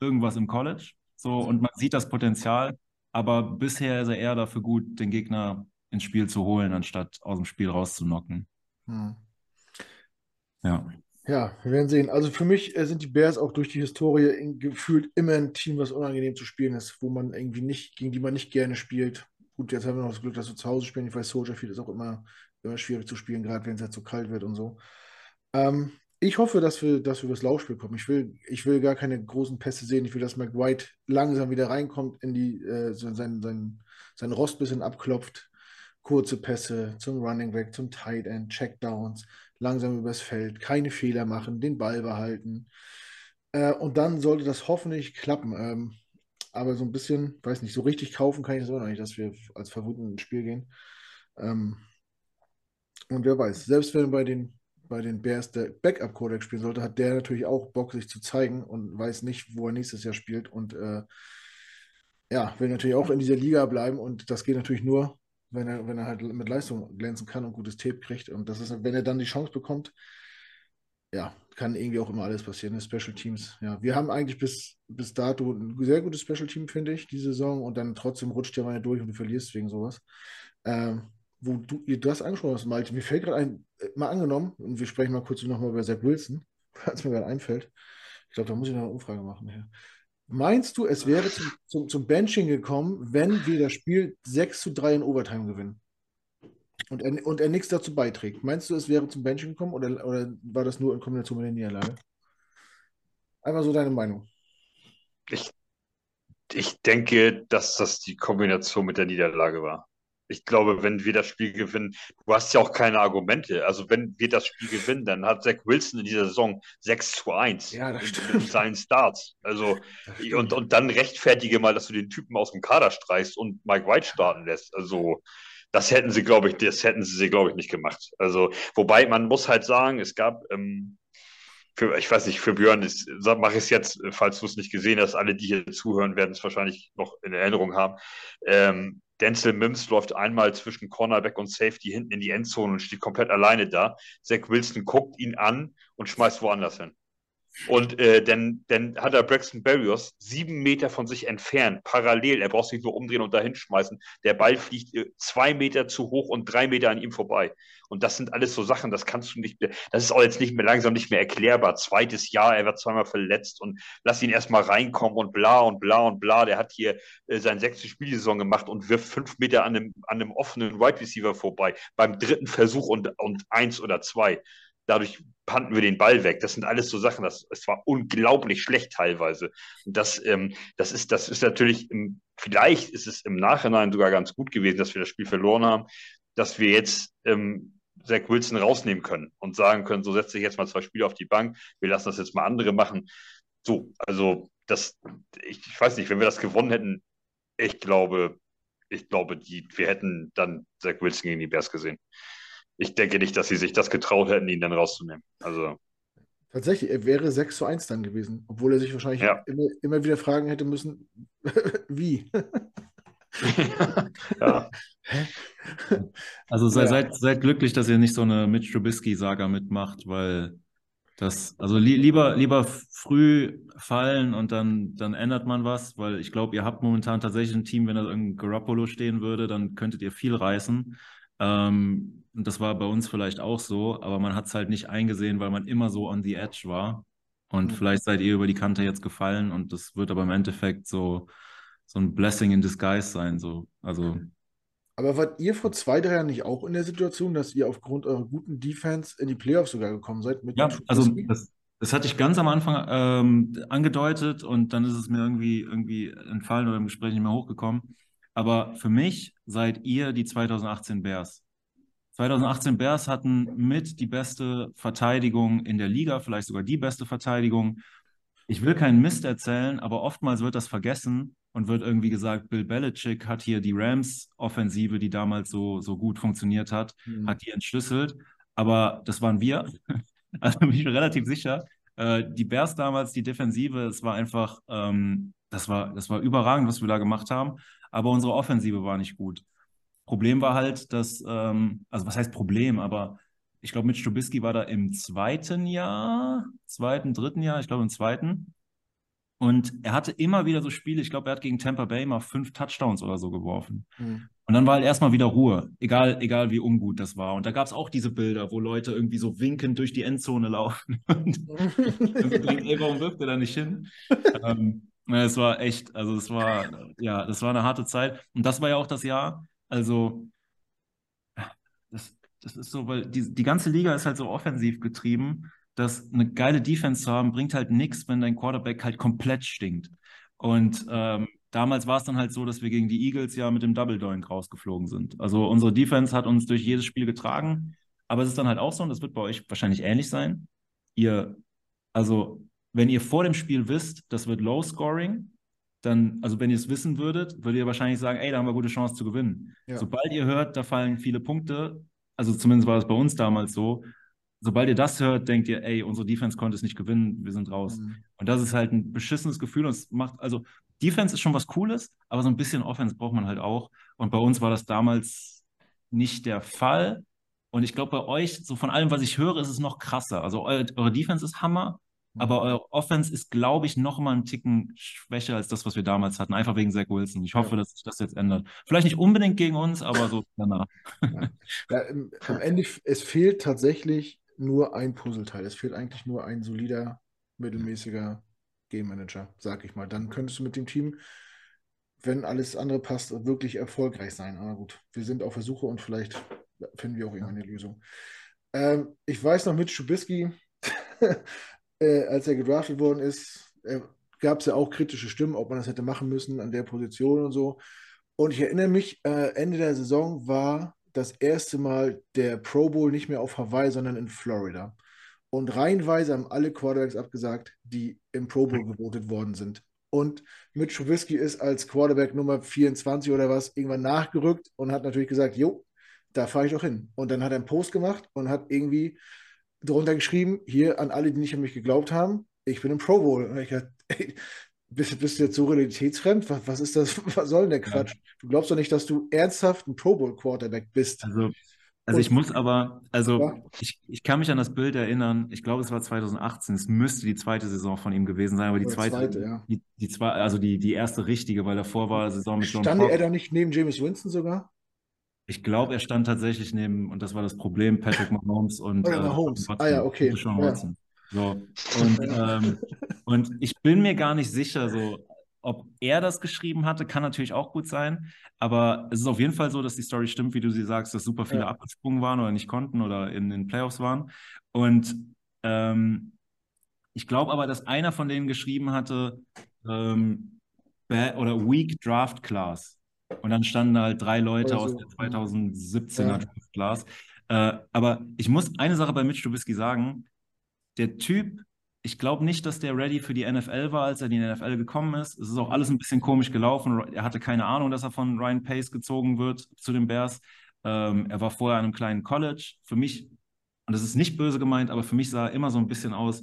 irgendwas im College. So, und man sieht das Potenzial, aber bisher ist er eher dafür gut, den Gegner ins Spiel zu holen, anstatt aus dem Spiel rauszunocken. Hm. Ja. Ja, wir werden sehen. Also für mich äh, sind die Bears auch durch die Historie gefühlt immer ein Team, was unangenehm zu spielen ist, wo man irgendwie nicht, gegen die man nicht gerne spielt. Gut, jetzt haben wir noch das Glück, dass wir zu Hause spielen. Ich weiß, Soldier Field ist auch immer immer schwierig zu spielen, gerade wenn es jetzt so kalt wird und so. Ähm, ich hoffe, dass wir, dass wir das Laufspiel kommen. Ich will, ich will gar keine großen Pässe sehen. Ich will, dass McWhite langsam wieder reinkommt in die, äh, sein, sein, sein Rost bisschen abklopft. Kurze Pässe zum Running Back, zum Tight End, Checkdowns, langsam übers Feld, keine Fehler machen, den Ball behalten. Äh, und dann sollte das hoffentlich klappen. Ähm, aber so ein bisschen, weiß nicht, so richtig kaufen kann ich das auch noch nicht, dass wir als Verwundeten ins Spiel gehen. Ähm, und wer weiß, selbst wenn bei den, bei den Bears der Backup-Codec spielen sollte, hat der natürlich auch Bock, sich zu zeigen und weiß nicht, wo er nächstes Jahr spielt. Und äh, ja, will natürlich auch in dieser Liga bleiben. Und das geht natürlich nur, wenn er, wenn er halt mit Leistung glänzen kann und gutes Tape kriegt. Und das ist, wenn er dann die Chance bekommt, ja, kann irgendwie auch immer alles passieren. Special Teams, ja. Wir haben eigentlich bis, bis dato ein sehr gutes Special Team, finde ich, die Saison. Und dann trotzdem rutscht der mal durch und du verlierst wegen sowas. Ähm, wo du, du hast angesprochen hast, Malte, mir fällt gerade ein, äh, mal angenommen, und wir sprechen mal kurz nochmal über Zach Wilson, als mir gerade einfällt. Ich glaube, da muss ich noch eine Umfrage machen. Ja. Meinst du, es wäre zum, zum, zum Benching gekommen, wenn wir das Spiel 6 zu 3 in Overtime gewinnen? Und er, und er nichts dazu beiträgt. Meinst du, es wäre zum Benching gekommen oder, oder war das nur in Kombination mit der Niederlage? Einmal so deine Meinung. Ich, ich denke, dass das die Kombination mit der Niederlage war ich glaube, wenn wir das Spiel gewinnen, du hast ja auch keine Argumente. Also wenn wir das Spiel gewinnen, dann hat Zach Wilson in dieser Saison 6 zu 1 ja, das in, in seinen Starts. Also und, und dann rechtfertige mal, dass du den Typen aus dem Kader streichst und Mike White starten lässt. Also das hätten sie, glaube ich, das hätten sie, glaube ich, nicht gemacht. Also, wobei man muss halt sagen, es gab, ähm, für, ich weiß nicht, für Björn mache ich es jetzt, falls du es nicht gesehen hast, alle, die hier zuhören, werden es wahrscheinlich noch in Erinnerung haben. Ähm, Denzel Mims läuft einmal zwischen Cornerback und Safety hinten in die Endzone und steht komplett alleine da. Zach Wilson guckt ihn an und schmeißt woanders hin. Und äh, dann, dann hat er Braxton Berrios sieben Meter von sich entfernt, parallel. Er braucht sich nur umdrehen und dahin schmeißen. Der Ball fliegt äh, zwei Meter zu hoch und drei Meter an ihm vorbei. Und das sind alles so Sachen, das kannst du nicht mehr, das ist auch jetzt nicht mehr langsam nicht mehr erklärbar. Zweites Jahr, er wird zweimal verletzt und lass ihn erstmal reinkommen und bla und bla und bla. Der hat hier äh, sein sechste Spielsaison gemacht und wirft fünf Meter an einem, an einem offenen Wide Receiver vorbei. Beim dritten Versuch und, und eins oder zwei. Dadurch panten wir den Ball weg. Das sind alles so Sachen, das, es war unglaublich schlecht teilweise. Und das, ähm, das, ist, das ist natürlich, im, vielleicht ist es im Nachhinein sogar ganz gut gewesen, dass wir das Spiel verloren haben, dass wir jetzt ähm, Zach Wilson rausnehmen können und sagen können, so setze ich jetzt mal zwei Spiele auf die Bank, wir lassen das jetzt mal andere machen. So, also das, ich, ich weiß nicht, wenn wir das gewonnen hätten, ich glaube, ich glaube, die, wir hätten dann Zach Wilson gegen die Bears gesehen ich denke nicht, dass sie sich das getraut hätten, ihn dann rauszunehmen. Also. Tatsächlich, er wäre 6 zu 1 dann gewesen, obwohl er sich wahrscheinlich ja. immer, immer, wieder fragen hätte müssen, wie? ja. Also sei, ja. seid, seid glücklich, dass ihr nicht so eine Mitch Trubisky-Saga mitmacht, weil das, also li lieber, lieber früh fallen und dann, dann ändert man was, weil ich glaube, ihr habt momentan tatsächlich ein Team, wenn da irgendein Garoppolo stehen würde, dann könntet ihr viel reißen. Ähm, und das war bei uns vielleicht auch so, aber man hat es halt nicht eingesehen, weil man immer so on the edge war. Und mhm. vielleicht seid ihr über die Kante jetzt gefallen und das wird aber im Endeffekt so, so ein Blessing in disguise sein. So. Also, aber wart ihr vor zwei, drei Jahren nicht auch in der Situation, dass ihr aufgrund eurer guten Defense in die Playoffs sogar gekommen seid? ja, also das, das hatte ich ganz am Anfang ähm, angedeutet und dann ist es mir irgendwie, irgendwie entfallen oder im Gespräch nicht mehr hochgekommen. Aber für mich seid ihr die 2018 Bears. 2018 Bears hatten mit die beste Verteidigung in der Liga, vielleicht sogar die beste Verteidigung. Ich will keinen Mist erzählen, aber oftmals wird das vergessen und wird irgendwie gesagt, Bill Belichick hat hier die Rams-Offensive, die damals so, so gut funktioniert hat, mhm. hat die entschlüsselt. Aber das waren wir. Also bin ich mir relativ sicher. Äh, die Bears damals, die Defensive, es war einfach, ähm, das, war, das war überragend, was wir da gemacht haben. Aber unsere Offensive war nicht gut. Problem war halt, dass, ähm, also was heißt Problem, aber ich glaube, mit Strubisky war da im zweiten Jahr, zweiten, dritten Jahr, ich glaube im zweiten. Und er hatte immer wieder so Spiele, ich glaube, er hat gegen Tampa Bay mal fünf Touchdowns oder so geworfen. Mhm. Und dann war halt erstmal wieder Ruhe, egal, egal wie ungut das war. Und da gab es auch diese Bilder, wo Leute irgendwie so winkend durch die Endzone laufen. und denkt, ey, warum wirft er da nicht hin? ähm, es war echt, also es war, ja, das war eine harte Zeit. Und das war ja auch das Jahr, also, das, das ist so, weil die, die ganze Liga ist halt so offensiv getrieben, dass eine geile Defense zu haben, bringt halt nichts, wenn dein Quarterback halt komplett stinkt. Und ähm, damals war es dann halt so, dass wir gegen die Eagles ja mit dem Double Doink rausgeflogen sind. Also unsere Defense hat uns durch jedes Spiel getragen, aber es ist dann halt auch so, und das wird bei euch wahrscheinlich ähnlich sein. Ihr, also wenn ihr vor dem Spiel wisst, das wird Low Scoring, dann, also wenn ihr es wissen würdet, würdet ihr wahrscheinlich sagen, ey, da haben wir gute Chance zu gewinnen. Ja. Sobald ihr hört, da fallen viele Punkte, also zumindest war es bei uns damals so, sobald ihr das hört, denkt ihr, ey, unsere Defense konnte es nicht gewinnen, wir sind raus. Mhm. Und das ist halt ein beschissenes Gefühl und es macht, also Defense ist schon was Cooles, aber so ein bisschen Offense braucht man halt auch. Und bei uns war das damals nicht der Fall. Und ich glaube, bei euch, so von allem, was ich höre, ist es noch krasser. Also eure, eure Defense ist Hammer, aber mhm. eure Offense ist, glaube ich, noch mal einen Ticken schwächer als das, was wir damals hatten. Einfach wegen Zach Wilson. Ich hoffe, ja. dass sich das jetzt ändert. Vielleicht nicht unbedingt gegen uns, aber so danach. Ja. Ja, am Ende, es fehlt tatsächlich nur ein Puzzleteil. Es fehlt eigentlich nur ein solider, mittelmäßiger Game Manager, sag ich mal. Dann könntest du mit dem Team, wenn alles andere passt, wirklich erfolgreich sein. Aber gut, wir sind auf der Suche und vielleicht finden wir auch irgendeine Lösung. Ähm, ich weiß noch mit Schubisky, äh, als er gedraftet worden ist, äh, gab es ja auch kritische Stimmen, ob man das hätte machen müssen an der Position und so. Und ich erinnere mich, äh, Ende der Saison war das erste Mal der Pro Bowl nicht mehr auf Hawaii, sondern in Florida. Und reihenweise haben alle Quarterbacks abgesagt, die im Pro Bowl gewotet worden sind. Und Mitch Trubisky ist als Quarterback Nummer 24 oder was irgendwann nachgerückt und hat natürlich gesagt, jo, da fahre ich doch hin. Und dann hat er einen Post gemacht und hat irgendwie drunter geschrieben, hier an alle, die nicht an mich geglaubt haben, ich bin im Pro Bowl. Und ich dachte, ey, bist, bist du jetzt so realitätsfremd? Was, was ist das? Was soll denn der Quatsch? Ja. Du glaubst doch nicht, dass du ernsthaft ein Pro Bowl Quarterback bist. Also, also ich muss aber, also ja. ich, ich kann mich an das Bild erinnern, ich glaube, es war 2018, es müsste die zweite Saison von ihm gewesen sein, aber die zweite, zweite ja. die, die zwei, also die, die erste richtige, weil davor war Saison mit John Stand er da nicht neben James Winston sogar? Ich glaube, er stand tatsächlich neben, und das war das Problem, Patrick Mahomes und, oh Mahomes. Äh, ah ja, okay. Sean Watson. So. Und, ähm, und ich bin mir gar nicht sicher, so, ob er das geschrieben hatte, kann natürlich auch gut sein. Aber es ist auf jeden Fall so, dass die Story stimmt, wie du sie sagst, dass super viele ja. abgesprungen waren oder nicht konnten oder in den Playoffs waren. Und ähm, ich glaube aber, dass einer von denen geschrieben hatte, ähm, oder Weak Draft Class. Und dann standen halt drei Leute also, aus der 2017er ja. Class. Äh, aber ich muss eine Sache bei Mitch Trubisky sagen. Der Typ, ich glaube nicht, dass der ready für die NFL war, als er in die NFL gekommen ist. Es ist auch alles ein bisschen komisch gelaufen. Er hatte keine Ahnung, dass er von Ryan Pace gezogen wird zu den Bears. Ähm, er war vorher an einem kleinen College. Für mich, und das ist nicht böse gemeint, aber für mich sah er immer so ein bisschen aus,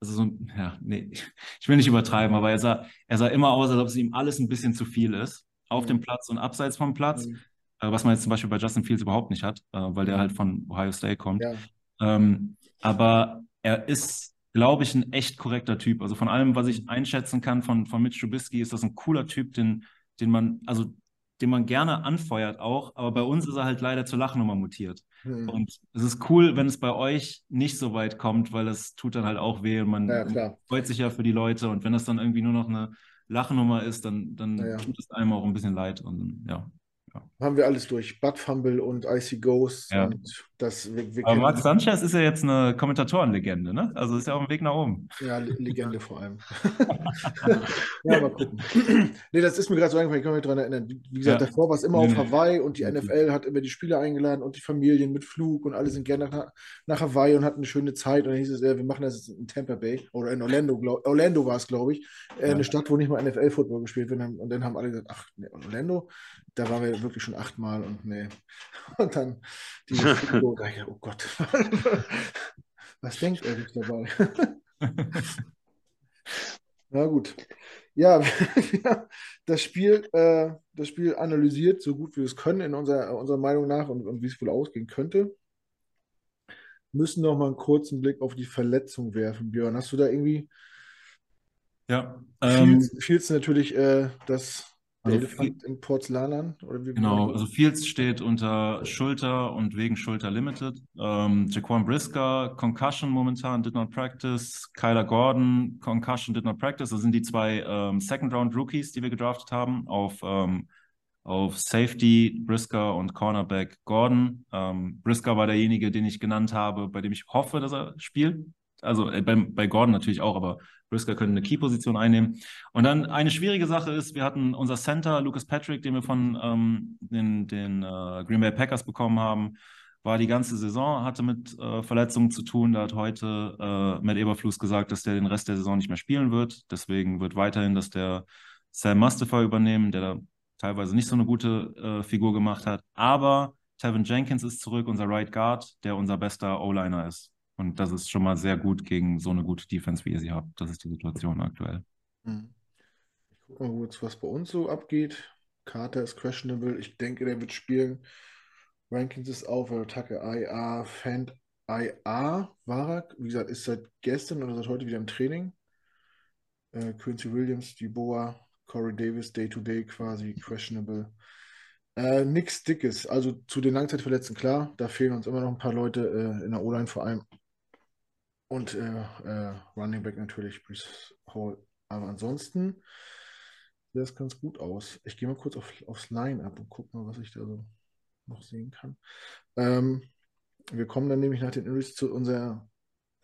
also so, ja, nee, ich will nicht übertreiben, aber er sah, er sah immer aus, als ob es ihm alles ein bisschen zu viel ist auf mhm. dem Platz und abseits vom Platz, mhm. äh, was man jetzt zum Beispiel bei Justin Fields überhaupt nicht hat, äh, weil der halt von Ohio State kommt. Ja. Ähm, aber er ist, glaube ich, ein echt korrekter Typ. Also von allem, was ich einschätzen kann von, von Mitch Trubisky, ist das ein cooler Typ, den, den man, also den man gerne anfeuert auch, aber bei uns ist er halt leider zur Lachnummer mutiert. Mhm. Und es ist cool, wenn es bei euch nicht so weit kommt, weil es tut dann halt auch weh und man ja, freut sich ja für die Leute und wenn das dann irgendwie nur noch eine Lachnummer ist, dann, dann ja, tut es einem auch ein bisschen leid und ja. Ja. Haben wir alles durch. Butt Fumble und Icy Ghost. Ja. Und das, wir, wir Aber Max Sanchez ist ja jetzt eine Kommentatorenlegende, ne? Also ist ja auf dem Weg nach oben. Ja, Legende vor allem. ja, mal gucken. nee, das ist mir gerade so eingefallen, ich kann mich daran erinnern. Wie gesagt, ja. davor war es immer auf Hawaii und die NFL hat immer die Spieler eingeladen und die Familien mit Flug und alle sind gerne nach, nach Hawaii und hatten eine schöne Zeit. Und dann hieß es, ja, wir machen das in Tampa Bay oder in Orlando, glaub, Orlando war es, glaube ich. Äh, eine Stadt, wo nicht mal NFL-Football gespielt wird. Und dann haben alle gesagt, ach, nee, Orlando, da waren wir wirklich schon achtmal und nee. Und dann die Figur, oh Gott, was denkt er sich dabei? Na gut. Ja, das Spiel, äh, das Spiel analysiert, so gut wie wir es können, in unserer, unserer Meinung nach und, und wie es wohl ausgehen könnte. Müssen noch mal einen kurzen Blick auf die Verletzung werfen, Björn. Hast du da irgendwie. Ja. Ähm, Fields natürlich äh, das der also Elefant in Porzellan? Oder wie genau, also Fields steht unter Schulter und wegen Schulter Limited. Ähm, Jaquan Brisker, Concussion momentan, did not practice. Kyler Gordon, Concussion, did not practice. Das sind die zwei ähm, Second-Round-Rookies, die wir gedraftet haben, auf, ähm, auf Safety Brisker und Cornerback Gordon. Ähm, Brisker war derjenige, den ich genannt habe, bei dem ich hoffe, dass er spielt. Also äh, bei, bei Gordon natürlich auch, aber Brisker könnte eine Key-Position einnehmen. Und dann eine schwierige Sache ist, wir hatten unser Center, Lucas Patrick, den wir von ähm, den, den äh, Green Bay Packers bekommen haben, war die ganze Saison, hatte mit äh, Verletzungen zu tun. Da hat heute äh, Matt Eberfluss gesagt, dass der den Rest der Saison nicht mehr spielen wird. Deswegen wird weiterhin, dass der Sam Mustafa übernehmen, der da teilweise nicht so eine gute äh, Figur gemacht hat. Aber Tevin Jenkins ist zurück, unser Right Guard, der unser bester O-Liner ist. Und das ist schon mal sehr gut gegen so eine gute Defense, wie ihr sie habt. Das ist die Situation aktuell. Hm. Ich gucke mal kurz, was bei uns so abgeht. Carter ist questionable. Ich denke, der wird spielen. Rankins ist auf, Attacke IA, Fand IA war er. Wie gesagt, ist seit gestern oder seit heute wieder im Training. Äh, Quincy Williams, Boa, Corey Davis, Day-to-Day -Day quasi questionable. Äh, nix Dickes. Also zu den Langzeitverletzten, klar, da fehlen uns immer noch ein paar Leute äh, in der O-Line vor allem. Und äh, äh, Running Back natürlich Bruce Hall. Aber ansonsten sieht das ganz gut aus. Ich gehe mal kurz auf, aufs Line-Up und gucke mal, was ich da so noch sehen kann. Ähm, wir kommen dann nämlich nach den Injuries zu unserer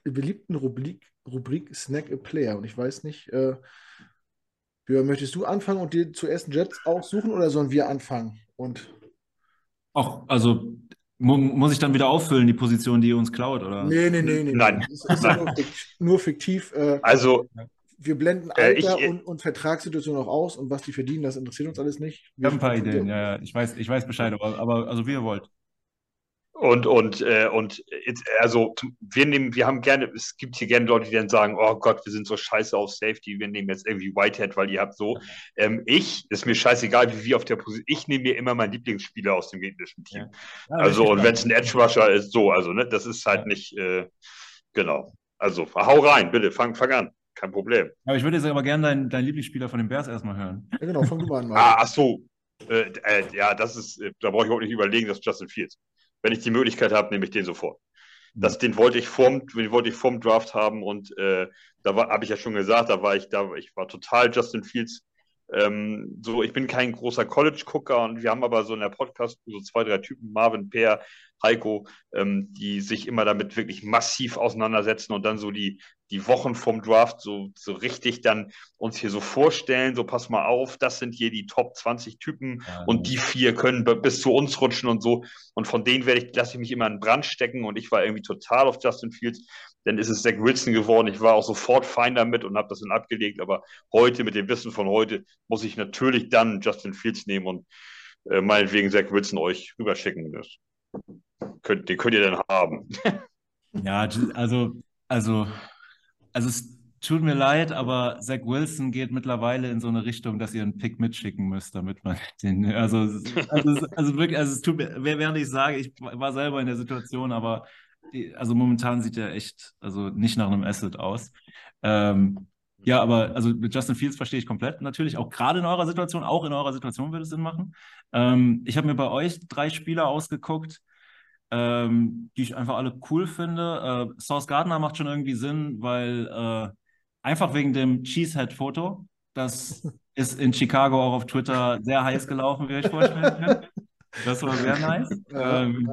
beliebten Rubrik, Rubrik Snack a Player. Und ich weiß nicht, äh, Björn, möchtest du anfangen und dir zuerst Jets aussuchen oder sollen wir anfangen? Und Ach, also muss ich dann wieder auffüllen, die Position, die ihr uns klaut, oder? Nee, nee, nee, nee. Nein. Das ist Nein. Nur, fiktiv, nur fiktiv. Äh, also. Wir blenden Alter äh, ich, und, und Vertragssituation auch aus und was die verdienen, das interessiert uns alles nicht. Wir haben ein paar Ideen, ja, ja. Ich weiß, ich weiß Bescheid, aber, aber also wie ihr wollt. Und, und, äh, und also wir nehmen, wir haben gerne, es gibt hier gerne Leute, die dann sagen, oh Gott, wir sind so scheiße auf Safety, wir nehmen jetzt irgendwie Whitehead, weil ihr habt so. Ähm, ich, ist mir scheißegal, wie wir auf der Position, ich nehme mir immer meinen Lieblingsspieler aus dem gegnerischen Team. Ja. Ja, also, und wenn es ein Edge Rusher ist, so, also, ne, das ist halt ja. nicht, äh, genau. Also, hau rein, bitte, fang, fang an. Kein Problem. Aber ich würde jetzt aber gerne deinen dein Lieblingsspieler von den Bears erstmal hören. Ja, genau, fang du mal an. Mal. Ah, ach so. Äh, äh, ja, das ist, äh, da brauche ich auch nicht überlegen, dass Justin Fields wenn ich die Möglichkeit habe, nehme ich den sofort. Das, mhm. den wollte ich vorm, den wollte ich vorm Draft haben und äh, da habe ich ja schon gesagt, da war ich da, ich war total Justin Fields. Ähm, so, ich bin kein großer College-Gucker und wir haben aber so in der Podcast so zwei, drei Typen, Marvin, Peer, Heiko, ähm, die sich immer damit wirklich massiv auseinandersetzen und dann so die, die Wochen vom Draft so, so richtig dann uns hier so vorstellen, so pass mal auf, das sind hier die Top 20 Typen ja, und die vier können bis zu uns rutschen und so. Und von denen werde ich, lasse ich mich immer in Brand stecken und ich war irgendwie total auf Justin Fields. Dann ist es Zach Wilson geworden. Ich war auch sofort fein damit und habe das dann abgelegt. Aber heute, mit dem Wissen von heute, muss ich natürlich dann Justin Fields nehmen und äh, meinetwegen Zach Wilson euch rüberschicken. Das könnt, den könnt ihr dann haben. Ja, also, also, also es tut mir leid, aber Zach Wilson geht mittlerweile in so eine Richtung, dass ihr einen Pick mitschicken müsst, damit man den. Also, also, also wirklich, also es tut mir, während ich sage, ich war selber in der Situation, aber also momentan sieht er echt, also nicht nach einem Asset aus. Ähm, Ja, aber also mit Justin Fields verstehe ich komplett natürlich, auch gerade in eurer Situation, auch in eurer Situation würde es Sinn machen. Ähm, ich habe mir bei euch drei Spieler ausgeguckt, ähm, die ich einfach alle cool finde. Äh, Source Gardner macht schon irgendwie Sinn, weil äh, einfach wegen dem Cheesehead-Foto, das ist in Chicago auch auf Twitter sehr heiß gelaufen, wie euch vorstellen könnt. Das war sehr nice. Ähm,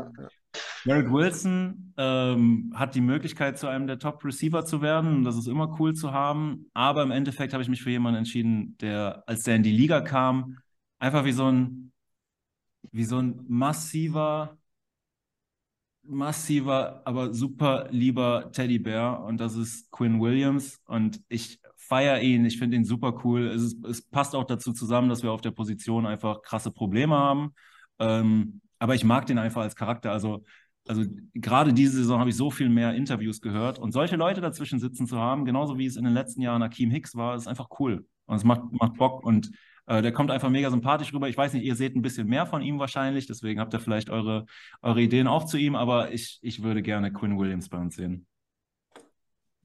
Merrick Wilson ähm, hat die Möglichkeit, zu einem der Top-Receiver zu werden. Das ist immer cool zu haben. Aber im Endeffekt habe ich mich für jemanden entschieden, der, als der in die Liga kam, einfach wie so ein, wie so ein massiver, massiver, aber super lieber Teddybär. Und das ist Quinn Williams. Und ich feiere ihn. Ich finde ihn super cool. Es, ist, es passt auch dazu zusammen, dass wir auf der Position einfach krasse Probleme haben. Ähm, aber ich mag den einfach als Charakter. Also also gerade diese Saison habe ich so viel mehr Interviews gehört und solche Leute dazwischen sitzen zu haben, genauso wie es in den letzten Jahren Akeem Hicks war, ist einfach cool und es macht, macht Bock und äh, der kommt einfach mega sympathisch rüber. Ich weiß nicht, ihr seht ein bisschen mehr von ihm wahrscheinlich, deswegen habt ihr vielleicht eure, eure Ideen auch zu ihm, aber ich, ich würde gerne Quinn Williams bei uns sehen.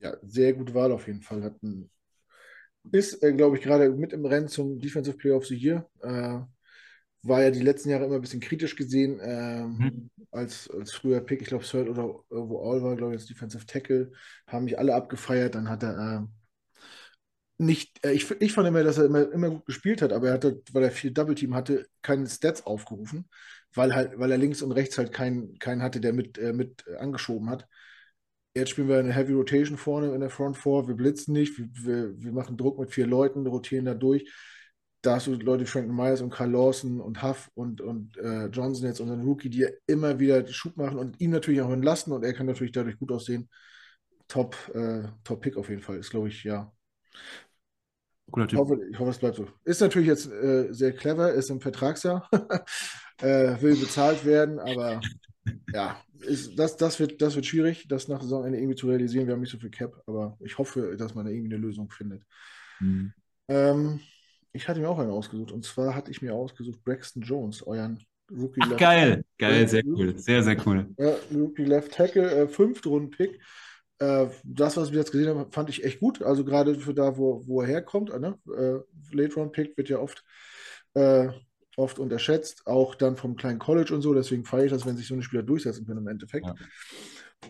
Ja, sehr gute Wahl auf jeden Fall. Hat ein, ist, äh, glaube ich, gerade mit im Rennen zum Defensive Player of the Year. Äh, war ja die letzten Jahre immer ein bisschen kritisch gesehen ähm, hm. als, als früher Pick. Ich glaube, Third oder wo All war, glaube ich, als Defensive Tackle. Haben mich alle abgefeiert. Dann hat er äh, nicht, äh, ich, ich fand immer, dass er immer, immer gut gespielt hat, aber er hatte, weil er viel Double Team hatte, keine Stats aufgerufen, weil halt, weil er links und rechts halt keinen, keinen hatte, der mit, äh, mit angeschoben hat. Jetzt spielen wir eine Heavy Rotation vorne in der Front 4. Wir blitzen nicht, wir, wir, wir machen Druck mit vier Leuten, rotieren da durch da hast du Leute wie Franklin Myers und Carl Lawson und Huff und, und äh, Johnson jetzt, unseren Rookie, die immer wieder Schub machen und ihm natürlich auch entlasten und er kann natürlich dadurch gut aussehen. Top, äh, Top Pick auf jeden Fall. Ist, glaube ich, ja. Cooler Typ. Ich hoffe, ich hoffe, es bleibt so. Ist natürlich jetzt äh, sehr clever, ist im Vertragsjahr, äh, will bezahlt werden, aber ja, ist, das, das, wird, das wird schwierig, das nach Saisonende irgendwie zu realisieren. Wir haben nicht so viel Cap, aber ich hoffe, dass man da irgendwie eine Lösung findet. Mhm. Ähm, ich hatte mir auch einen ausgesucht. Und zwar hatte ich mir ausgesucht Braxton Jones, euren Rookie Ach, Left geil, geil, sehr cool, sehr, sehr cool. Ja, Rookie Left Tackle, äh, Fünftrunden-Pick. Äh, das, was wir jetzt gesehen haben, fand ich echt gut. Also gerade für da, wo, wo er herkommt. Äh, ne? Äh, Late-Round-Pick wird ja oft, äh, oft unterschätzt, auch dann vom kleinen College und so. Deswegen feiere ich das, wenn sich so eine Spieler durchsetzen können im Endeffekt. Ja.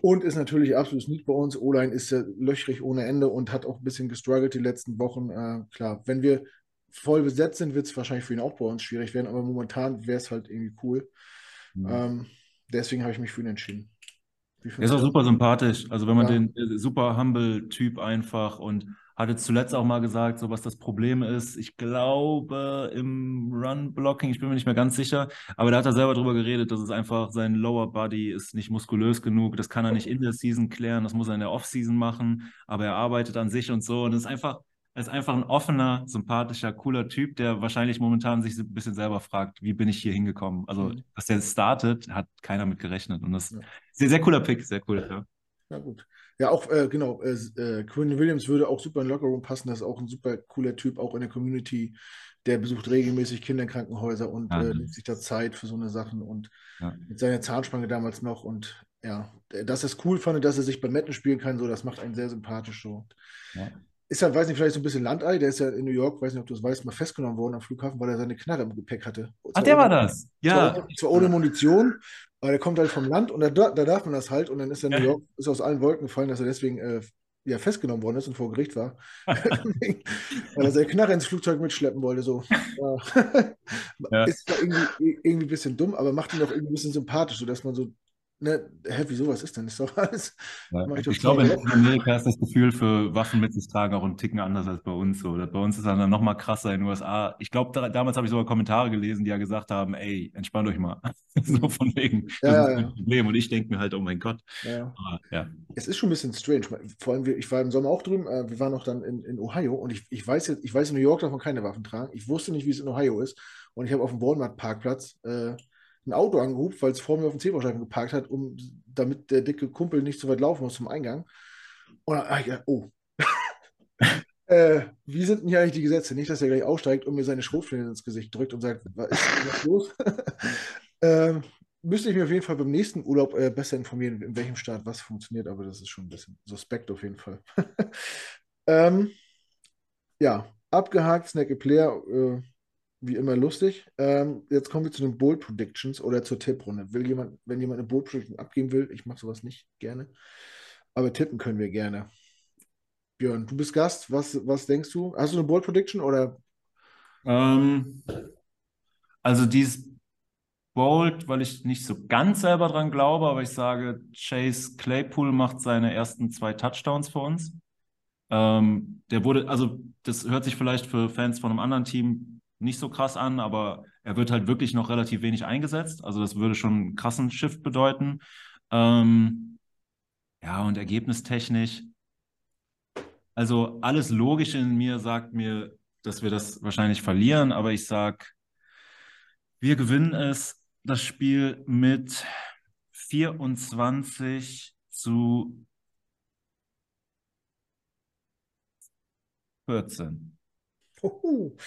Und ist natürlich absolut nicht bei uns. O-Line ist ja löchrig ohne Ende und hat auch ein bisschen gestruggelt die letzten Wochen. Klar, wenn wir voll besetzt sind, wird es wahrscheinlich für ihn auch bei uns schwierig werden, aber momentan wäre es halt irgendwie cool. Mhm. Ähm, deswegen habe ich mich für ihn entschieden. Er ist auch super sympathisch. Also wenn man ja. den super humble Typ einfach und hatte zuletzt auch mal gesagt, so was das Problem ist. Ich glaube im Run-Blocking, ich bin mir nicht mehr ganz sicher, aber da hat er selber drüber geredet, dass es einfach sein Lower Body ist nicht muskulös genug. Das kann er nicht in der Season klären, das muss er in der Off-Season machen, aber er arbeitet an sich und so. Und es ist einfach, er ist einfach ein offener, sympathischer, cooler Typ, der wahrscheinlich momentan sich ein bisschen selber fragt, wie bin ich hier hingekommen? Also, mhm. dass der startet, hat keiner mit gerechnet. Und das ist ja. sehr, sehr cooler Pick, sehr cool. Ja, ja gut. Ja, auch, äh, genau, äh, äh, Quinn Williams würde auch super in den Lockerroom passen. Das ist auch ein super cooler Typ, auch in der Community. Der besucht regelmäßig Kinderkrankenhäuser und ja, äh, nimmt sich da Zeit für so eine Sachen und ja. mit seiner Zahnspange damals noch. Und ja, dass er es cool fand, dass er sich beim Metten spielen kann, so, das macht einen sehr sympathisch so. Ja ist halt, weiß nicht, vielleicht so ein bisschen Landei, der ist ja in New York, weiß nicht, ob du das weißt, mal festgenommen worden am Flughafen, weil er seine Knarre im Gepäck hatte. Ach, der ohne, war das? Ja. Zwar, zwar, ohne Munition, aber der kommt halt vom Land und da, da darf man das halt und dann ist er in New York, ist aus allen Wolken gefallen, dass er deswegen äh, ja, festgenommen worden ist und vor Gericht war. weil er seine Knarre ins Flugzeug mitschleppen wollte. So. ja. Ist da irgendwie, irgendwie ein bisschen dumm, aber macht ihn auch irgendwie ein bisschen sympathisch, sodass man so Ne, hä, wieso, was ist denn? Ist doch alles. Ja, ich, ich glaube, in Amerika ist das Gefühl für Waffen mit sich tragen auch ein Ticken anders als bei uns. So. Bei uns ist es dann noch mal krasser in den USA. Ich glaube, da, damals habe ich sogar Kommentare gelesen, die ja gesagt haben: ey, entspannt euch mal. so von wegen, das ja, ist kein ja. Problem. Und ich denke mir halt, oh mein Gott. Ja. Aber, ja. Es ist schon ein bisschen strange. Vor allem, ich war im Sommer auch drüben, äh, wir waren auch dann in, in Ohio und ich, ich weiß jetzt, ich weiß in New York darf man keine Waffen tragen. Ich wusste nicht, wie es in Ohio ist. Und ich habe auf dem Walmart-Parkplatz. Äh, ein Auto angehupt, weil es vor mir auf dem Zebrastreifen geparkt hat, um, damit der dicke Kumpel nicht so weit laufen muss zum Eingang. Und dann, ah, ja, oh. äh, wie sind denn hier eigentlich die Gesetze? Nicht, dass er gleich aussteigt und mir seine Schrotflinte ins Gesicht drückt und sagt, was ist was los? ähm, müsste ich mir auf jeden Fall beim nächsten Urlaub äh, besser informieren, in welchem Staat was funktioniert, aber das ist schon ein bisschen suspekt auf jeden Fall. ähm, ja, abgehakt, Snack a Player, äh, wie immer lustig. Ähm, jetzt kommen wir zu den Bold Predictions oder zur Tipprunde. Will jemand, wenn jemand eine Bold Prediction abgeben will, ich mache sowas nicht gerne, aber tippen können wir gerne. Björn, du bist Gast. Was, was denkst du? Hast du eine Bold Prediction oder? Ähm, also die bold, weil ich nicht so ganz selber dran glaube, aber ich sage, Chase Claypool macht seine ersten zwei Touchdowns für uns. Ähm, der wurde, also das hört sich vielleicht für Fans von einem anderen Team nicht so krass an, aber er wird halt wirklich noch relativ wenig eingesetzt. Also das würde schon einen krassen Shift bedeuten. Ähm, ja, und ergebnistechnisch, also alles Logische in mir sagt mir, dass wir das wahrscheinlich verlieren, aber ich sag, wir gewinnen es, das Spiel mit 24 zu 14.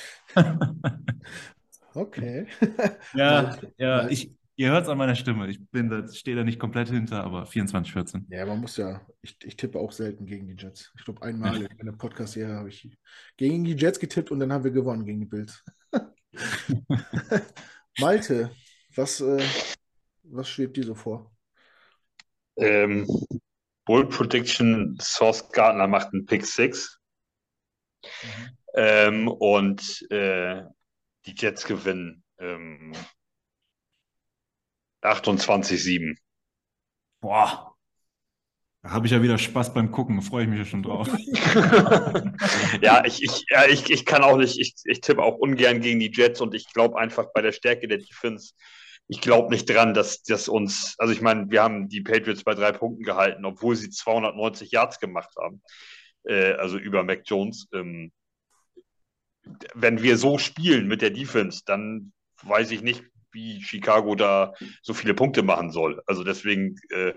Okay. Ja, ja, ich, ihr hört es an meiner Stimme. Ich bin da, stehe da nicht komplett hinter, aber 24, 14. Ja, man muss ja, ich, ich tippe auch selten gegen die Jets. Ich glaube, einmal in einer Podcast-Serie habe ich gegen die Jets getippt und dann haben wir gewonnen gegen die Bills. Malte, was, äh, was schwebt dir so vor? Ähm, Bull Prediction, Source Gardner macht einen Pick 6 ähm, und äh, die Jets gewinnen ähm, 28-7. Boah. Da habe ich ja wieder Spaß beim Gucken, freue ich mich ja schon drauf. ja, ich, ich, ja ich, ich kann auch nicht, ich, ich tippe auch ungern gegen die Jets und ich glaube einfach bei der Stärke der Defense, ich glaube nicht dran, dass das uns, also ich meine, wir haben die Patriots bei drei Punkten gehalten, obwohl sie 290 Yards gemacht haben, äh, also über Mac Jones. Ähm, wenn wir so spielen mit der Defense, dann weiß ich nicht, wie Chicago da so viele Punkte machen soll. Also deswegen, äh,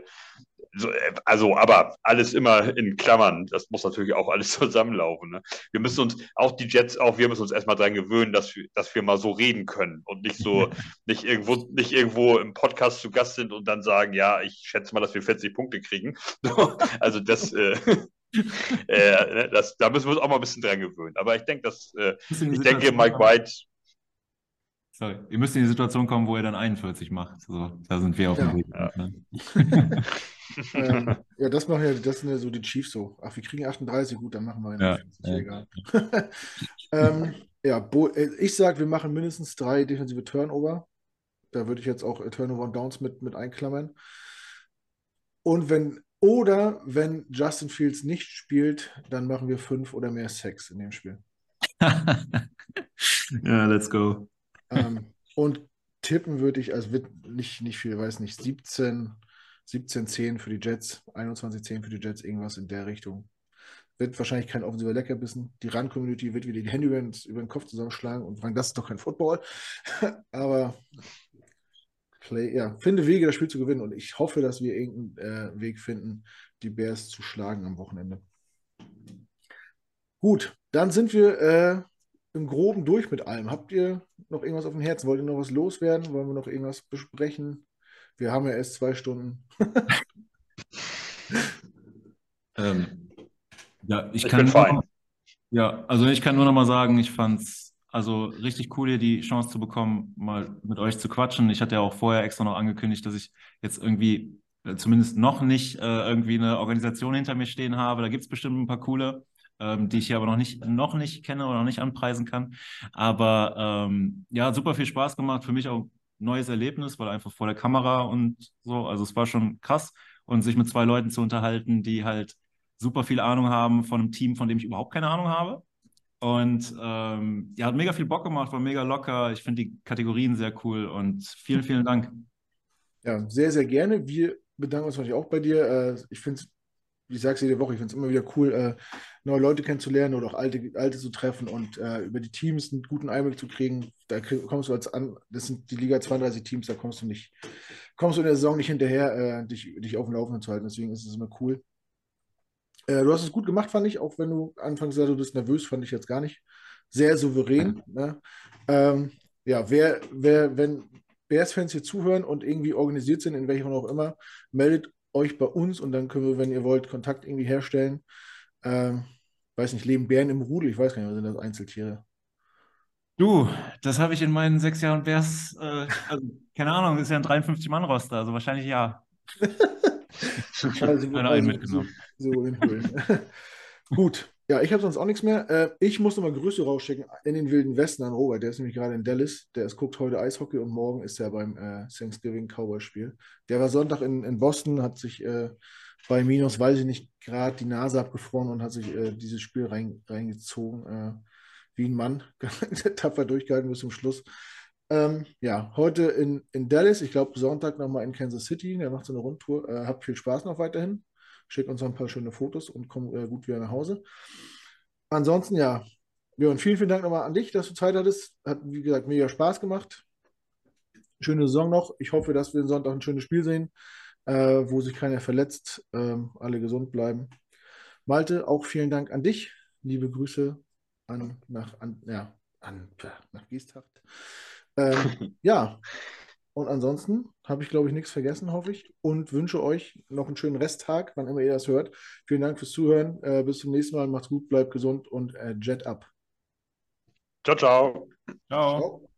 so, äh, also, aber alles immer in Klammern. Das muss natürlich auch alles zusammenlaufen. Ne? Wir müssen uns, auch die Jets, auch wir müssen uns erstmal daran gewöhnen, dass wir, dass wir mal so reden können und nicht so, nicht irgendwo, nicht irgendwo im Podcast zu Gast sind und dann sagen, ja, ich schätze mal, dass wir 40 Punkte kriegen. also das, äh, äh, das, da müssen wir uns auch mal ein bisschen dran gewöhnen. Aber ich denke, dass, äh, ich denke, Mike White, Sorry. Ihr müsst in die Situation kommen, wo ihr dann 41 macht. So, da sind wir auf dem Ja. Weg. Ja. Ne? ähm, ja, das machen ja, das sind ja so die Chiefs so. Ach, wir kriegen 38, gut, dann machen wir Ja, 41, ist ja ja. egal. ähm, ja, Bo äh, ich sage, wir machen mindestens drei defensive Turnover. Da würde ich jetzt auch äh, Turnover und Downs mit, mit einklammern. Und wenn, oder wenn Justin Fields nicht spielt, dann machen wir fünf oder mehr Sex in dem Spiel. ja, let's go. Ähm, und tippen würde ich, also wird nicht, nicht viel, weiß nicht, 17, 17, 10 für die Jets, 21, 10 für die Jets, irgendwas in der Richtung. Wird wahrscheinlich kein offensiver Leckerbissen. Die Run-Community wird wieder die Hände über, den- über den Kopf zusammenschlagen und sagen, das ist doch kein Football. Aber Play, ja, finde Wege, das Spiel zu gewinnen. Und ich hoffe, dass wir irgendeinen äh, Weg finden, die Bears zu schlagen am Wochenende. Gut, dann sind wir äh, im Groben durch mit allem. Habt ihr noch irgendwas auf dem Herzen? Wollt ihr noch was loswerden? Wollen wir noch irgendwas besprechen? Wir haben ja erst zwei Stunden. Ähm, ja, ich ich kann bin nur ja, also ich kann nur noch mal sagen, ich fand's also richtig cool, hier die Chance zu bekommen, mal mit euch zu quatschen. Ich hatte ja auch vorher extra noch angekündigt, dass ich jetzt irgendwie äh, zumindest noch nicht äh, irgendwie eine Organisation hinter mir stehen habe. Da gibt's bestimmt ein paar coole, ähm, die ich hier aber noch nicht, noch nicht kenne oder noch nicht anpreisen kann. Aber ähm, ja, super viel Spaß gemacht. Für mich auch ein neues Erlebnis, weil einfach vor der Kamera und so, also es war schon krass. Und sich mit zwei Leuten zu unterhalten, die halt super viel Ahnung haben von einem Team, von dem ich überhaupt keine Ahnung habe. Und ähm, ja, hat mega viel Bock gemacht, war mega locker. Ich finde die Kategorien sehr cool und vielen, vielen Dank. Ja, sehr, sehr gerne. Wir bedanken uns natürlich auch bei dir. Äh, ich finde es, ich sage es jede Woche, ich finde es immer wieder cool, äh, neue Leute kennenzulernen oder auch alte, alte zu treffen und äh, über die Teams einen guten Einblick zu kriegen. Da kommst du als an, das sind die Liga 32 Teams, da kommst du nicht, kommst du in der Saison nicht hinterher, dich, dich auf dem Laufenden zu halten. Deswegen ist es immer cool. Äh, du hast es gut gemacht, fand ich, auch wenn du anfangs sagst, du bist nervös, fand ich jetzt gar nicht. Sehr souverän. Ne? Ähm, ja, wer, wer, wenn Bears-Fans hier zuhören und irgendwie organisiert sind, in welcher auch immer, meldet euch bei uns und dann können wir, wenn ihr wollt, Kontakt irgendwie herstellen. Ähm, weiß nicht, leben Bären im Rudel? Ich weiß gar nicht, was sind das Einzeltiere? Du, das habe ich in meinen sechs Jahren Bears, äh, also, keine Ahnung, ist ja ein 53-Mann-Roster, also wahrscheinlich ja. Also, Einer einen mitgenommen. So, so. Gut, ja, ich habe sonst auch nichts mehr. Äh, ich muss nochmal Grüße rausschicken in den Wilden Westen an Robert. Der ist nämlich gerade in Dallas. Der ist, guckt heute Eishockey und morgen ist er beim äh, Thanksgiving Cowboy-Spiel. Der war Sonntag in, in Boston, hat sich äh, bei minus, weiß ich nicht, gerade die Nase abgefroren und hat sich äh, dieses Spiel rein, reingezogen. Äh, wie ein Mann. Tapfer durchgehalten bis zum Schluss. Ähm, ja, heute in, in Dallas, ich glaube Sonntag nochmal in Kansas City. Der macht so eine Rundtour. Äh, habt viel Spaß noch weiterhin. Schickt uns noch ein paar schöne Fotos und kommt äh, gut wieder nach Hause. Ansonsten, ja, Björn, vielen, vielen Dank nochmal an dich, dass du Zeit hattest. Hat, wie gesagt, mega Spaß gemacht. Schöne Saison noch. Ich hoffe, dass wir den Sonntag ein schönes Spiel sehen, äh, wo sich keiner verletzt, ähm, alle gesund bleiben. Malte, auch vielen Dank an dich. Liebe Grüße an, nach, an, ja, an, nach Giestacht. Ähm, ja, und ansonsten habe ich, glaube ich, nichts vergessen, hoffe ich. Und wünsche euch noch einen schönen Resttag, wann immer ihr das hört. Vielen Dank fürs Zuhören. Äh, bis zum nächsten Mal. Macht's gut, bleibt gesund und äh, Jet up. Ciao, ciao. Ciao. ciao.